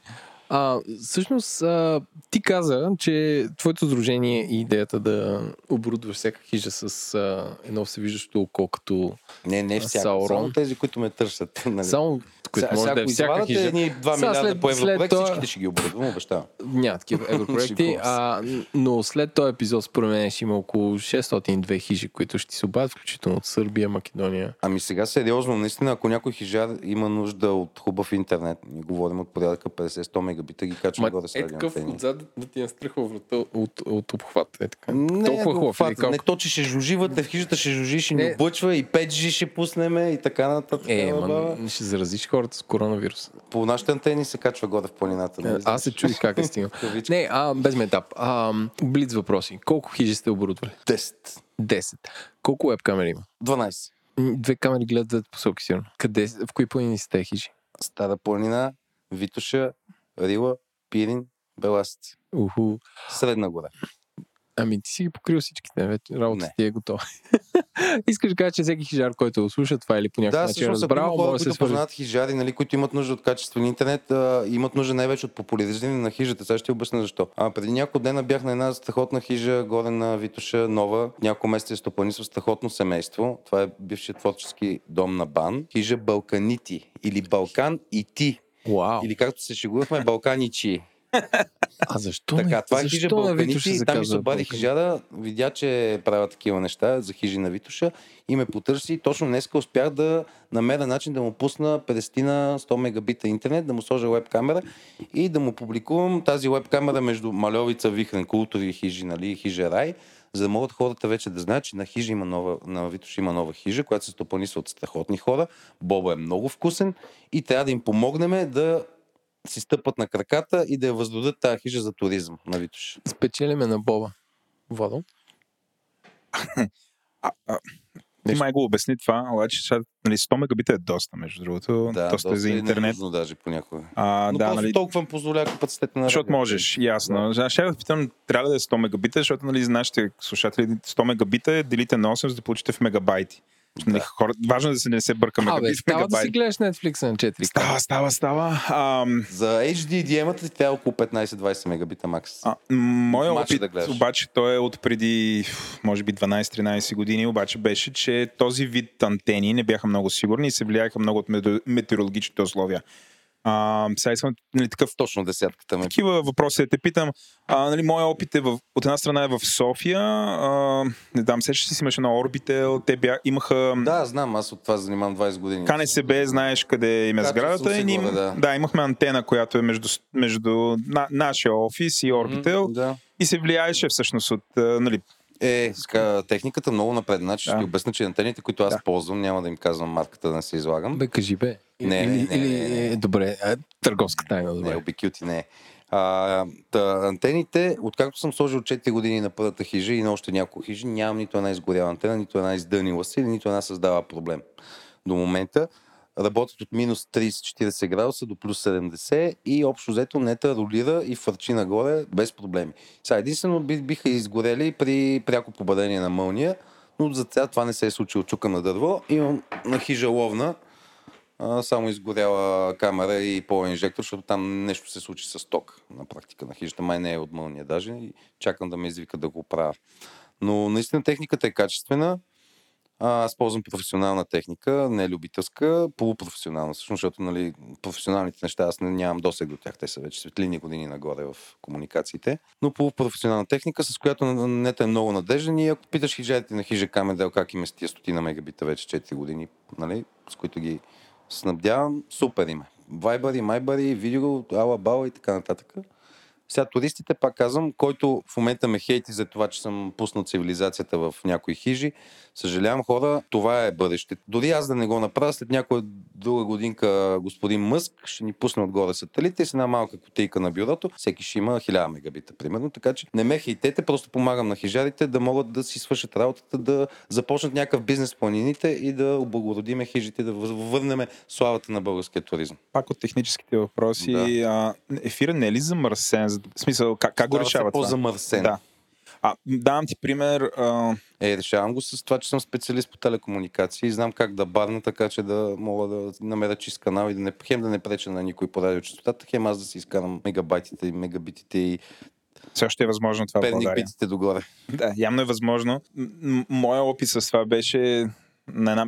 а, всъщност а, ти каза, че твоето сдружение и идеята да оборудваш всяка хижа с а, едно всевиждащо око като Не, не всяка. Саурон. Само тези, които ме търсят. Нали? Само, които Сега- може сега, да е ако всяка извадате хижа. едни 2 Сега милиарда след- по след европроект, това- всичките ще ги оборудвам, обещавам. Няма такива европроекти. А, но след този епизод, според мен, ще има около 602 хижи, които ще ти се обадят, включително от Сърбия, Македония. Ами сега сериозно, наистина, ако някой хижар има нужда от хубав интернет, ние говорим от порядъка 50-100 мегабита, ги качваме Ма, горе с е такъв отзад да, ти настръхва врата от, от обхват. Е така. Не, Толкова хубав. колко? Не то, че ще жуживате в хижата, ще жужи, ще ни облъчва и 5G ще пуснеме и така нататък. Е, ма, ще заразиш хората с коронавирус. По нашите антени се качва горе в планината. нали Е, Аз се чудих как е стигнал. Не, а, без метап. А, блиц въпроси. Колко хижи сте оборудвали? 10. 10. Колко веб камери има? 12. М, Две камери гледат двете посоки, сигурно. Къде, в кои планини сте хижи? Стара планина, Витоша, Рила, Пирин, Беласица. Уху. Средна гора. Ами ти си ги покрил всичките, вече работата Не. ти е готова. Искаш да кажа, че всеки хижар, който го слуша това или по някакъв Да, начин е разбрал, хора, може да се които свържи. познават хижари, нали, които имат нужда от качествен интернет, а, имат нужда най-вече от популяризиране на хижата. Сега ще обясня защо. А, преди няколко дена бях на една страхотна хижа, горе на Витоша, нова. Няколко месеца е стопанисва страхотно семейство. Това е бившият творчески дом на Бан. Хижа Балканити или Балкан и ти. Вау. Или както се шегувахме, Балканичи. А защо Така, не? това е хижа Балканити. се Там ми се обади хижара, видя, че правят такива неща за хижи на Витоша и ме потърси. Точно днеска успях да намеря начин да му пусна 50 на 100 мегабита интернет, да му сложа веб камера и да му публикувам тази веб камера между Малевица, Вихрен, Култури и хижи, нали, хижа Рай, за да могат хората вече да знаят, че на хижа има нова, на Витоша има нова хижа, която се стопанисва от страхотни хора. Боба е много вкусен и трябва да им помогнем да си стъпат на краката и да я въздадат тази хижа за туризъм на Витош. Спечелиме на Боба. Владо? А, а, ти май го обясни това, обаче сега, нали, 100 мегабита е доста, между другото. Да, доста, е за и интернет. ненужно даже понякога. А, Но да, просто нали, толкова им позволява капацитета на защото можеш, ясно. Да. Ще да питам, трябва ли да е 100 мегабита, защото нали, за нашите слушатели 100 мегабита е делите на 8, за да получите в мегабайти. Нали, хора, важно е да се не се бърка Абе, става да си мегабайт. гледаш Netflix на 4 Става, става, става. Ам, За HD диемата ти трябва около 15-20 мегабита макс. А, моя Мача опит, да гледаш. обаче, той е от преди, може би 12-13 години, обаче беше, че този вид антени не бяха много сигурни и се влияеха много от метео- метеорологичните условия. А, сега искам нали, такъв Точно десятката ме. такива въпроси да те питам. А, нали, моя опит е в, от една страна е в София. А, не знам, сещаш ли си имаше на Orbitel, те бя, имаха Да, знам, аз от това се занимавам 20 години. КНСБ, знаеш къде им е сградата. се И да. да, имахме антена, която е между, между на, нашия офис и Orbitel. Да. И се влияеше всъщност от, нали, Е, ска, техниката много напред. Значи ще Да. ти обясня, че антените, които аз ползвам, няма да им казвам марката да не се излагам. Бе, кажи бе. Не, или, не, не, не, не. е, добре, а, търговска тайна, Не, добре. обикюти не. А, та, антените, откакто съм сложил 4 години на първата хижа и на още няколко хижи, нямам нито една изгоряла антена, нито една издънила се, нито една създава проблем. До момента работят от минус 30-40 градуса до плюс 70 и общо взето нета ролира и фърчи нагоре без проблеми. Сега единствено би- биха изгорели при пряко попадение на мълния, но за сега това не се е случило. Чука на дърво. Имам на хижа ловна, само изгоряла камера и по-инжектор, защото там нещо се случи с ток на практика на хижата. Май не е от мълния даже и чакам да ме извика да го правя. Но наистина техниката е качествена. Аз ползвам професионална техника, не любителска, полупрофесионална, всъщност, защото нали, професионалните неща аз не, нямам досег до тях, те са вече светлини години нагоре в комуникациите, но полупрофесионална техника, с която нета е много надежден и ако питаш хижарите на хижа Камедел как им е с тия стотина мегабита вече 4 години, нали, с които ги снабдявам, супер име. Вайбари, майбари, видео, ала, бала и така нататък. Сега туристите, пак казвам, който в момента ме хейти за това, че съм пуснал цивилизацията в някои хижи, съжалявам хора, това е бъдеще. Дори аз да не го направя, след някоя друга годинка господин Мъск ще ни пусне отгоре сателите и с една малка котейка на бюрото, всеки ще има 1000 мегабита, примерно. Така че не ме хейтете, просто помагам на хижарите да могат да си свършат работата, да започнат някакъв бизнес в планините и да облагородиме хижите, да върнем славата на българския туризъм. Пак от техническите въпроси, да. ефира не е ли замърсен? В смисъл, как, как го решава това? по-замърсен. Да. А, давам ти пример. А... Е, решавам го с това, че съм специалист по телекомуникации и знам как да барна, така че да мога да намеря чист канал и да не, хем да не преча на никой по радиочастотата, хем аз да си изкарам мегабайтите и мегабитите и все още е възможно това в България. битите догоре. Да, явно е възможно. Моя опит с това беше на една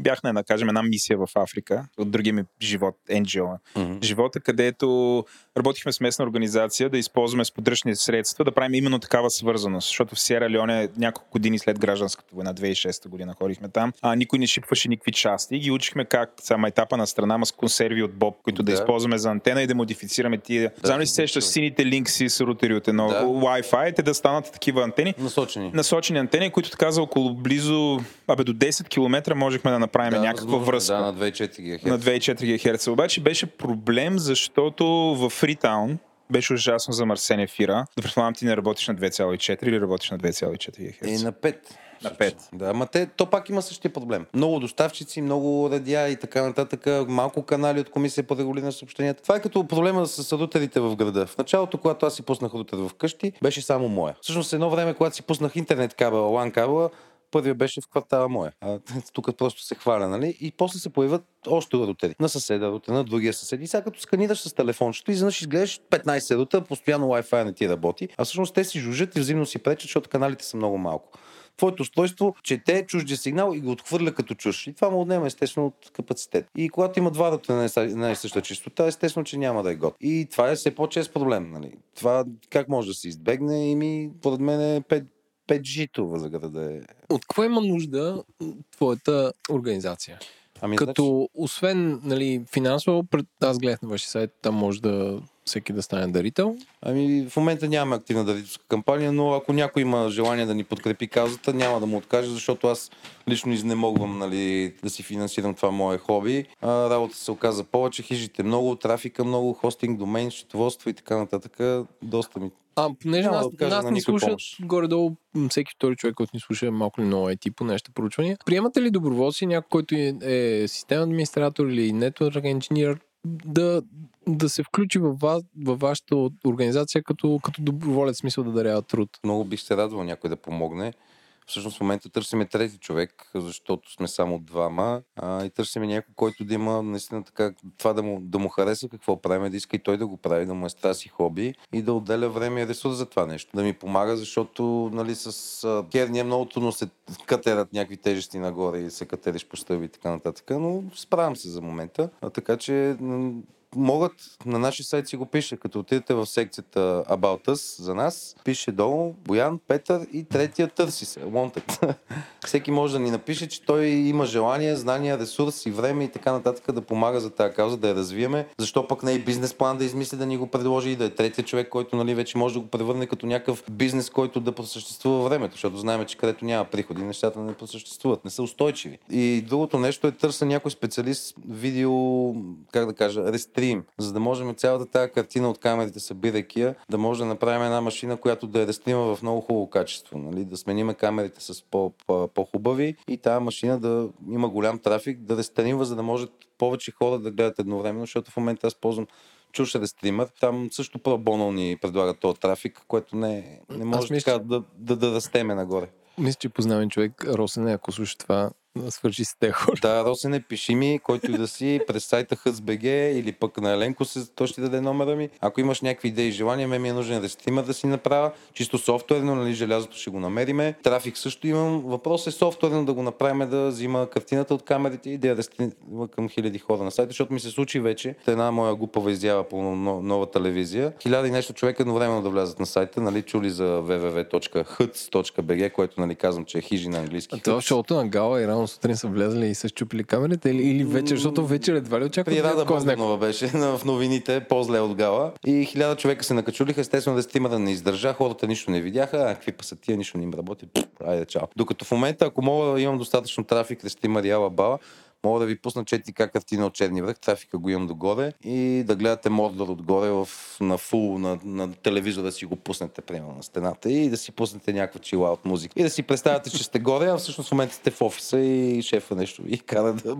бях на, да кажем, една мисия в Африка от другия ми живот, NGO. Mm-hmm. Живота, където работихме с местна организация да използваме сподръчни средства, да правим именно такава свързаност. Защото в Сиера Леоне няколко години след гражданската война, 2006 година ходихме там, а никой не шипваше никакви части и ги учихме как само етапа на страна с консерви от боб, които да, да използваме за антена и да модифицираме тия. Да, Знам ли си сещаш сините линкси с рутери от едно да. Wi-Fi, те да станат такива антени. Насочени. Насочени антени, които така за около близо, абе до 10 км можехме да направим да, някаква връзка. Да, на 2,4 ГГц. На 2,4 ГГц. Обаче беше проблем, защото в Freetown беше ужасно замърсен ефира. Да предполагам, ти не работиш на 2,4 или работиш на 2,4 ГГц? И на 5. На 5. Да, ама те, то пак има същия проблем. Много доставчици, много радиа и така нататък, малко канали от комисия по регулиране на съобщенията. Това е като проблема с рутерите в града. В началото, когато аз си пуснах рутер в къщи, беше само моя. Всъщност едно време, когато си пуснах интернет кабела, LAN кабела, Първият беше в квартала моя. А, тук просто се хваля, нали? И после се появят още рутери. На съседа рутер, на другия съсед. И сега като сканираш с телефончето, изведнъж изгледаш 15 рута, постоянно Wi-Fi не ти работи. А всъщност те си жужат и взаимно си пречат, защото каналите са много малко твоето устройство чете чуждия сигнал и го отхвърля като чуж. И това му отнема естествено от капацитет. И когато има два рата на една и съща частота, естествено, че няма да е год. И това е все по-чест проблем. Нали? Това как може да се избегне? И ми, поред мен е 5 5G-то за града е. От какво има нужда твоята организация? Ами, Като, значи... освен нали, финансово, аз гледах на вашия сайт, там може да всеки да стане дарител? Ами в момента нямаме активна дарителска кампания, но ако някой има желание да ни подкрепи казата, няма да му откаже, защото аз лично изнемогвам нали, да си финансирам това мое хоби. А, работа се оказа повече, хижите много, трафика много, хостинг, домейн, счетоводство и така нататък. Доста ми а, понеже нас, да нас ни слушат помощ. горе-долу всеки втори човек, който ни слуша малко ли много IT по нашите проучвания. Приемате ли доброволци, някой, който е, е системен администратор или network engineer, да, да се включи във, вас, във вашата организация като, като доброволец смисъл да дарява труд? Много бих се радвал някой да помогне. Всъщност в момента търсиме трети човек, защото сме само двама а, и търсиме някой, който да има наистина така, това да му, да му хареса какво правим, да иска и той да го прави, да му е страст и хоби и да отделя време и ресурс за това нещо. Да ми помага, защото нали, с а, керния много трудно се катерат някакви тежести нагоре и се катериш по стълби и така нататък, но справям се за момента. А, така че могат, на нашия сайт си го пише, като отидете в секцията About Us за нас, пише долу Боян, Петър и третия търси се, Wanted. Всеки може да ни напише, че той има желание, знания, ресурс и време и така нататък да помага за тази кауза, да я развиеме. Защо пък не е бизнес план да измисли да ни го предложи и да е третия човек, който нали, вече може да го превърне като някакъв бизнес, който да просъществува времето, защото знаем, че където няма приходи, нещата не просъществуват, не са устойчиви. И другото нещо е търса някой специалист видео, как да кажа, рестри стрим, за да можем цялата тази картина от камерите, събирайки я, да може да направим една машина, която да е рестрима в много хубаво качество. Нали? Да смениме камерите с по, по, хубави и тази машина да има голям трафик, да рестримва, за да може повече хора да гледат едновременно, защото в момента аз ползвам чуш рестример. Там също пробоно ни предлагат този трафик, което не, не може мисля, така да, да, да растеме нагоре. Мисля, че познавам човек, Росен, ако слуша това, свържи с тези хора. Да, Росене, пиши ми, който и да си, през сайта HSBG или пък на Еленко, той ще даде номера ми. Ако имаш някакви идеи и желания, ме ми е нужен рестример да си направя. Чисто софтуерно, нали, желязото ще го намериме. Трафик също имам. Въпрос е софтуерно да го направим да взима картината от камерите и да я рестрима към хиляди хора на сайта, защото ми се случи вече една моя глупава изява по нова телевизия. Хиляди и нещо човека едновременно да влязат на сайта, нали, чули за www.huts.bg, което нали, казвам, че е хижи на английски. А това шоуто на Гала и рано сутрин са влезли и са щупили камерите или, или вечер, защото вечер едва ли очакват При Рада Богданова беше в новините, по-зле от Гала. И хиляда човека се накачулиха, естествено да стима да не издържа, хората нищо не видяха, а какви па са тия, нищо не им работи. Айде, чао. Докато в момента, ако мога имам достатъчно трафик да стима Риала Бала, Мога да ви пусна 4К картина от черни връх, трафика го имам догоре и да гледате Мордор отгоре в, на фул, на, на телевизора да си го пуснете примерно на стената и да си пуснете някаква чила от музика. И да си представяте, че сте горе, а всъщност в момента сте в офиса и шефа нещо и кара да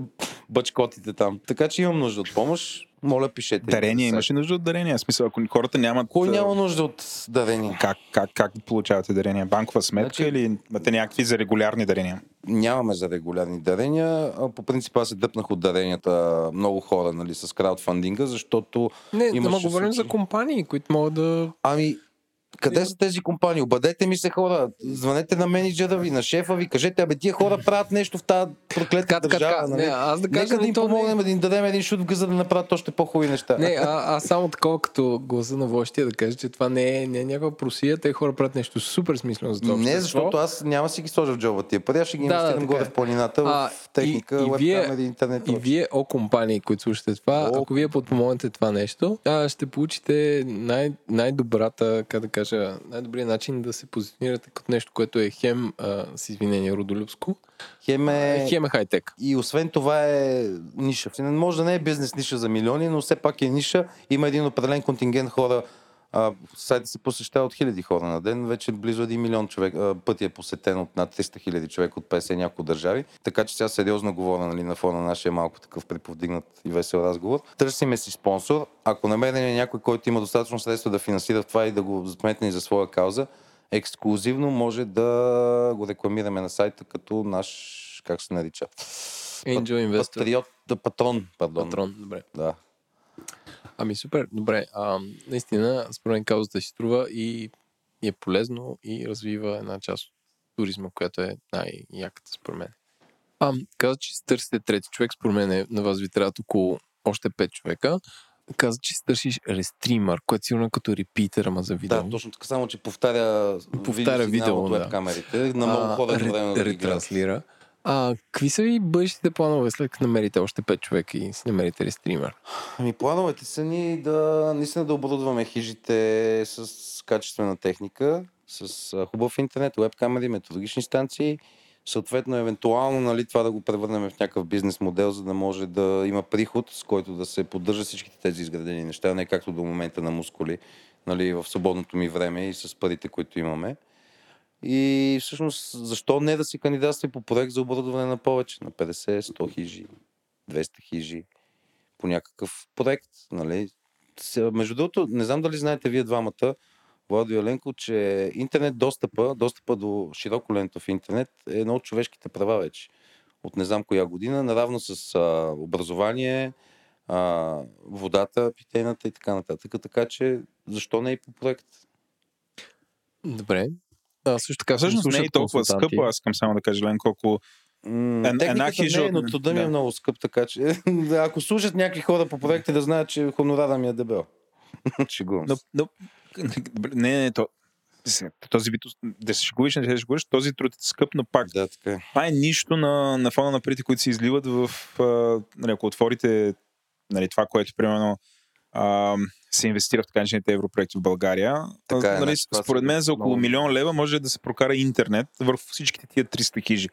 бачкотите там. Така че имам нужда от помощ. Моля, пишете. Дарение, имаш ли нужда от дарение? В смисъл, ако хората нямат... Кой няма нужда от дарение? Как, как, как получавате дарения? Банкова сметка значи... или имате някакви за регулярни дарения? Нямаме за регулярни дарения. По принцип аз се дъпнах от даренията много хора нали, с краудфандинга, защото... Не, да говорим за компании, които могат да... Ами, къде са тези компании? Обадете ми се хора, звънете на менеджера ви, на шефа ви, кажете, абе тия хора правят нещо в тази проклета така, държава. Така, нали? не, аз да кажа, Нека да им помогнем, не... да им дадем един шут в гъза да направят още по-хубави неща. Не, а, аз само такова като гласа на вождия да кажа, че това не е, не е някаква просия, те хора правят нещо супер смислено за това. Не, защото аз няма си ги сложа в джоба тия пари, аз ще ги да, инвестирам да, горе е. в планината, а, в техника, и, и вие, камери, интернет. И вие, о компании, които слушате това, о, ако вие подпомогнете това нещо, ще получите най- най-добрата, как да кажа, най-добрият начин да се позиционирате като нещо, което е хем, а, с извинение, родолюбско, хем е, хем е хай-тек. И освен това е ниша. Може да не е бизнес ниша за милиони, но все пак е ниша. Има един определен контингент хора, а, сайта се посещава от хиляди хора на ден, вече близо 1 милион човек, а, пъти е посетен от над 300 хиляди човек от 50 няколко държави. Така че сега сериозно говоря нали, на фона на нашия малко такъв приповдигнат и весел разговор. Търсиме си спонсор. Ако намерим някой, който има достатъчно средства да финансира това и да го сметне и за своя кауза, ексклюзивно може да го рекламираме на сайта като наш, как се нарича? Angel Investor. Патриот, патрон, пардон. Патрон, добре. Да. Ами супер, добре. А, наистина, според мен каузата си струва и, и е полезно и развива една част от туризма, която е най-яката според мен. А, каза, че си търсите трети човек, според мен е, на вас ви трябва около още пет човека. Каза, че си търсиш рестримър, което сигурно е като репитер, ама за видео. Да, точно така, само че повтаря, повтаря видео, от да. камерите на много хора време да ретранслира. А, какви са ви бъдещите планове след като намерите още 5 човека и си намерите ли стример? Ами плановете са ни да наистина да оборудваме хижите с качествена техника, с хубав интернет, веб камери, методологични станции. Съответно, евентуално нали, това да го превърнем в някакъв бизнес модел, за да може да има приход, с който да се поддържа всичките тези изградени неща, не както до момента на мускули, нали, в свободното ми време и с парите, които имаме. И всъщност, защо не да си кандидатства по проект за оборудване на повече, на 50, 100 хижи, 200 хижи, по някакъв проект, нали? Между другото, не знам дали знаете вие двамата, Владо Еленко, че интернет достъпа, достъпа до широко лентов интернет е едно от човешките права вече. От не знам коя година, наравно с а, образование, а, водата, питейната и така нататък. Така че, защо не и по проект? Добре. А, също така, всъщност не е толкова скъпо, аз искам само да кажа, Лен, колко М- една хижа... Не, е, но труда ми е много скъп, така че ако служат някакви хора по проекти, да знаят, че хонорара ми е дебел. Шегувам но, но, не, не, то, този вид, да се шегуваш, не се шегуваш, този труд е скъп, но пак. Да, така е. Това е нищо на, на фона на парите, които се изливат в, а, нали, ако отворите нали, това, което примерно а, се инвестира в така наречените европроекти в България. Така е, нали, според мен за около милион лева може да се прокара интернет върху всичките тия 300 хижи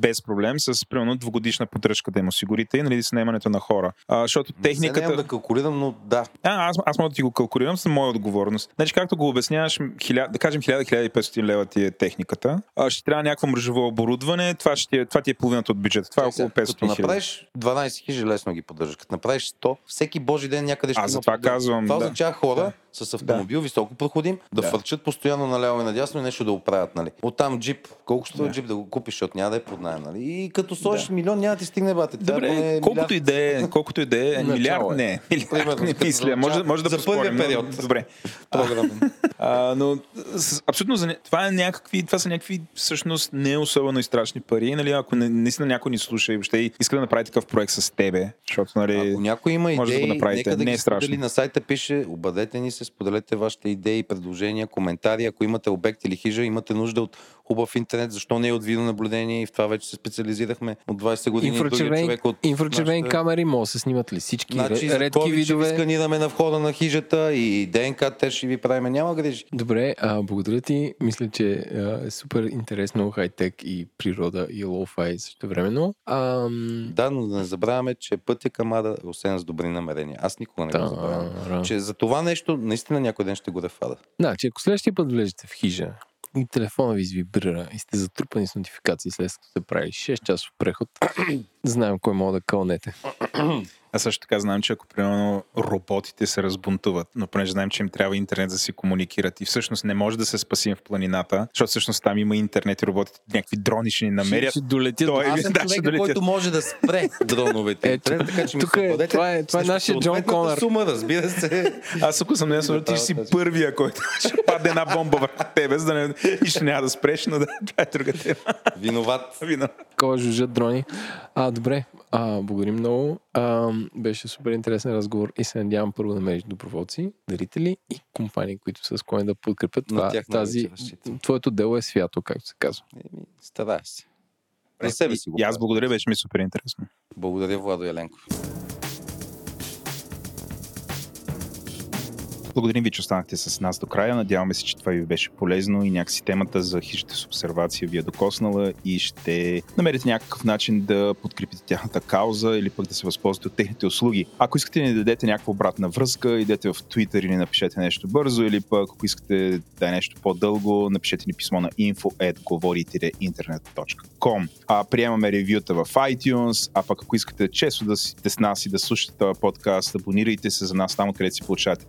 без проблем, с примерно двогодишна поддръжка да им осигурите и нали, снимането на хора. А, защото техниката... Не да калкулирам, но да. А, аз, аз мога да ти го калкулирам с моя отговорност. Значи, както го обясняваш, хиля... да кажем 1000-1500 лева ти е техниката, а, ще трябва някакво мрежово оборудване, това, ще е, това ти е половината от бюджета. Това е около 500 Като направиш 12 хижи, лесно ги поддържаш. Като направиш 100, всеки божи ден някъде ще Аз за това казвам. Това да. означава хора, да с автомобил, да. високо проходим, да, да фърчат постоянно наляво и надясно и нещо да оправят. Нали. Оттам джип, колко ще да. джип да го купиш, защото няма да е под знаем, нали? И като сложиш да. милион, няма ти стигне бате. Добре, е колкото и да е, колкото и да е, милиард не. Милиард не мисля. Може, може да за първия период. Добре. А, но абсолютно за, това, е някакви, това са някакви всъщност не особено и страшни пари. Нали, ако не, наистина някой ни слуша и въобще иска да направи такъв проект с тебе, защото нали, ако някой има може идеи, да го направите. нека да не е страшно. сподели на сайта пише, обадете ни се, споделете вашите идеи, предложения, коментари. Ако имате обект или хижа, имате нужда от хубав интернет, защо не е от видеонаблюдение и в това вече се специализирахме от 20 години. Инфрачервени, човек от инфрачервени нашата- камери могат да се снимат ли всички Значи, редки COVID ще ви видове? сканираме на входа на хижата и ДНК тест ще ви правим. Няма грижи. Добре, а, благодаря ти. Мисля, че а, е супер интересно хай-тек и природа и лоу-фай също времено. Ам... Да, но да не забравяме, че пътя към Ада е осен с добри намерения. Аз никога не го забравям. Да, Че за това нещо наистина някой ден ще го рефада. Да, че ако следващия път влезете в хижа и телефона ви извибрира и сте затрупани с нотификации след като сте правили 6 часов преход, знаем кой мога да кълнете. Аз също така знам, че ако примерно роботите се разбунтуват, но понеже знаем, че им трябва интернет за да си комуникират и всъщност не може да се спасим в планината, защото всъщност там има интернет и роботите някакви дрони ще ни намерят. Ще, ще долетят. Той- Аз съм да, ще човека, долетят. който може да спре дроновете. Ето, Трябва така, че ми тук е- това е- това е нашия Джон Конър. сума, разбира се. Аз ако съм неясно, ти ще си първия, който ще падне една бомба върху тебе, за да не, и ще няма да спреш, но да, това е друга тема. Виноват. Вино. Такова дрони. А, добре, а, благодарим много. А, беше супер интересен разговор и се надявам първо да намериш доброволци, дарители и компании, които са склонни да подкрепят На това, тях тази, твоето дело е свято, както се казва. Еми, Старая се. За себе си го И аз благодаря, беше ми супер интересно. Благодаря, Владо Еленко. Благодарим ви, че останахте с нас до края. Надяваме се, че това ви беше полезно и някакси темата за хижите с обсервация ви е докоснала и ще намерите някакъв начин да подкрепите тяхната кауза или пък да се възползвате от техните услуги. Ако искате да ни дадете някаква обратна връзка, идете в Twitter или напишете нещо бързо, или пък ако искате да е нещо по-дълго, напишете ни писмо на info.govori-internet.com. А, приемаме ревюта в iTunes, а пък ако искате често да сте с нас и да слушате този подкаст, абонирайте се за нас там, където си получавате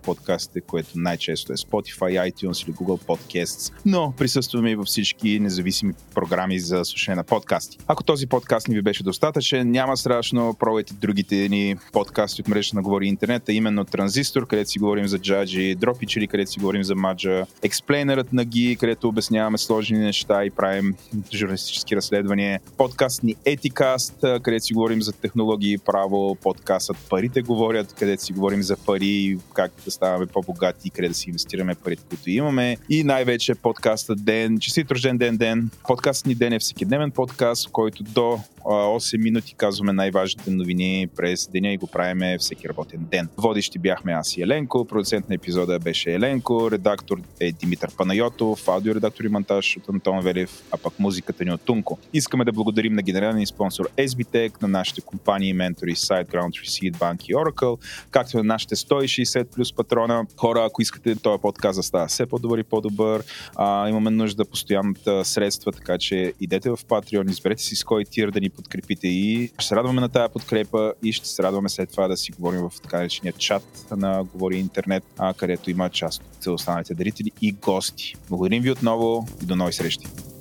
подкастите, което най-често е Spotify, iTunes или Google Podcasts, но присъстваме и във всички независими програми за слушане на подкасти. Ако този подкаст ни ви беше достатъчен, няма страшно, пробвайте другите ни подкасти от мрежата на Говори Интернет, а именно Транзистор, където си говорим за джаджи, Дропичери, където си говорим за маджа, Експлейнерът на Ги, където обясняваме сложни неща и правим журналистически разследвания, подкаст ни Етикаст, където си говорим за технологии и право, подкастът Парите говорят, където си говорим за пари, как да ставаме по-богати, къде да си инвестираме парите, които имаме и най-вече подкастът Ден, честит рожден ден ден. Подкастът ни Ден е всекидневен подкаст, в който до 8 минути казваме най-важните новини през деня и го правиме всеки работен ден. Водещи бяхме аз и Еленко, продуцент на епизода беше Еленко, редактор е Димитър Панайотов, аудиоредактор и монтаж от Антон Велев, а пък музиката ни от Тунко. Искаме да благодарим на генералния спонсор SBTech, на нашите компании и ментори SiteGround, Receipt Bank и Oracle, както на нашите 160 плюс патрона. Хора, ако искате този подкаст да става все по-добър и по-добър, а, имаме нужда постоянно да средства, така че идете в Patreon, изберете си с кой тир да ни подкрепите и ще се радваме на тая подкрепа и ще се радваме след това да си говорим в така наречения чат на Говори Интернет, а, където има част от останалите дарители и гости. Благодарим ви отново и до нови срещи!